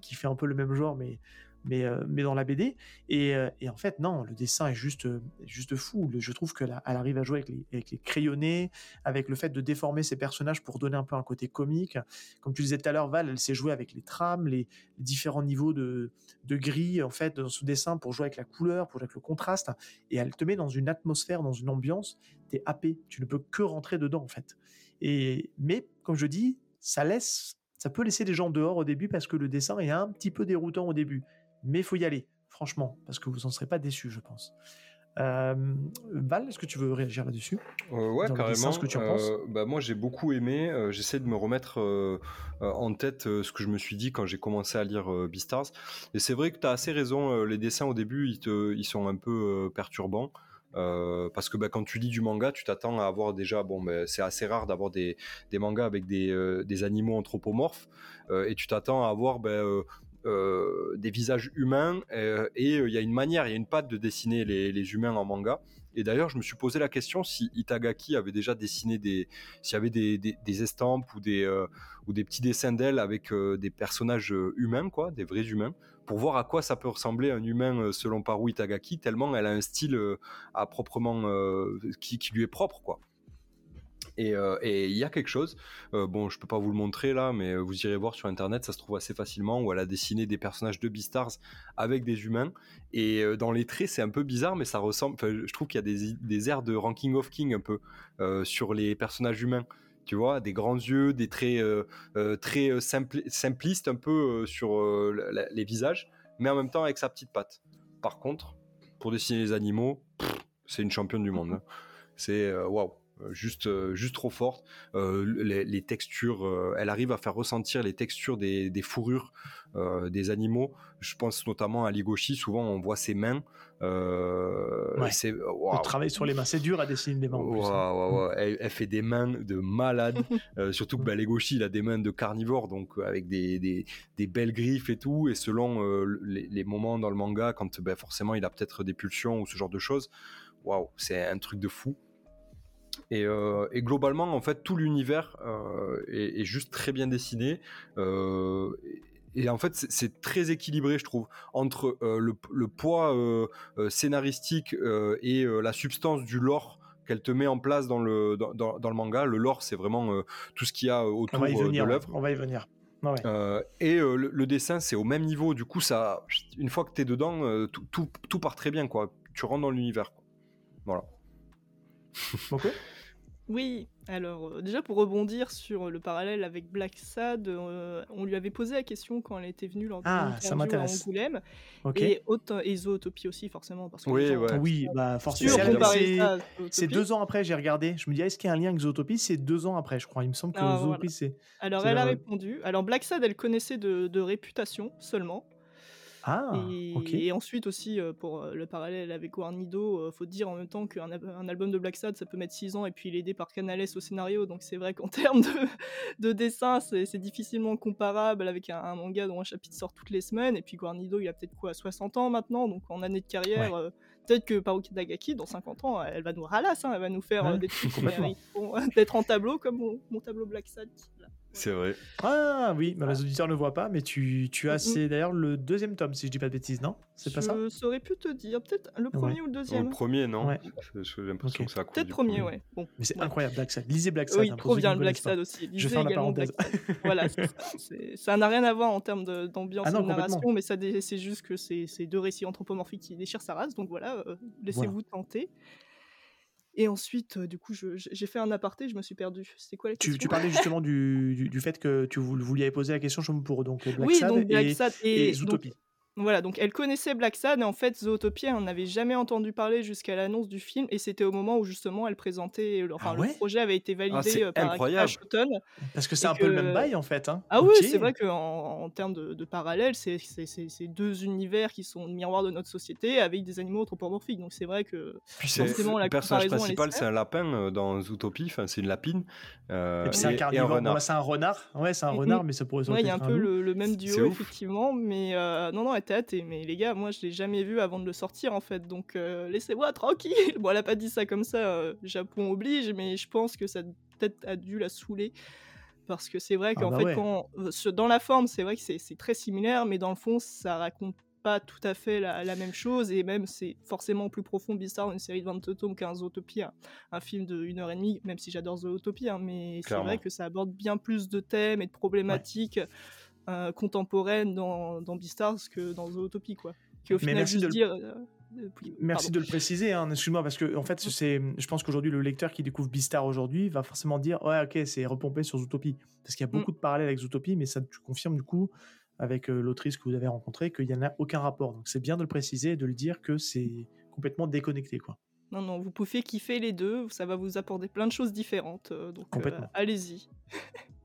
qui, fait un peu le même genre mais mais, euh, mais dans la BD. Euh, et, en fait, non, le dessin est juste, euh, juste fou. Je trouve qu'elle elle arrive à jouer avec les, crayonnés, avec le fait de déformer ses personnages pour donner un peu un côté comique. Comme tu disais tout à l'heure, Val, elle sait jouer avec les trames, les, différents niveaux de, de, gris, en fait, dans ce dessin pour jouer avec la couleur, pour jouer avec le contraste. Et elle te met dans une atmosphère, dans une ambiance, t'es happé. Tu ne peux que rentrer dedans, en fait. Et, mais, comme je dis, ça laisse ça peut laisser des gens dehors au début parce que le dessin est un petit peu déroutant au début mais il faut y aller, franchement, parce que vous n'en serez pas déçus, je pense. Euh, Val, est-ce que tu veux réagir là-dessus? Euh, Ouais, carrément. Ce que tu en penses? euh, bah, moi, j'ai beaucoup aimé. J'essaie de me remettre en tête ce que je me suis dit quand j'ai commencé à lire Beastars. Et c'est vrai que tu as assez raison. les dessins au début, ils, te, ils sont un peu perturbants. parce que bah, quand tu lis du manga, tu t'attends à avoir déjà, bon, bah, c'est assez rare d'avoir des, des, mangas avec des, des animaux anthropomorphes, et tu t'attends à avoir euh, des visages humains euh, et euh, il y a une manière, il y a une patte de dessiner les, humains en manga. Et d'ailleurs, je me suis posé la question si Itagaki avait déjà dessiné des, s'il y avait des, estampes ou des, ou des petits dessins d'elle avec des personnages humains, quoi, des vrais humains, pour voir à quoi ça peut ressembler un humain selon Paru Itagaki, tellement elle a un style à proprement qui, lui est propre, quoi. Euh, et il y a quelque chose, euh, bon, je peux pas vous le montrer là, mais euh, vous irez voir sur internet, ça se trouve assez facilement, où elle a dessiné des personnages de Beastars avec des humains. Et dans les traits, c'est un peu bizarre, mais ça ressemble. Je trouve qu'il y a des, des, airs de Ranking of King un peu sur les personnages humains. Tu vois, des grands yeux, des traits très simplistes un peu sur les visages, mais en même temps avec sa petite patte. Par contre, pour dessiner les animaux, c'est une championne du monde. Hein. C'est waouh. Euh, juste, euh, juste trop forte. Euh, les, textures, elle arrive à faire ressentir les textures des, fourrures des animaux. Je pense notamment à Ligoshi. Souvent, on voit ses mains. Ouais. C'est wow. travail sur les mains, c'est dur à dessiner des mains. Hein. elle, fait des mains de malade. surtout que bah, Ligoshi, il a des mains de carnivore, donc avec des, des, belles griffes et tout. Et selon les, moments dans le manga, quand bah, forcément il a peut-être des pulsions ou ce genre de choses, waouh, c'est un truc de fou. Euh, et, globalement, en fait, tout l'univers euh, est, juste très bien dessiné. Euh, et en fait, c'est très équilibré, je trouve, entre le, poids scénaristique et la substance du lore qu'elle te met en place dans le, dans, le manga. Le lore, c'est vraiment tout ce qu'il y a autour de l'œuvre. On va y venir. et le, dessin, c'est au même niveau. Du coup, ça, une fois que tu es dedans, tout, tout, part très bien. Quoi. Tu rentres dans l'univers. Voilà. Ok. Oui, alors euh, déjà pour rebondir sur le parallèle avec Black Sad, euh, on lui avait posé la question quand elle était venue lors de Ah, ça à m'intéresse. Angoulême, Ok. et, autant, et Zootopie aussi forcément, parce que Oui, gens ouais. Oui, bah forcément. C'est- deux ans après, j'ai regardé. Je me dis, est-ce qu'il y a un lien avec Zootopie? C'est deux ans après, je crois. Il me semble que Ah, Zootopie, c'est. Alors c'est elle a répondu. Alors Black Sad, elle connaissait de, de réputation seulement. Ah, et, ensuite aussi, euh, pour euh, le parallèle avec Warnido, euh, faut dire en même temps qu'un al- un album de Black Sad, ça peut mettre 6 ans, et puis il est aidé par Canales au scénario, donc c'est vrai qu'en termes de, de dessin, c'est difficilement comparable avec un, un manga dont un chapitre sort toutes les semaines, et puis Guarnido, il a peut-être quoi, 60 ans maintenant, donc en année de carrière, euh, peut-être que Paruki Dagaki, dans 50 ans, elle va nous ralasser, hein, elle va nous faire Ouais, des trucs d'être en tableau, comme mon, mon tableau Black Sad. qui. C'est vrai. Ah oui, bah, les auditeurs ne voient pas, mais tu, tu as, Mhm. c'est d'ailleurs le deuxième tome, si je dis pas de bêtises, non? C'est pas ça? Je saurais plus te dire, peut-être le premier ou le deuxième. le premier, non? Ouais. J'ai l'impression Ok. que à cause Peut-être du premier, ouais. Bon, Mais c'est Ouais. incroyable, Black Sad. Lisez Black Sad. Oui, hein, trop bien le Black. Sad aussi. Lisez ferme la également parenthèse. Black Sad. Voilà, ça. Ça n'a rien à voir en termes d'ambiance Ah de narration, mais ça c'est juste que c'est c'est deux récits anthropomorphiques qui déchirent sa race, donc voilà, euh, laissez-vous tenter. Et ensuite, du coup, j'ai fait un aparté, je me suis perdue. C'était quoi la Tu, question? tu parlais justement du, du, du fait que tu vous, avez posé la question je me pour donc Black Oui, Sad donc Black et, Sad et et, donc, Zootopie. Voilà, donc elle connaissait Black Sad et en fait Zootopia, on n'avait jamais entendu parler jusqu'à l'annonce du film et c'était au moment où justement elle présentait, le- enfin Ah le projet avait été validé c'est euh, par incroyable. Ashton. Parce que c'est un peu le même bail en fait. Hein. Ah oui, c'est vrai qu'en en termes de, de parallèle, c'est c'est- c'est- c'est deux univers qui sont le miroir de notre société avec des animaux anthropomorphiques. Donc c'est vrai que Puis c'est Forcément, la le personnage elle principal, c'est un lapin euh, dans Zootopie, enfin c'est une lapine. euh, Et puis c'est un carnivore. renard. Ouais, c'est un renard. Ouais, c'est un Mhm. renard, mais ça pourrait ouais, il y a un peu le, le même duo effectivement, mais euh, non non, elle hâtée. Mais les gars, moi je l'ai jamais vu avant de le sortir en fait, donc euh, laissez-moi tranquille. Bon, elle a pas dit ça comme ça, euh, Japon oblige, mais je pense que ça peut-être a dû la saouler. Parce que c'est vrai Ah qu'en bah fait, ouais. quand, euh, dans la forme, c'est vrai que c'est très similaire, mais dans le fond, ça raconte pas tout à fait la, la même chose, et même c'est forcément plus profond Beastar, une série de 22 tomes qu'un Zootopie, un, un film de 1 heure et demie, même si j'adore Zootopie, hein, mais c'est vrai que ça aborde bien plus de thèmes et de problématiques euh, contemporaines dans, dans Beastars que dans Zootopie, quoi. Qui au Mais final merci juste de le- dire... euh, oui, Merci pardon. de le préciser, hein, excuse-moi, parce que en fait, c'est, je pense qu'aujourd'hui, le lecteur qui découvre Beastar aujourd'hui va forcément dire Ouais, ok, c'est repompé sur Zootopie. Parce qu'il y a Mm. beaucoup de parallèles avec Zootopie, mais ça tu confirmes du coup, avec euh, l'autrice que vous avez rencontrée, qu'il n'y en a aucun rapport. Donc c'est bien de le préciser et de le dire que c'est complètement déconnecté. quoi. Non, non, vous pouvez kiffer les deux, ça va vous apporter plein de choses différentes, euh, donc euh, allez-y.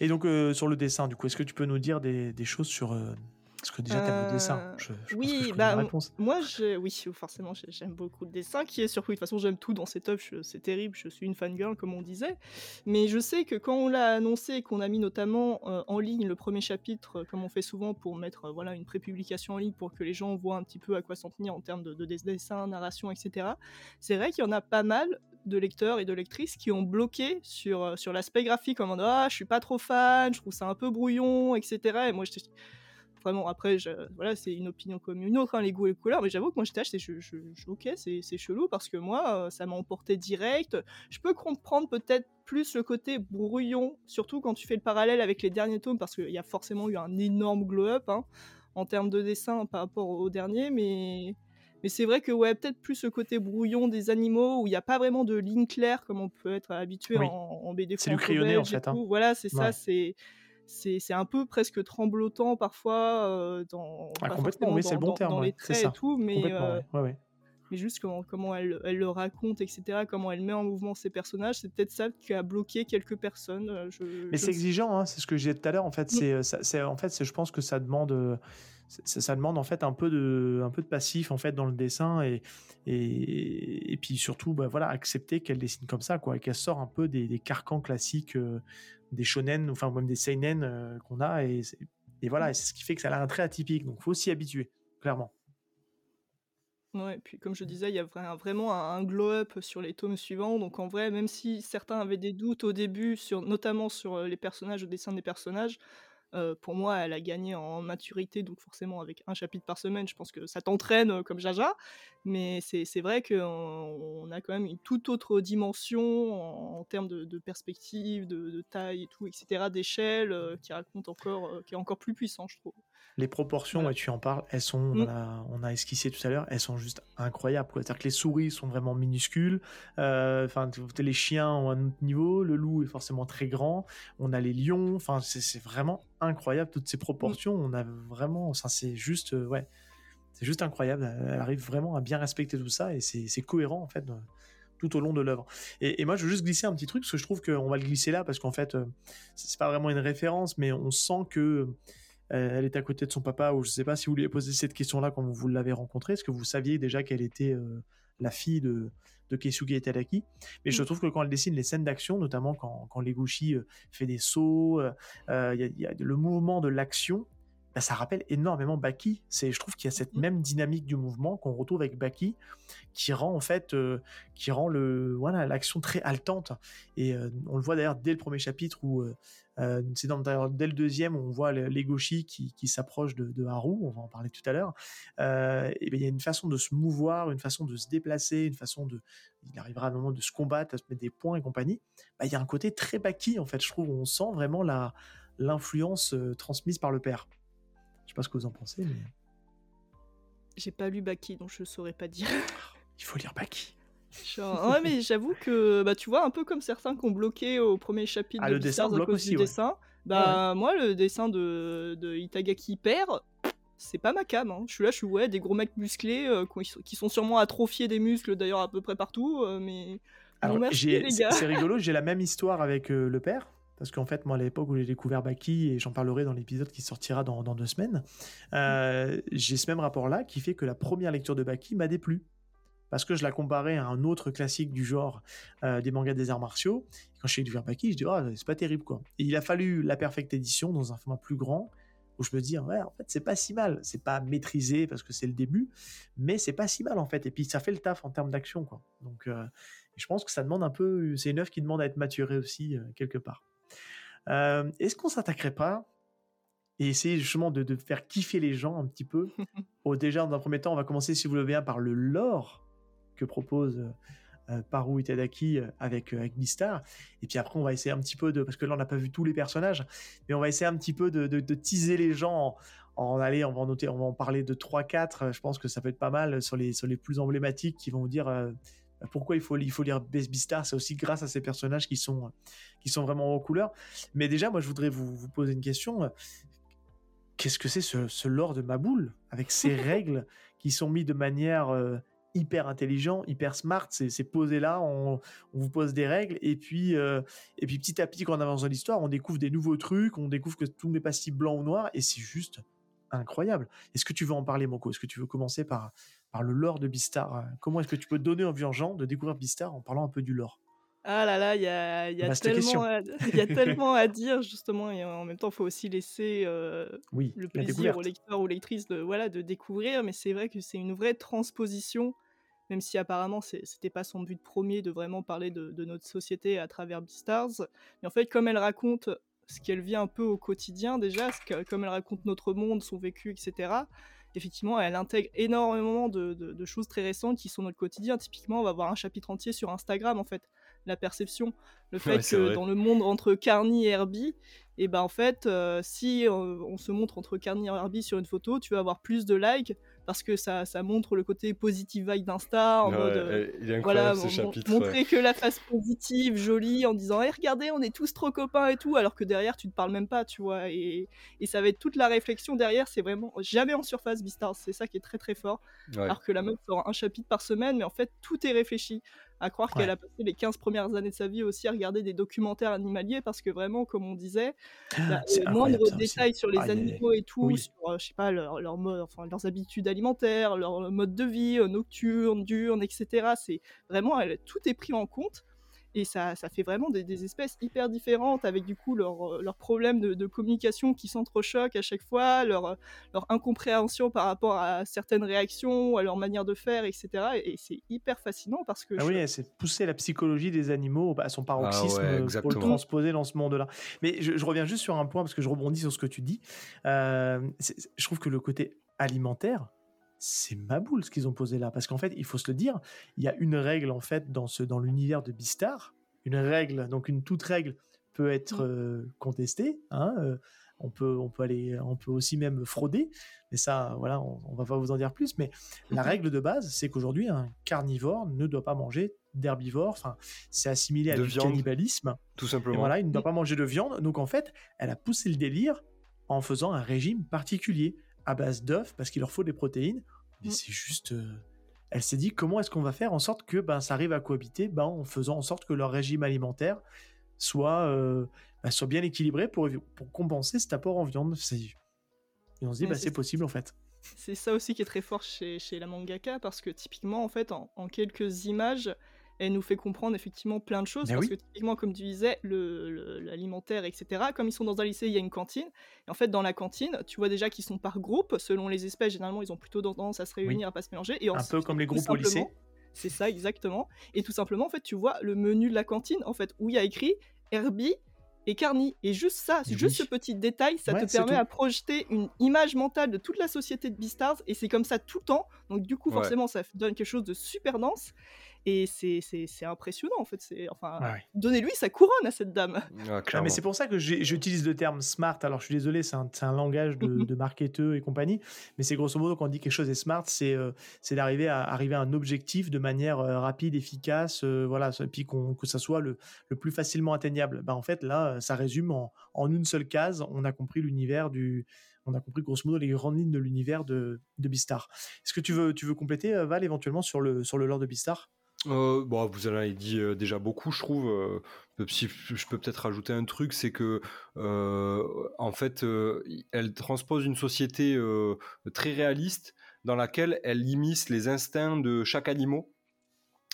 Et donc, euh, sur le dessin, du coup, est-ce que tu peux nous dire des, choses sur. euh, Parce que déjà, t'aimes le dessin. Euh, Je, je pense que oui, je bah. Moi, je, oui, forcément, j'ai- j'aime beaucoup le dessin qui est surpris. De toute façon, j'aime tout dans cette œuvre, je- c'est terrible, je suis une fangirl, comme on disait. Mais je sais que quand on l'a annoncé et qu'on a mis notamment euh, en ligne le premier chapitre, euh, comme on fait souvent pour mettre euh, voilà, une prépublication en ligne pour que les gens voient un petit peu à quoi s'en tenir en termes de, de des- dessin, narration, etc., c'est vrai qu'il y en a pas mal de lecteurs et de lectrices qui ont bloqué sur, sur l'aspect graphique en mode Ah, je suis pas trop fan, je trouve ça un peu brouillon, etc. Et moi, j'étais vraiment après je- voilà c'est une opinion comme une autre hein, les goûts et les couleurs mais j'avoue que moi j'étais acheté je, je, je- ok c'est c'est chelou parce que moi euh, ça m'a emporté direct je peux comprendre peut-être plus le côté brouillon surtout quand tu fais le parallèle avec les derniers tomes parce qu'il y a forcément eu un énorme glow up hein, en termes de dessin par rapport au dernier mais mais c'est vrai que ouais peut-être plus ce côté brouillon des animaux où il n'y a pas vraiment de ligne claire comme on peut être habitué Oui. en, en BD C'est du crayonné, en fait, hein. voilà c'est ça Ouais. c'est c'est un peu presque tremblotant parfois euh, dans, Ah, complètement, oui, c'est dans, le bon dans- terme, dans ouais, les c'est traits et tout, mais, euh, ouais. Ouais, ouais. mais juste comment, comment elle, elle le raconte, etc., comment elle met en mouvement ses personnages, c'est peut-être ça qui a bloqué quelques personnes. euh, Je, Mais je c'est exigeant, hein, c'est ce que je disais tout à l'heure. En fait, Mm. c'est, en fait, je pense que ça demande, euh, ça, demande en fait un peu de, un peu de passif en fait dans le dessin et et, et puis surtout, bah, voilà, accepter qu'elle dessine comme ça, quoi, et qu'elle sort un peu des, des carcans classiques euh, des shonen, enfin même des seinen euh, qu'on a et, et voilà, et c'est ce qui fait que ça a un trait atypique. Donc, faut s'y habituer, clairement. Ouais, puis comme je disais, il y a vra- vraiment un, un glow-up sur les tomes suivants. Donc en vrai, même si certains avaient des doutes au début, sur, notamment sur euh, les personnages, le dessin des personnages, euh, pour moi, elle a gagné en maturité. Donc forcément, avec un chapitre par semaine, je pense que ça t'entraîne euh, comme Jaja. Mais c'est vrai qu'on on a quand même une toute autre dimension en, termes de, perspective, de, taille et tout, etc., d'échelle, euh, qui raconte encore, qui est encore plus puissant, je trouve. Les proportions, tu en parles, elles sont, Mm. on, a, on a esquissé tout à l'heure, elles sont juste incroyables. C'est-à-dire que les souris sont vraiment minuscules, euh, enfin, les chiens ont un autre niveau, le loup est forcément très grand, on a les lions, enfin, c'est vraiment incroyable, toutes ces proportions, on a vraiment, ça, c'est juste, euh, ouais, c'est juste incroyable. Elle arrive vraiment à bien respecter tout ça et c'est cohérent, en fait, euh, tout au long de l'œuvre. Et, et moi, je veux juste glisser un petit truc, parce que je trouve qu'on va le glisser là, parce qu'en fait, euh, c'est pas vraiment une référence, mais on sent que elle est à côté de son papa, ou je sais pas si vous lui avez posé cette question-là quand vous, l'avez rencontrée, est-ce que vous saviez déjà qu'elle était euh, la fille de, de Keisuke Itadaki? Mais je trouve que quand elle dessine les scènes d'action, notamment quand, quand euh, fait des sauts, euh, euh, il y a- il y, a le mouvement de l'action, bah, ça rappelle énormément Baki. C'est, je trouve qu'il y a cette Mhm. même dynamique du mouvement qu'on retrouve avec Baki, qui rend en fait, euh, qui rend le, voilà, l'action très haletante. Et euh, on le voit d'ailleurs dès le premier chapitre où euh, c'est dans, d'ailleurs, dès le deuxième où on voit le- Legoshi qui, qui s'approche de, de Haru, on va en parler tout à l'heure. Et bien, il y a une façon de se mouvoir, une façon de se déplacer, une façon de, il arrivera à un moment de se combattre, à se mettre des points et compagnie. Bah, il y a un côté très Baki en fait, je trouve, on sent vraiment la l'influence transmise par le père. Sais pas ce que vous en pensez, mais J'ai pas lu Baki, donc je saurais pas dire. il faut lire Baki. Genre, ouais, mais j'avoue que, bah, tu vois, un peu comme certains qui ont bloqué au premier chapitre Ah, de le dessin à cause aussi, du ouais. dessin, bah, moi, le dessin de, de Itagaki père, c'est pas ma cam. hein. Je suis là, je suis, ouais, des gros mecs musclés euh, qui, sont- sûrement atrophiés des muscles, d'ailleurs, à peu près partout, euh, mais. Alors, c'est rigolo, j'ai la même histoire avec euh, le père. Parce qu'en fait, moi, à l'époque où j'ai découvert Baki, et j'en parlerai dans l'épisode qui sortira dans, deux semaines, euh, j'ai ce même rapport-là qui fait que la première lecture de Baki m'a déplu. Parce que je la comparais à un autre classique du genre euh, des mangas des arts martiaux. Et quand j'ai découvert Baki, je dis, oh, c'est pas terrible, quoi. Il a fallu la Perfect Edition dans un format plus grand, où je me dis, ouais, en fait, c'est pas si mal. C'est pas maîtrisé parce que c'est le début, mais c'est pas si mal, en fait. Et puis, ça fait le taf en termes d'action, quoi. Donc, euh, je pense que ça demande un peu, c'est une œuvre qui demande à être maturée aussi, quelque part. Euh, Est-ce qu'on s'attaquerait pas et essayer justement de, de faire kiffer les gens un petit peu Déjà, dans un premier temps, on va commencer, si vous le voulez bien, par le lore que propose euh, euh, Paru Itadaki euh, avec, euh, avec. Et puis après, on va essayer un petit peu de. Parce que là, on n'a pas vu tous les personnages, mais on va essayer un petit peu de, de- de teaser les gens en, en aller, on va en noter, on va en parler de 3-4. Je pense que ça peut être pas mal sur les, sur les plus emblématiques qui vont vous dire. euh, pourquoi il faut, il faut lire Best Beastar, c'est aussi grâce à ces personnages qui sont, qui sont vraiment en couleur. Mais déjà, moi, je voudrais vous, vous poser une question. Qu'est-ce que c'est ce, ce lore de Maboule avec ces règles qui sont mises de manière euh, hyper intelligent, hyper smart C'est c'est posé là, on, on vous pose des règles et puis, euh, et puis petit à petit, quand on avance dans l'histoire, on découvre des nouveaux trucs, on découvre que tout n'est pas si blanc ou noir et c'est juste incroyable. Est-ce que tu veux en parler, Moko? Est-ce que tu veux commencer par, par le lore de Beastar Comment est-ce que tu peux donner envie aux gens de découvrir Beastar en parlant un peu du lore? Ah là là, il y a, y, a tellement à- il y a tellement à dire, justement, et en même temps, il faut aussi laisser euh, Oui, le la plaisir aux lecteurs ou lectrices de, voilà, de découvrir, mais c'est vrai que c'est une vraie transposition, même si apparemment c'était pas son but premier de vraiment parler de, de notre société à travers Beastars. Mais en fait, comme elle raconte ce qu'elle vit un peu au quotidien déjà, ce que- comme elle raconte notre monde, son vécu, etc., effectivement, elle intègre énormément de, de- de choses très récentes qui sont notre quotidien. Typiquement, on va avoir un chapitre entier sur Instagram, en fait, la perception. Le fait Ouais, que vrai. dans le monde entre Carny et Herbie, et ben en fait, euh, si euh, on se montre entre Carny et Herbie sur une photo, tu vas avoir plus de likes parce que ça, ça montre le côté positive vibe d'Insta, en Ouais, mode euh, elle- il est voilà, ce chapitre. montrer ouais. que la face positive, jolie, en disant hey, regardez, on est tous trop copains et tout, alors que derrière tu ne parles même pas, tu vois. Et, et ça va être toute la réflexion derrière, c'est vraiment jamais en surface Beastars, c'est ça qui est très très fort. Ouais. Alors que la meuf sort un chapitre par semaine, mais en fait tout est réfléchi. À croire Ouais. qu'elle a passé les 15 premières années de sa vie aussi à regarder des documentaires animaliers, parce que vraiment, comme on disait, le moindre détail sur les aïe. animaux et tout, Oui. sur euh, je sais pas leur, leur mode, enfin leurs habitudes alimentaires, leur mode de vie euh, nocturne, diurne, etc. C'est vraiment elle- tout est pris en compte et ça, ça fait vraiment des, des espèces hyper différentes avec du coup leurs leurs problèmes de, de communication qui s'entrechoquent à chaque fois, leur, leur incompréhension par rapport à certaines réactions, à leur manière de faire, etc. Et, et c'est hyper fascinant parce que Ah je- oui, c'est pousser la psychologie des animaux à son paroxysme ouais, euh, pour le transposer dans ce monde-là. Mais je, je reviens juste sur un point parce que je rebondis sur ce que tu dis. Euh, je trouve que le côté alimentaire, c'est ma boule ce qu'ils ont posé là. Parce qu'en fait, il faut se le dire, il y a une règle en fait dans, ce, dans l'univers de Beastar, une règle, donc une toute règle peut être mmh. contesté. Hein, on peut, on peut aller, on peut aussi même frauder. Mais ça, voilà, on, on va pas vous en dire plus. Mais la règle de base, c'est qu'aujourd'hui, un carnivore ne doit pas manger d'herbivore. Enfin, c'est assimilé à du cannibalisme. Tout simplement. voilà, il ne doit pas manger de viande. Donc en fait, elle a poussé le délire en faisant un régime particulier à base d'œufs parce qu'il leur faut des protéines. Mais mm. c'est juste. Euh, elle s'est dit comment est-ce qu'on va faire en sorte que ben, ça arrive à cohabiter ben, en faisant en sorte que leur régime alimentaire soit, euh, ben, soit bien équilibré pour, pour compenser cet apport en viande. Et on se dit, ben, c'est possible en fait. C'est ça aussi qui est très fort chez, chez la mangaka parce que typiquement, en fait, en quelques images, elle nous fait comprendre effectivement plein de choses. parce que typiquement, comme tu disais, l'alimentaire, etc., comme ils sont dans un lycée, il y a une cantine. Et en fait, dans la cantine, tu vois déjà qu'ils sont par groupe. Selon les espèces, généralement, ils ont plutôt tendance à se réunir, à pas se mélanger. Et un peu comme les groupes au lycée. C'est ça, exactement. Et tout simplement, en fait, tu vois le menu de la cantine, en fait, où il y a écrit Herbie et Carny. Et juste ça, juste ce petit détail, ça te permet à projeter une image mentale de toute la société de Beastars. Et c'est comme ça tout le temps. Donc, du coup, forcément, ça donne quelque chose de super dense. Et c'est impressionnant, en fait. Enfin, donnez-lui sa couronne à cette dame. mais c'est pour ça que j'utilise le terme smart. Alors, je suis désolé, c'est un, un, langage de, de marketeux et compagnie. Mais c'est grosso modo, quand on dit quelque chose est smart, c'est euh, c'est d'arriver à, arriver à un objectif de manière euh, rapide, efficace, euh, voilà, et puis que ça soit le, le plus facilement atteignable. Bah, en fait, là, ça résume en, en une seule case. On a compris l'univers du on a compris grosso modo les grandes lignes de l'univers de, de Beastar. Est-ce que tu veux, tu veux compléter, Val, éventuellement sur le, sur le lore de Beastar euh, bon, vous en avez dit euh, déjà beaucoup, je trouve. Euh, si je peux peut-être rajouter un truc, c'est que en fait, elle transpose une société très réaliste dans laquelle elle immisce les instincts de chaque animal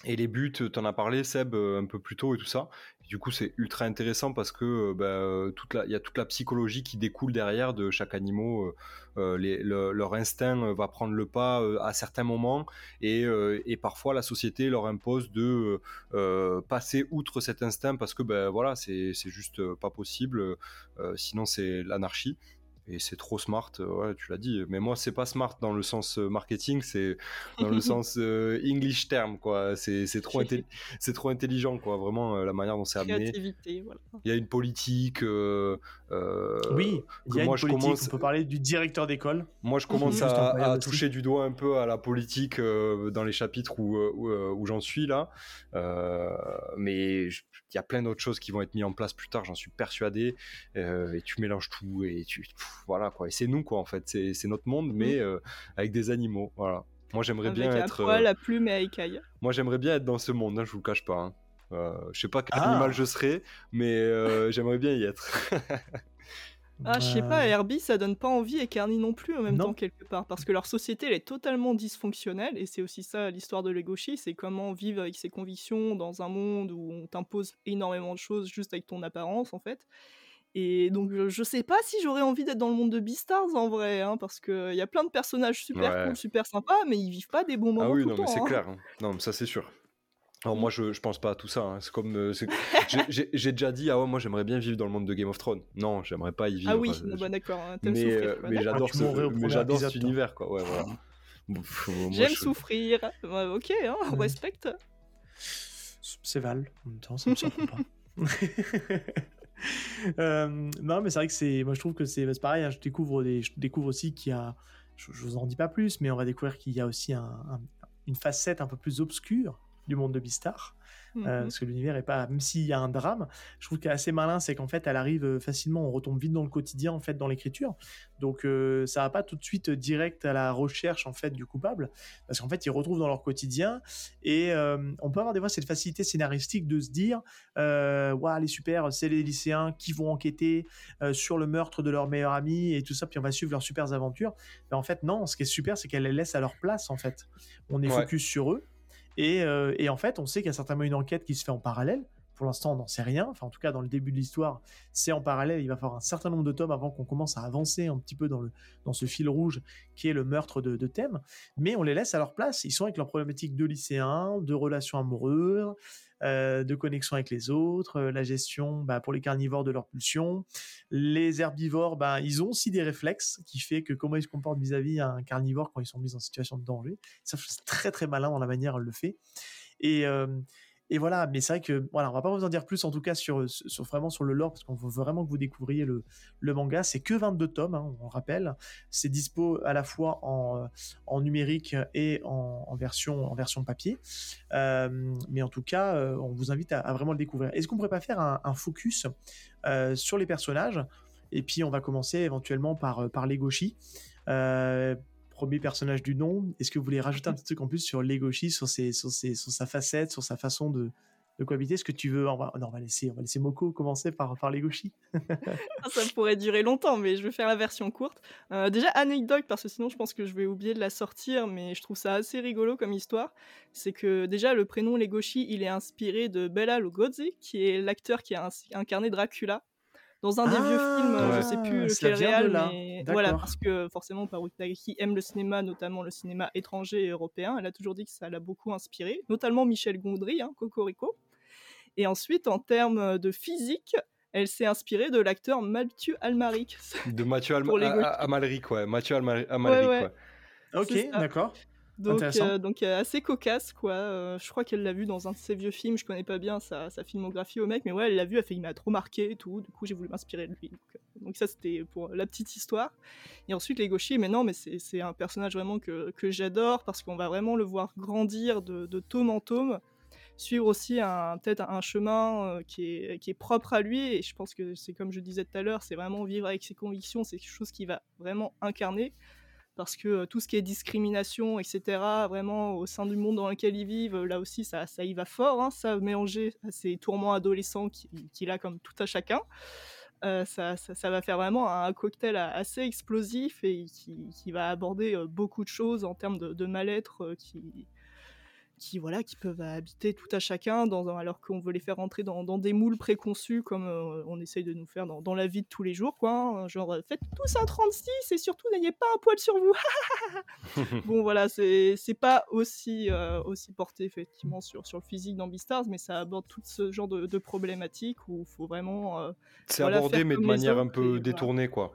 et les buts, tu en as parlé, Seb, un peu plus tôt et tout ça. du coup, c'est ultra intéressant parce que bah, toute il y a toute la psychologie qui découle derrière de chaque animal. Leur instinct va prendre le pas à certains moments et, et, parfois la société leur impose de passer outre cet instinct parce que ben voilà, c'est juste pas possible. sinon, c'est l'anarchie et c'est trop smart, euh, ouais, tu l'as dit. Mais moi, c'est pas smart dans le sens euh, marketing, c'est dans le sens euh, English term, quoi. C'est trop, c'est trop intelligent, quoi. Vraiment, la manière dont c'est amené. Voilà. Il y a une politique. Oui, il y a une politique. Commence... On peut parler du directeur d'école. Moi, je commence à, toucher du doigt un peu à la politique dans les chapitres où, où, j'en suis là. mais il y a plein d'autres choses qui vont être mises en place plus tard, j'en suis persuadé. et tu mélanges tout et tu voilà quoi. Et c'est nous quoi en fait, c'est notre monde, mais mmh. euh, avec des animaux. Voilà. Moi j'aimerais bien être. Euh, la plume et écaille. Moi j'aimerais bien être dans ce monde, hein, je vous le cache pas. Hein. Euh, je sais pas quel animal ah. je serais, mais j'aimerais bien y être. Ah, je sais pas, Herbie, ça donne pas envie et Carney non plus en même temps, quelque part. Parce que leur société, elle est totalement dysfonctionnelle. Et c'est aussi ça l'histoire de Legoshi c'est comment vivre avec ses convictions dans un monde où on t'impose énormément de choses juste avec ton apparence, en fait. Et donc, je, sais pas si j'aurais envie d'être dans le monde de Beastars en vrai, hein, parce qu'il y a plein de personnages super cool, super sympas, mais ils vivent pas des bons ah moments. Ah oui, non, mais c'est hein. clair. Hein. Non, mais ça, c'est sûr. Alors, moi, je, je pense pas à tout ça. C'est comme. Euh, j'ai déjà dit, ah ouais, moi, j'aimerais bien vivre dans le monde de Game of Thrones. Non, j'aimerais pas y vivre. Ah oui, bah, d'accord. mais, euh, mais j'adore ah, cet univers, quoi. Ouais, voilà. J'aime souffrir. ok, on respecte. C'est Val, en même temps, ça me surprend pas. Euh, non, mais c'est vrai que c'est. Moi, je trouve que c'est pareil. Hein, je découvre des, je découvre aussi qu'il y a. Je, je, vous en dis pas plus, mais on va découvrir qu'il y a aussi un, une facette un peu plus obscure du monde de Beastar. Euh, mhm. parce que l'univers est pas, même s'il y a un drame, je trouve qu'elle est assez malin, c'est qu'en fait, elle arrive euh, facilement, on retombe vite dans le quotidien, en fait, dans l'écriture. Donc, euh, ça va pas tout de suite direct à la recherche, en fait, du coupable, parce qu'en fait, ils retrouvent dans leur quotidien, et on peut avoir des fois cette facilité scénaristique de se dire, euh, waouh, les super, c'est les lycéens qui vont enquêter sur le meurtre de leur meilleur ami et tout ça, puis on va suivre leurs super aventures. Mais en fait, non, ce qui est super, c'est qu'elle les laisse à leur place, en fait. On est focus sur eux. Euh, et, en fait, on sait qu'il y a certainement une enquête qui se fait en parallèle. Pour l'instant, on n'en sait rien. Enfin, en tout cas, dans le début de l'histoire, c'est en parallèle. Il va falloir un certain nombre de tomes avant qu'on commence à avancer un petit peu dans, le, dans ce fil rouge qui est le meurtre de, de. Mais on les laisse à leur place. Ils sont avec leurs problématiques de lycéens, de relations amoureuses, euh, de connexion avec les autres, euh, la gestion bah, pour les carnivores de leur pulsion. Les herbivores, bah, ils ont aussi des réflexes qui fait que comment ils se comportent vis-à-vis un carnivore quand ils sont mis en situation de danger. Ça, c'est très très malin dans la manière elle le fait. Et, euh, et voilà, mais c'est vrai que voilà, on va pas vous en dire plus en tout cas sur, sur vraiment sur le lore parce qu'on veut vraiment que vous découvriez le, le manga. C'est que 22 tomes, hein, on rappelle. C'est dispo à la fois en, en numérique et en, version en version papier. Euh, mais en tout cas, euh, on vous invite à, vraiment le découvrir. Est-ce qu'on pourrait pas faire un, focus euh, sur les personnages? Et puis on va commencer éventuellement par par Legoshi. Euh, premier personnage du nom. Est-ce que vous voulez rajouter un petit truc en plus sur Legoshi, sur, ses, sur, ses, sur sa facette, sur sa façon de, de cohabiter? Est-ce que tu veux on va, non, on va laisser, on va laisser Moko commencer par, par Legoshi. Ah, ça pourrait durer longtemps, mais je vais faire la version courte. Euh, déjà, anecdote, parce que sinon je pense que je vais oublier de la sortir, mais je trouve ça assez rigolo comme histoire. C'est que déjà, le prénom Legoshi, il est inspiré de Bela Lugosi, qui est l'acteur qui a incarné Dracula dans un des vieux films, Ah, je sais plus ça lequel réel, là. mais voilà, parce que forcément, Paru Tagaki aime le cinéma, notamment le cinéma étranger et européen. Elle a toujours dit que ça l'a beaucoup inspiré, notamment Michel Gondry, hein, Cocorico. Et ensuite, en termes de physique, elle s'est inspirée de l'acteur Mathieu Almaric. De Mathieu Alma- Pour les A- Gauthier. A- Amalric, ouais. Mathieu Alma- Amalric, ouais. ouais. Ok, d'accord. Donc, euh, donc euh, assez cocasse, quoi. Euh, je crois qu'elle l'a vu dans un de ses vieux films. Je connais pas bien sa, sa filmographie au mec, mais ouais, elle l'a vu. Elle fait, il m'a trop marqué et tout. Du coup, j'ai voulu m'inspirer de lui. Donc, donc ça, c'était pour la petite histoire. Et ensuite, les gauchers, mais non, mais c'est un personnage vraiment que, que j'adore parce qu'on va vraiment le voir grandir de, de tome en tome, suivre aussi un peut-être un chemin qui est, qui est propre à lui. Et je pense que c'est comme je disais tout à l'heure, c'est vraiment vivre avec ses convictions. C'est quelque chose qui va vraiment incarner parce que euh, tout ce qui est discrimination, etc., vraiment au sein du monde dans lequel ils vivent, euh, là aussi, ça, ça y va fort, hein, ça mélangé à ces tourments adolescents qui- qu'il a comme tout à chacun. Euh, ça, ça- va faire vraiment un cocktail assez explosif et qui, va aborder euh, beaucoup de choses en termes de, de mal-être euh, qui, qui, voilà, qui peuvent habiter tout à chacun, dans, alors qu'on veut les faire rentrer dans, dans des moules préconçus comme euh, on essaye de nous faire dans, dans la vie de tous les jours. Quoi, hein. Genre, euh, faites tous un 36 et surtout n'ayez pas un poil sur vous. bon, voilà, c'est pas aussi, euh, aussi porté effectivement sur, sur le physique dans Beastars, mais ça aborde tout ce genre de, de problématiques où il faut vraiment. euh, C'est Voilà, abordé, mais de manière un et peu voilà. détournée, quoi.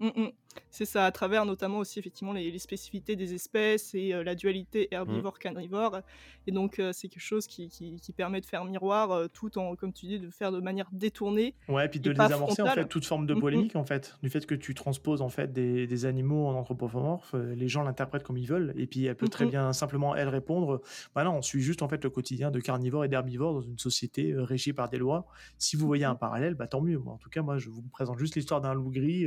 Mm, mm. C'est ça, à travers notamment aussi effectivement les, les spécificités des espèces et euh, la dualité herbivore-carnivore. Et donc euh, c'est quelque chose qui, qui- qui permet de faire miroir euh, tout en, comme tu dis, de faire de manière détournée. Ouais, puis de et désamorcer en fait toute forme de Mhm. polémique en fait, du fait que tu transposes en fait des, des animaux en anthropomorphes, les gens l'interprètent comme ils veulent, et puis elle peut très bien simplement elle répondre, bah non, on suit juste en fait le quotidien de carnivores et d'herbivores dans une société régie par des lois. Si vous voyez un parallèle, bah tant mieux. Moi, en tout cas, moi, je vous présente juste l'histoire d'un loup gris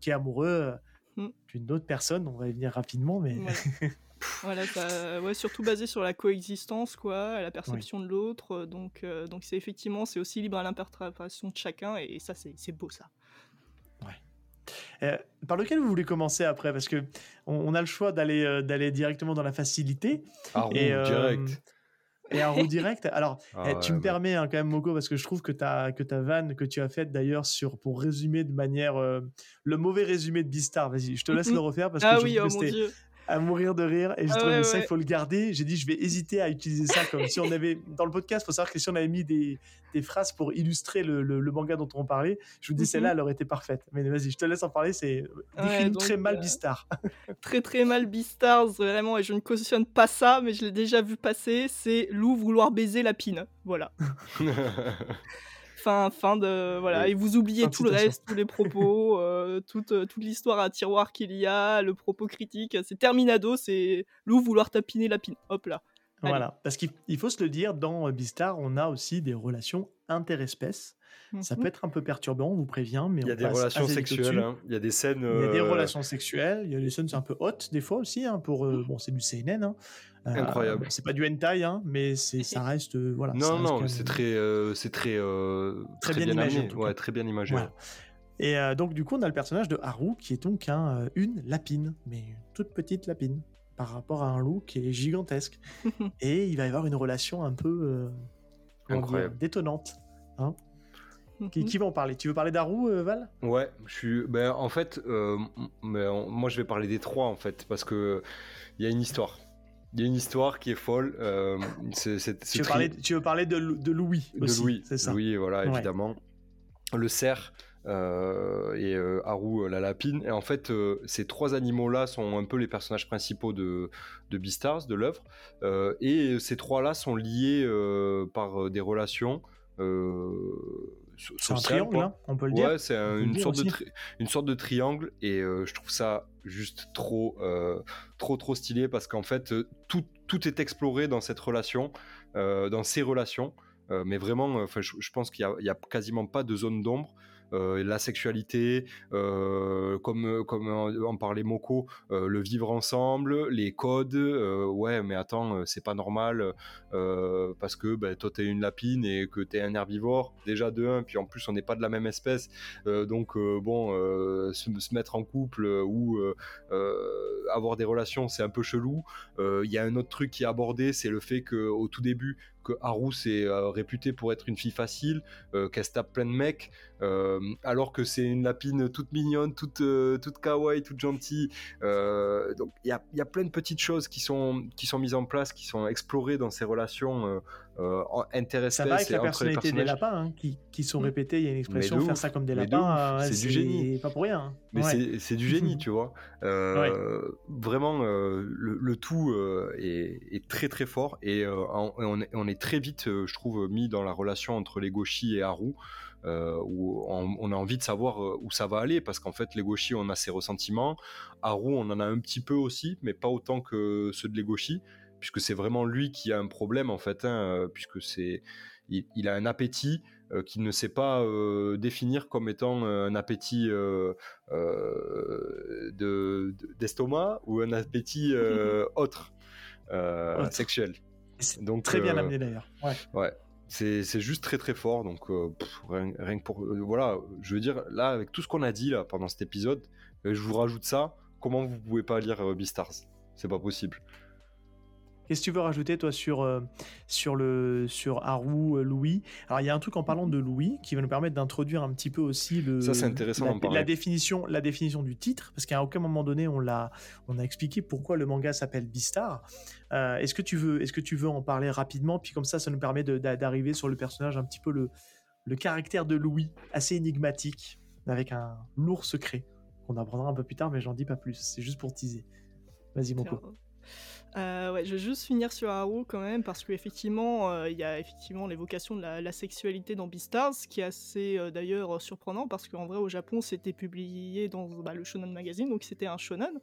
qui est amoureux euh, d'une autre personne. On va y venir rapidement, mais Voilà, voilà ça- ouais, surtout basé sur la coexistence, quoi, la perception de l'autre. euh, Donc, euh, donc c'est effectivement, c'est aussi libre à l'interprétation de chacun, et ça, c'est c'est beau, ça. Euh, par lequel vous voulez commencer après? Parce que on, on a le choix d'aller euh, d'aller directement dans la facilité Ah, et euh, direct. Et un roue direct. Alors, Ah Eh, tu ouais, me permets hein, quand même, Moko, parce que je trouve que ta, que ta vanne que tu as faite d'ailleurs sur pour résumer de manière euh, le mauvais résumé de Beastar, vas-y, je te laisse le refaire parce Ah que oui, je oh trouve mon que c'était dieu. À mourir de rire et je Ah trouvais ouais, ça, il faut le garder. J'ai dit, je vais hésiter à utiliser ça comme si on avait dans le podcast. Il faut savoir que si on avait mis des, des phrases pour illustrer le, le- le manga dont on parlait, je vous dis Mhm. celle-là, elle aurait été parfaite. Mais vas-y, je te laisse en parler. C'est décrit donc, très mal euh, Beastar. très très mal Beastars, vraiment, et je ne cautionne pas ça, mais je l'ai déjà vu passer, c'est Lou vouloir baiser la pine. Voilà. Fin, fin de. Voilà. Et vous oubliez tout le reste, tous les propos, euh, toute, euh, toute l'histoire à tiroir qu'il y a, le propos critique. C'est terminado, c'est Lou vouloir tapiner la pine. Hop là. Allez. Voilà, parce qu'il il faut se le dire, dans Beastar, on a aussi des relations interespèces. Ça Mhm. peut être un peu perturbant, on vous prévient, mais Il y a on des passe relations sexuelles, hein. il y a des scènes. Il y a des euh, relations sexuelles, il y a des scènes un peu hautes des fois aussi hein, pour euh, bon c'est du CNN hein. Euh, Incroyable. c'est pas du hentai hein, mais c'est ça reste euh, voilà. Non, non, même- c'est très, euh, c'est très, euh, Très bien imagé, amené. Ouais, très bien imagé. Voilà. ouais. Et euh, donc du coup on a le personnage de Haru qui est donc un, une lapine, mais une toute petite lapine par rapport à un loup qui est gigantesque. Et il va y avoir une relation un peu euh, détonnante. Hein qui, Mhm. qui va en parler? Tu veux parler d'Haru, euh, Val? Ouais, je suis. Ben, en fait, euh, mais on- moi je vais parler des trois en fait, parce que il y a une histoire. Il y a une histoire qui est folle. euh, c'est, c'est- c'est tu veux, tri- parler, tu veux parler de, Lou- de Louis de aussi, Louis. c'est ça? Louis, voilà, Ouais. évidemment. Le cerf et Haru la lapine. Et en fait, ces trois animaux-là sont un peu les personnages principaux de, de Beastars, de l'œuvre. et ces trois-là sont liés par des relations. C'est un triangle, hein, on peut le dire. Ouais, c'est une, sorte de une sorte de triangle et je trouve ça juste trop, trop, trop stylé parce qu'en fait, tout, tout est exploré dans cette relation, dans ces relations. mais vraiment, je, je, pense qu'il n'y a, a, quasiment pas de zone d'ombre. Euh, la sexualité, euh, comme, comme en, parlait Moko, euh, le vivre ensemble, les codes. ouais, mais attends, c'est pas normal parce que ben, toi t'es une lapine et que t'es un herbivore, déjà de un, puis en plus on n'est pas de la même espèce. donc bon, se, mettre en couple ou avoir des relations, c'est un peu chelou. Il y a un autre truc qui est abordé, c'est le fait qu'au tout début, que Haru c'est euh, réputé pour être une fille facile, euh, qu'elle se tape plein de mecs, euh, alors que c'est une lapine toute mignonne, toute, toute kawaii, toute gentille. donc il y a, y a, plein de petites choses qui sont, qui sont mises en place, qui sont explorées dans ces relations euh, Ça va avec la personnalité des lapins hein, qui, qui, sont répétés. Il y a une expression faire ça comme des lapins. c'est du génie. Pas pour rien. Hein. Mais c'est du génie, tu vois. Euh, vraiment, euh, le, tout euh, est, est, très très fort et on, on, est, très vite, je trouve, mis dans la relation entre les Goshi et Haru. où on, a envie de savoir où ça va aller parce qu'en fait les Goshi on a ses ressentiments Haru on en a un petit peu aussi mais pas autant que ceux de Legoshi puisque c'est vraiment lui qui a un problème en fait, hein, euh, puisque c'est il, a un appétit euh, qu'il ne sait pas euh, définir comme étant un appétit d'estomac ou un appétit autre sexuel. Donc très bien amené d'ailleurs. Ouais. C'est, juste très très fort donc rien, que pour voilà je veux dire là avec tout ce qu'on a dit là pendant cet épisode je vous rajoute ça comment vous pouvez pas lire Beastars? C'est pas possible Qu'est-ce que tu veux rajouter, toi, sur, euh, sur, le, sur Haru, euh, Louis? Alors, il y a un truc en parlant de Louis qui va nous permettre d'introduire un petit peu aussi le, Ça, c'est intéressant la, la, définition, la définition du titre, parce qu'à aucun moment donné, on, l'a, on a expliqué pourquoi le manga s'appelle Beastar. Euh, est-ce, que tu veux, est-ce que tu veux en parler rapidement? Puis comme ça, ça nous permet d'arriver sur le personnage, un petit peu le, le caractère de Louis, assez énigmatique, avec un lourd secret, qu'on apprendra un peu plus tard, mais j'en dis pas plus. C'est juste pour teaser. Vas-y, Moko. Euh, je vais juste finir sur Haru quand même parce qu'effectivement, euh, il y a effectivement l'évocation de la, sexualité dans Beastars, ce qui est assez euh, d'ailleurs surprenant parce qu'en vrai au Japon c'était publié dans bah, le Shonen Magazine, donc c'était un shonen.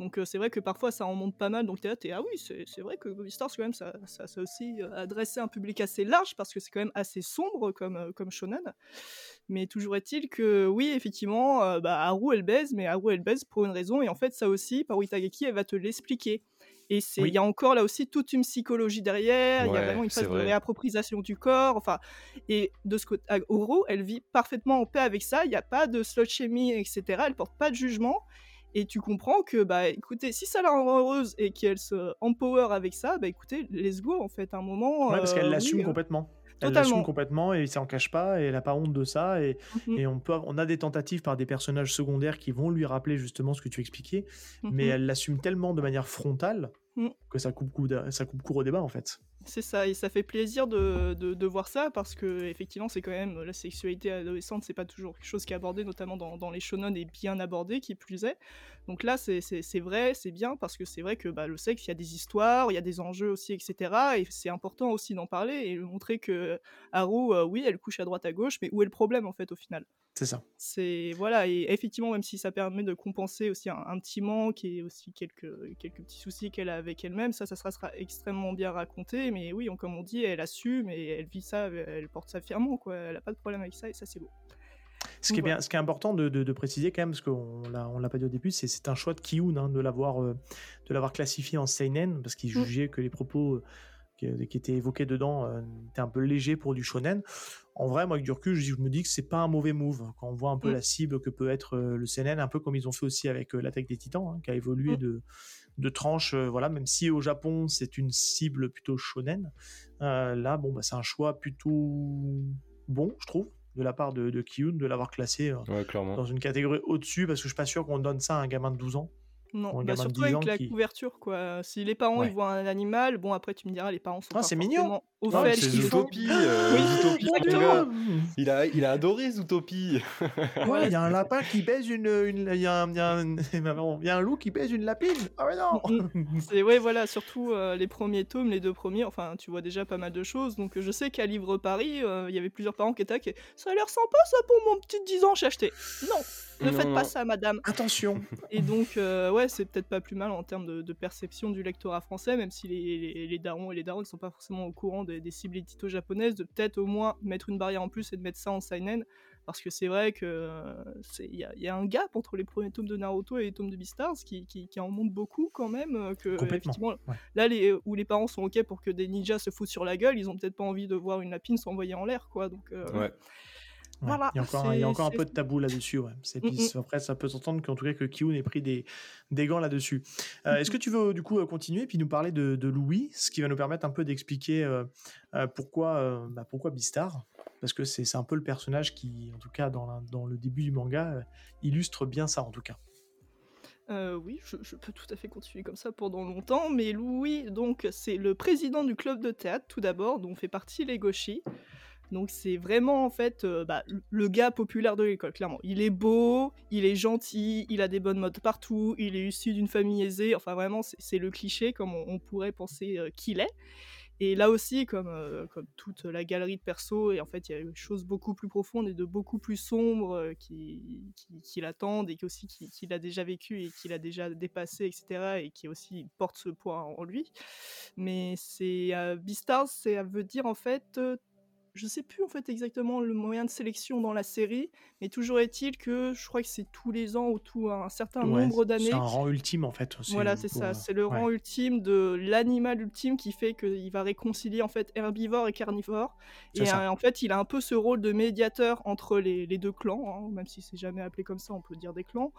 Donc c'est vrai que parfois ça en monte pas mal, donc là, t'es ah oui, c'est vrai que Beastars quand même ça, ça, aussi adressé un public assez large parce que c'est quand même assez sombre comme, shonen. Mais toujours est-il que oui, effectivement, bah, Haru elle baise, mais Haru elle baise pour une raison et en fait ça aussi, par Itagaki elle va te l'expliquer. Et il y a encore là aussi toute une psychologie derrière. Il y a vraiment une phase de réappropriation du corps. Enfin, et de ce côté, Oro, elle vit parfaitement en paix avec ça. Il n'y a pas de shaming, etc. Elle porte pas de jugement. Et tu comprends que, bah, écoutez, si ça la rend heureuse et qu'elle se empower avec ça, bah, écoutez, let's go, en fait, un moment. Ouais, parce qu'elle euh, l'assume hein. complètement. Elle l'assume complètement et s'en cache pas et elle n'a pas honte de ça et, mmh et, on peut on a des tentatives par des personnages secondaires qui vont lui rappeler justement ce que tu expliquais mmh mais elle l'assume tellement de manière frontale Mmh. que ça coupe, ça coupe court au débat en fait. C'est ça, et ça fait plaisir de, de, voir ça parce que effectivement c'est quand même la sexualité adolescente, c'est pas toujours quelque chose qui est abordé, notamment dans, dans les shonen et bien abordé qui plus est. Donc là c'est vrai, c'est bien parce que c'est vrai que bah, le sexe, il y a des histoires, il y a des enjeux aussi, etc. Et c'est important aussi d'en parler et de montrer que Haru, euh, oui, elle couche à droite à gauche, mais où est le problème en fait au final? C'est ça. C'est voilà et effectivement même si ça permet de compenser aussi un, petit manque et aussi quelques quelques petits soucis qu'elle a avec elle-même, ça ça sera, extrêmement bien raconté. Mais oui, comme on dit, elle assume et elle vit ça, elle porte ça fièrement quoi. Elle a pas de problème avec ça et ça c'est beau. Ce qui, est bien, ce qui est important de, de, préciser quand même, parce qu'on l'a, on l'a pas dit au début, c'est, c'est un choix de Kiyun hein, de l'avoir, euh, de l'avoir classifié en seinen, parce qu'il mm. jugeait que les propos euh, qui, qui, étaient évoqués dedans euh, étaient un peu légers pour du shonen en vrai, moi, avec du recul, je, me dis que c'est pas un mauvais move. Quand on voit un peu mm. la cible que peut être euh, le CNN, un peu comme ils ont fait aussi avec euh, l'attaque des Titans, hein, qui a évolué mm. de, de tranches, euh, voilà, même si au Japon c'est une cible plutôt shonen, là, bon, bah, c'est un choix plutôt bon, je trouve, de la part de, de Kiyun, de l'avoir classé dans une catégorie au-dessus, parce que je suis pas sûr qu'on donne ça à un gamin de 12 ans. Non, bah surtout avec la couverture, quoi. Si les parents ils voient un animal, bon après tu me diras, les parents sont ah, c'est mignon. Au fait, c'est Zootopie. Euh, il a, il a adoré Zootopie. ouais, il y a un lapin qui baise une, il y, a un, y a un loup qui baise une lapine. Ah ouais non. Mm, mm. c'est ouais voilà, surtout euh, les premiers tomes, les deux premiers. Enfin, tu vois déjà pas mal de choses. Donc je sais qu'à Livre Paris, euh, il y avait plusieurs parents qui étaient là, ça a l'air sympa ça pour mon petit 10 ans, j'ai acheté. Non. Ne faites pas ça, madame. Attention. Et donc, euh, ouais, c'est peut-être pas plus mal en termes de, perception du lectorat français, même si les, darons et les darons ne sont pas forcément au courant des, cibles édito japonaises, de peut-être au moins mettre une barrière en plus et de mettre ça en seinen. Parce que c'est vrai que il y, a un gap entre les premiers tomes de Naruto et les tomes de Beastars qui, qui, en montre beaucoup quand même. Euh, que effectivement, là les, où les parents sont ok pour que des ninjas se foutent sur la gueule, ils ont peut-être pas envie de voir une lapine s'envoyer en l'air, quoi. Donc, euh, ouais. Il y a encore, il y a encore un peu de tabou là-dessus. Ouais. Mm, mm. Après, ça peut s'entendre qu'en tout cas que Kyun ait pris des, des gants là-dessus. Euh, est-ce que tu veux du coup euh, continuer et puis nous parler de, de, Louis, ce qui va nous permettre un peu d'expliquer euh, pourquoi, bah, pourquoi Bistar Parce que c'est un peu le personnage qui, en tout cas dans, dans le début du manga, illustre bien ça en tout cas. oui, je, je, peux tout à fait continuer comme ça pendant longtemps, mais Louis, donc, c'est le président du club de théâtre, tout d'abord, dont fait partie les Goshi. Donc c'est vraiment en fait euh, bah, le gars populaire de l'école, clairement. Il est beau, il est gentil, il a des bonnes modes partout, il est issu d'une famille aisée. Enfin vraiment, c'est le cliché comme on, pourrait penser euh, qu'il est. Et là aussi, comme, euh, comme toute la galerie de perso, et en fait, il y a des choses beaucoup plus profondes et de beaucoup plus sombres qui, qui, l'attendent et qui aussi qu'il a déjà vécu et qu'il a déjà dépassé, etc. Et qui aussi porte ce poids en lui. Mais c'est Beastars, ça veut dire en fait je sais plus en fait exactement le moyen de sélection dans la série, mais toujours est-il que je crois que c'est tous les ans ou tout un certain nombre d'années. C'est un rang ultime en fait. Voilà, c'est ça. C'est le rang ultime de l'animal ultime qui fait qu'il va réconcilier en fait herbivore et carnivore. Et euh, en fait, il a un peu ce rôle de médiateur entre les, deux clans, hein, même si c'est jamais appelé comme ça, on peut dire des clans.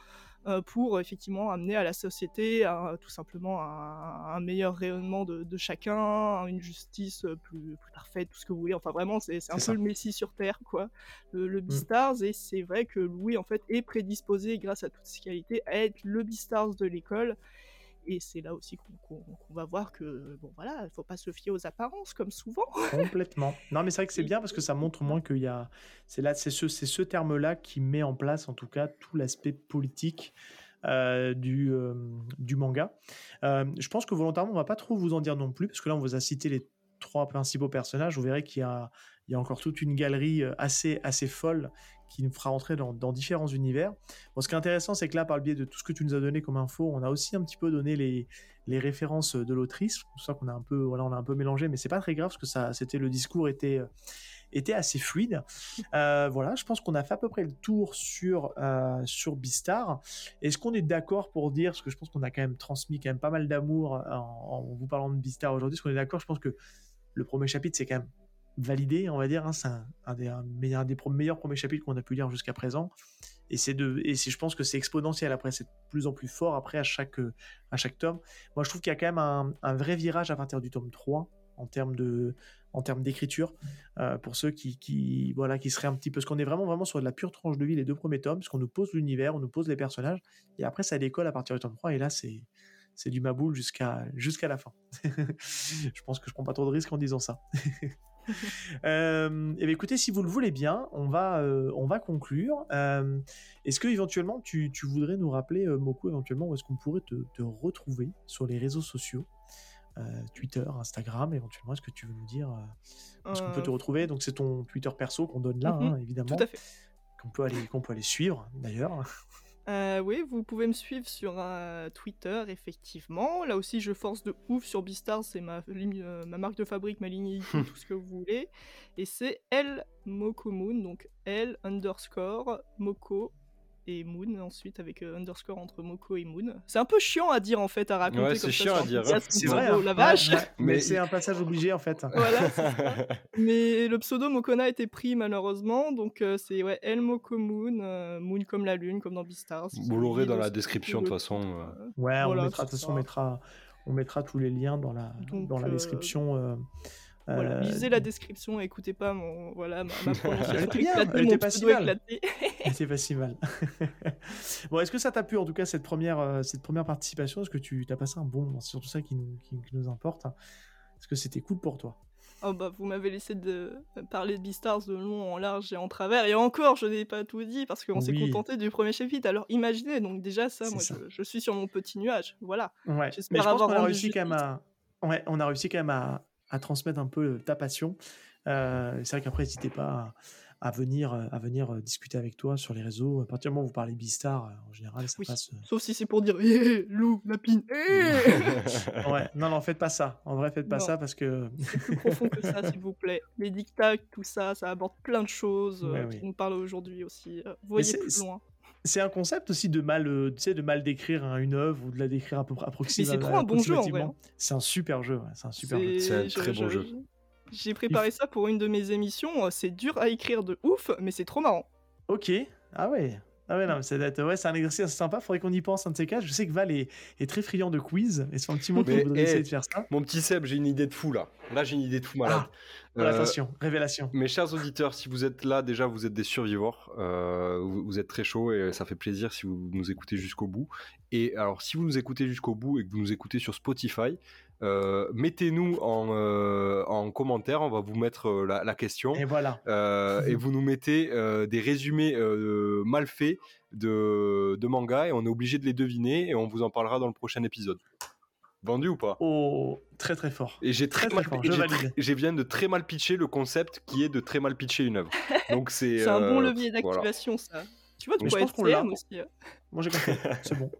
Euh, pour effectivement amener à la société tout simplement un, meilleur rayonnement de, chacun, une justice plus, parfaite, tout ce que vous voulez. Enfin vraiment, c'est un peu le Messie sur Terre, quoi, le, le mm. Beastars. Et c'est vrai que Louis en fait est prédisposé, grâce à toutes ses qualités, à être le Beastars de l'école. Et c'est là aussi qu'on va voir que, bon voilà, il faut pas se fier aux apparences comme souvent. Complètement. Non, mais c'est vrai que c'est bien parce que ça montre moins qu'il y a. C'est là, c'est ce, ce terme-là qui met en place, en tout cas, tout l'aspect politique. Euh, du, euh, du manga. Euh, je pense que volontairement, on va pas trop vous en dire non plus, parce que là, on vous a cité les trois principaux personnages. Vous verrez qu'il y a, il y a encore toute une galerie assez, assez folle qui nous fera entrer dans, différents univers. Bon, ce qui est intéressant, c'est que là, par le biais de tout ce que tu nous as donné comme info, on a aussi un petit peu donné les, les références de l'autrice. C'est pour ça qu'on a un peu, voilà, on a un peu mélangé, mais c'est pas très grave parce que ça, c'était le discours était était assez fluide. Euh, voilà, je pense qu'on a fait à peu près le tour sur euh, sur Bistar. Est-ce qu'on est, d'accord pour dire, parce que je pense qu'on a quand même transmis quand même pas mal d'amour en, vous parlant de Bistar aujourd'hui, est-ce qu'on est d'accord? Je pense que le premier chapitre c'est quand même validé, on va dire. Hein, c'est un, des, meilleurs premiers chapitres qu'on a pu lire jusqu'à présent. Et c'est de, et je pense que c'est exponentiel après, c'est de plus en plus fort après à chaque, à chaque tome. Moi, je trouve qu'il y a quand même un, un, vrai virage à partir du tome 3 en termes de, en termes d'écriture euh, pour ceux qui, qui, voilà, qui seraient un petit peu, parce qu'on est vraiment, vraiment sur de la pure tranche de vie les deux premiers tomes, parce qu'on nous pose l'univers, on nous pose les personnages, et après ça décolle à partir du tome 3, et là c'est, c'est du maboule jusqu'à jusqu'à la fin. je pense que je prends pas trop de risques en disant ça. euh, et eh bien, écoutez, si vous le voulez bien, on va, euh, on va conclure. Euh, est-ce que éventuellement tu, tu, voudrais nous rappeler, Moko, éventuellement, où est-ce qu'on pourrait te, te, retrouver sur les réseaux sociaux Twitter, Instagram, éventuellement, est-ce que tu veux nous dire où est-ce qu'on peut te retrouver? Donc c'est ton Twitter perso qu'on donne là, mhm, hein, évidemment. Tout à fait. Qu'on peut aller, qu'on peut aller suivre, d'ailleurs. Euh, oui, vous pouvez me suivre sur euh, Twitter, effectivement. Là aussi, je force de ouf sur Beastars, c'est ma, euh, ma marque de fabrique, ma ligne tout ce que vous voulez. Et c'est L Mokomoon, donc L underscore Moko et Moon ensuite avec euh, underscore entre Moko et Moon. C'est un peu chiant à dire en fait à raconter ouais, c'est chiant à dire. C'est vrai, hein. la vache. mais, c'est un passage obligé en fait. Voilà. mais le pseudo Mokona a été pris malheureusement, donc euh, c'est ouais El Moko Moon, euh, Moon comme la lune, comme dans Beastars. Vous l'aurez dans la description de toute façon. Ouais, on mettra de toute façon on mettra on mettra tous les liens dans la dans la description Voilà, lisez la description, écoutez pas mon voilà ma, ma prononciation éclatée, mon pas si mal. éclaté. Pas si mal. bon, est-ce que ça t'a plu en tout cas cette première, euh, cette première participation? Est-ce que tu as passé un bon moment? C'est surtout ça qui nous, qui, qui nous importe. Est-ce que c'était cool pour toi? Oh bah vous m'avez laissé de parler de Beastars de long en large et en travers et encore je n'ai pas tout dit parce qu'on s'est Oui. contenté du premier chapitre alors imaginez donc déjà ça moi ça. Je, je suis sur mon petit nuage voilà Ouais. J'espère Mais je pense avoir qu'on a réussi quand même à, ouais, on a réussi quand même à, à transmettre un peu ta passion. Euh, c'est vrai qu'après, n'hésitez pas à, à venir, à venir euh, discuter avec toi sur les réseaux. À partir du moment où vous parlez Beastar, euh, en général, ça Oui. passe. euh, sauf si c'est pour dire hé loup lapine hé Ouais, non, non, faites pas ça. En vrai, faites pas Non. ça parce que. c'est plus profond que ça s'il vous plaît les dictats tout ça ça aborde plein de choses euh, Ouais, qui oui. nous parlent aujourd'hui aussi Euh, voyez plus loin C'est un concept aussi de mal, euh, tu sais, de mal décrire hein, une œuvre ou de la décrire à peu près approximativement. trop un bon jeu, en vrai, hein. C'est un super jeu. ouais, C'est un super jeu. C'est un très bon je- jeu. j'ai préparé ça pour une de mes émissions euh, c'est dur à écrire de ouf mais c'est trop marrant Ok. Ah ouais. Ah ouais, non, mais ça doit être- ouais, c'est un exercice assez sympa. Faudrait qu'on y pense un de ces quatre. Je sais que Val est, est très friand de quiz. Et c'est un petit mot Mais, voudrait eh, essayer de faire ça. Mon petit Seb, j'ai une idée de fou là. Là, j'ai une idée de fou malade. Voilà, Euh, attention, révélation. Mes chers auditeurs, si vous êtes là, déjà, vous êtes des survivants. Euh, vous, vous êtes très chauds et ça fait plaisir si vous nous écoutez jusqu'au bout. Et alors, si vous nous écoutez jusqu'au bout et que vous nous écoutez sur Spotify, euh, mettez-nous en, euh, en commentaire. On va vous mettre euh, la, la question. Et voilà. Euh, et vous nous mettez euh, des résumés euh, mal faits de, de manga et on est obligé de les deviner et on vous en parlera dans le prochain épisode. Vendu ou pas? Oh, très très fort. Et j'ai très, Très, mal, j'ai valide. très- j'ai viens de très mal pitcher le concept qui est de très mal pitcher une œuvre. Donc c'est c'est un bon levier voilà. d'activation ça tu vois de Mais je pense être qu'on l'a. Moi j'ai compris, c'est bon.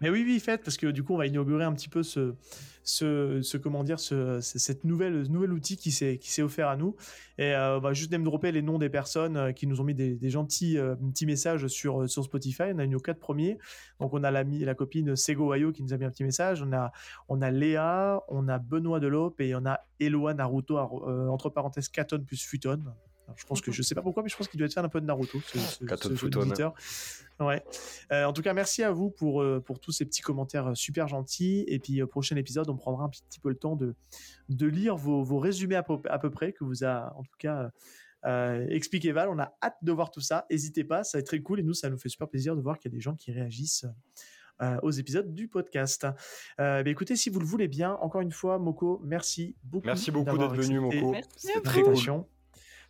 Mais oui, oui, faites, parce que du coup, on va inaugurer un petit peu ce, ce, ce comment dire, ce, ce- cette nouvelle, ce nouvel outil qui s'est, qui s'est offert à nous. Et euh, on va juste name dropper les noms des personnes euh, qui nous ont mis des, des gentils euh, petits messages sur, euh, sur Spotify. On a eu nos quatre premiers. Donc, on a l'ami, la copine Sego Wayo qui nous a mis un petit message. On a, on a Léa, on a Benoît Delope et on a Eloa Naruto, euh, entre parenthèses, Katon plus Futon. Alors, je pense que je sais pas pourquoi, mais je pense qu'il doit être fan un peu de Naruto, ce, ce, Katon ce auditeur. Ouais. Euh, en tout cas, merci à vous pour, euh, pour tous ces petits commentaires euh, super gentils. Et puis, au prochain épisode, on prendra un petit peu le temps de, de lire vos, vos résumés à peu, à peu près, que vous a en tout cas euh, expliqué Val. On a hâte de voir tout ça. N'hésitez pas, ça va être très cool. Et nous, ça nous fait super plaisir de voir qu'il y a des gens qui réagissent. euh, aux épisodes du podcast. Euh, bah, écoutez, si vous le voulez bien, encore une fois, Moko, merci beaucoup. Merci beaucoup d'être venu, Moko. Merci à très vous. cool.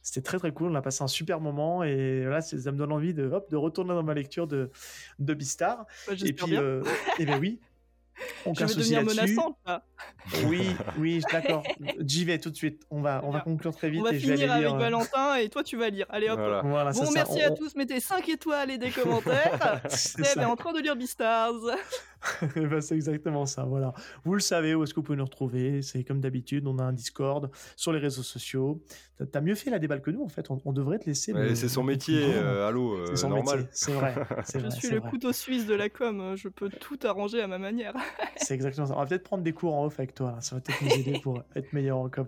C'était très très cool, on a passé un super moment et là ça me donne envie de, hop, de retourner dans ma lecture de, de Beastar. Bah, Et puis, bien euh, eh ben oui, on je vais devenir menaçante là Oui, oui, d'accord. J'y vais tout de suite. On va, on va conclure très vite on va et je vais finir aller avec lire. euh, Valentin et toi tu vas lire allez hop Voilà. Voilà, Bon, merci à on- tous. Mettez 5 étoiles et des commentaires. C'est en train de lire Beastars. Eh ben, c'est exactement ça, voilà. Vous le savez, où est-ce que vous pouvez nous retrouver? C'est comme d'habitude, on a un Discord sur les réseaux sociaux. T'as- mieux fait la déballe que nous, en fait. On, on devrait te laisser. Ouais, c'est son métier, euh, allô, euh, C'est son normal. métier, c'est vrai. Je vrai, suis le vrai. couteau suisse de la com. Je peux tout arranger à ma manière. C'est exactement ça. On va peut-être prendre des cours en off avec toi. Ça va peut-être nous aider pour être meilleur en com.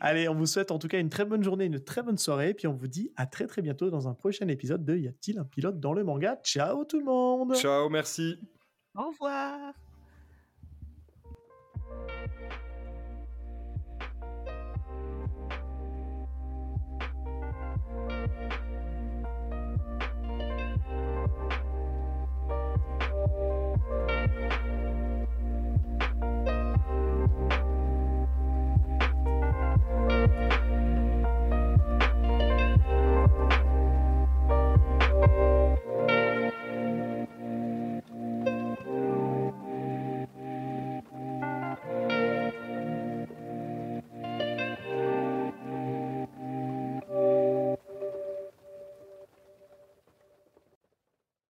Allez, on vous souhaite en tout cas une très bonne journée, une très bonne soirée. Et puis on vous dit à très très bientôt dans un prochain épisode de Y a-t-il un pilote dans le manga? Ciao tout le monde Ciao, merci. Au revoir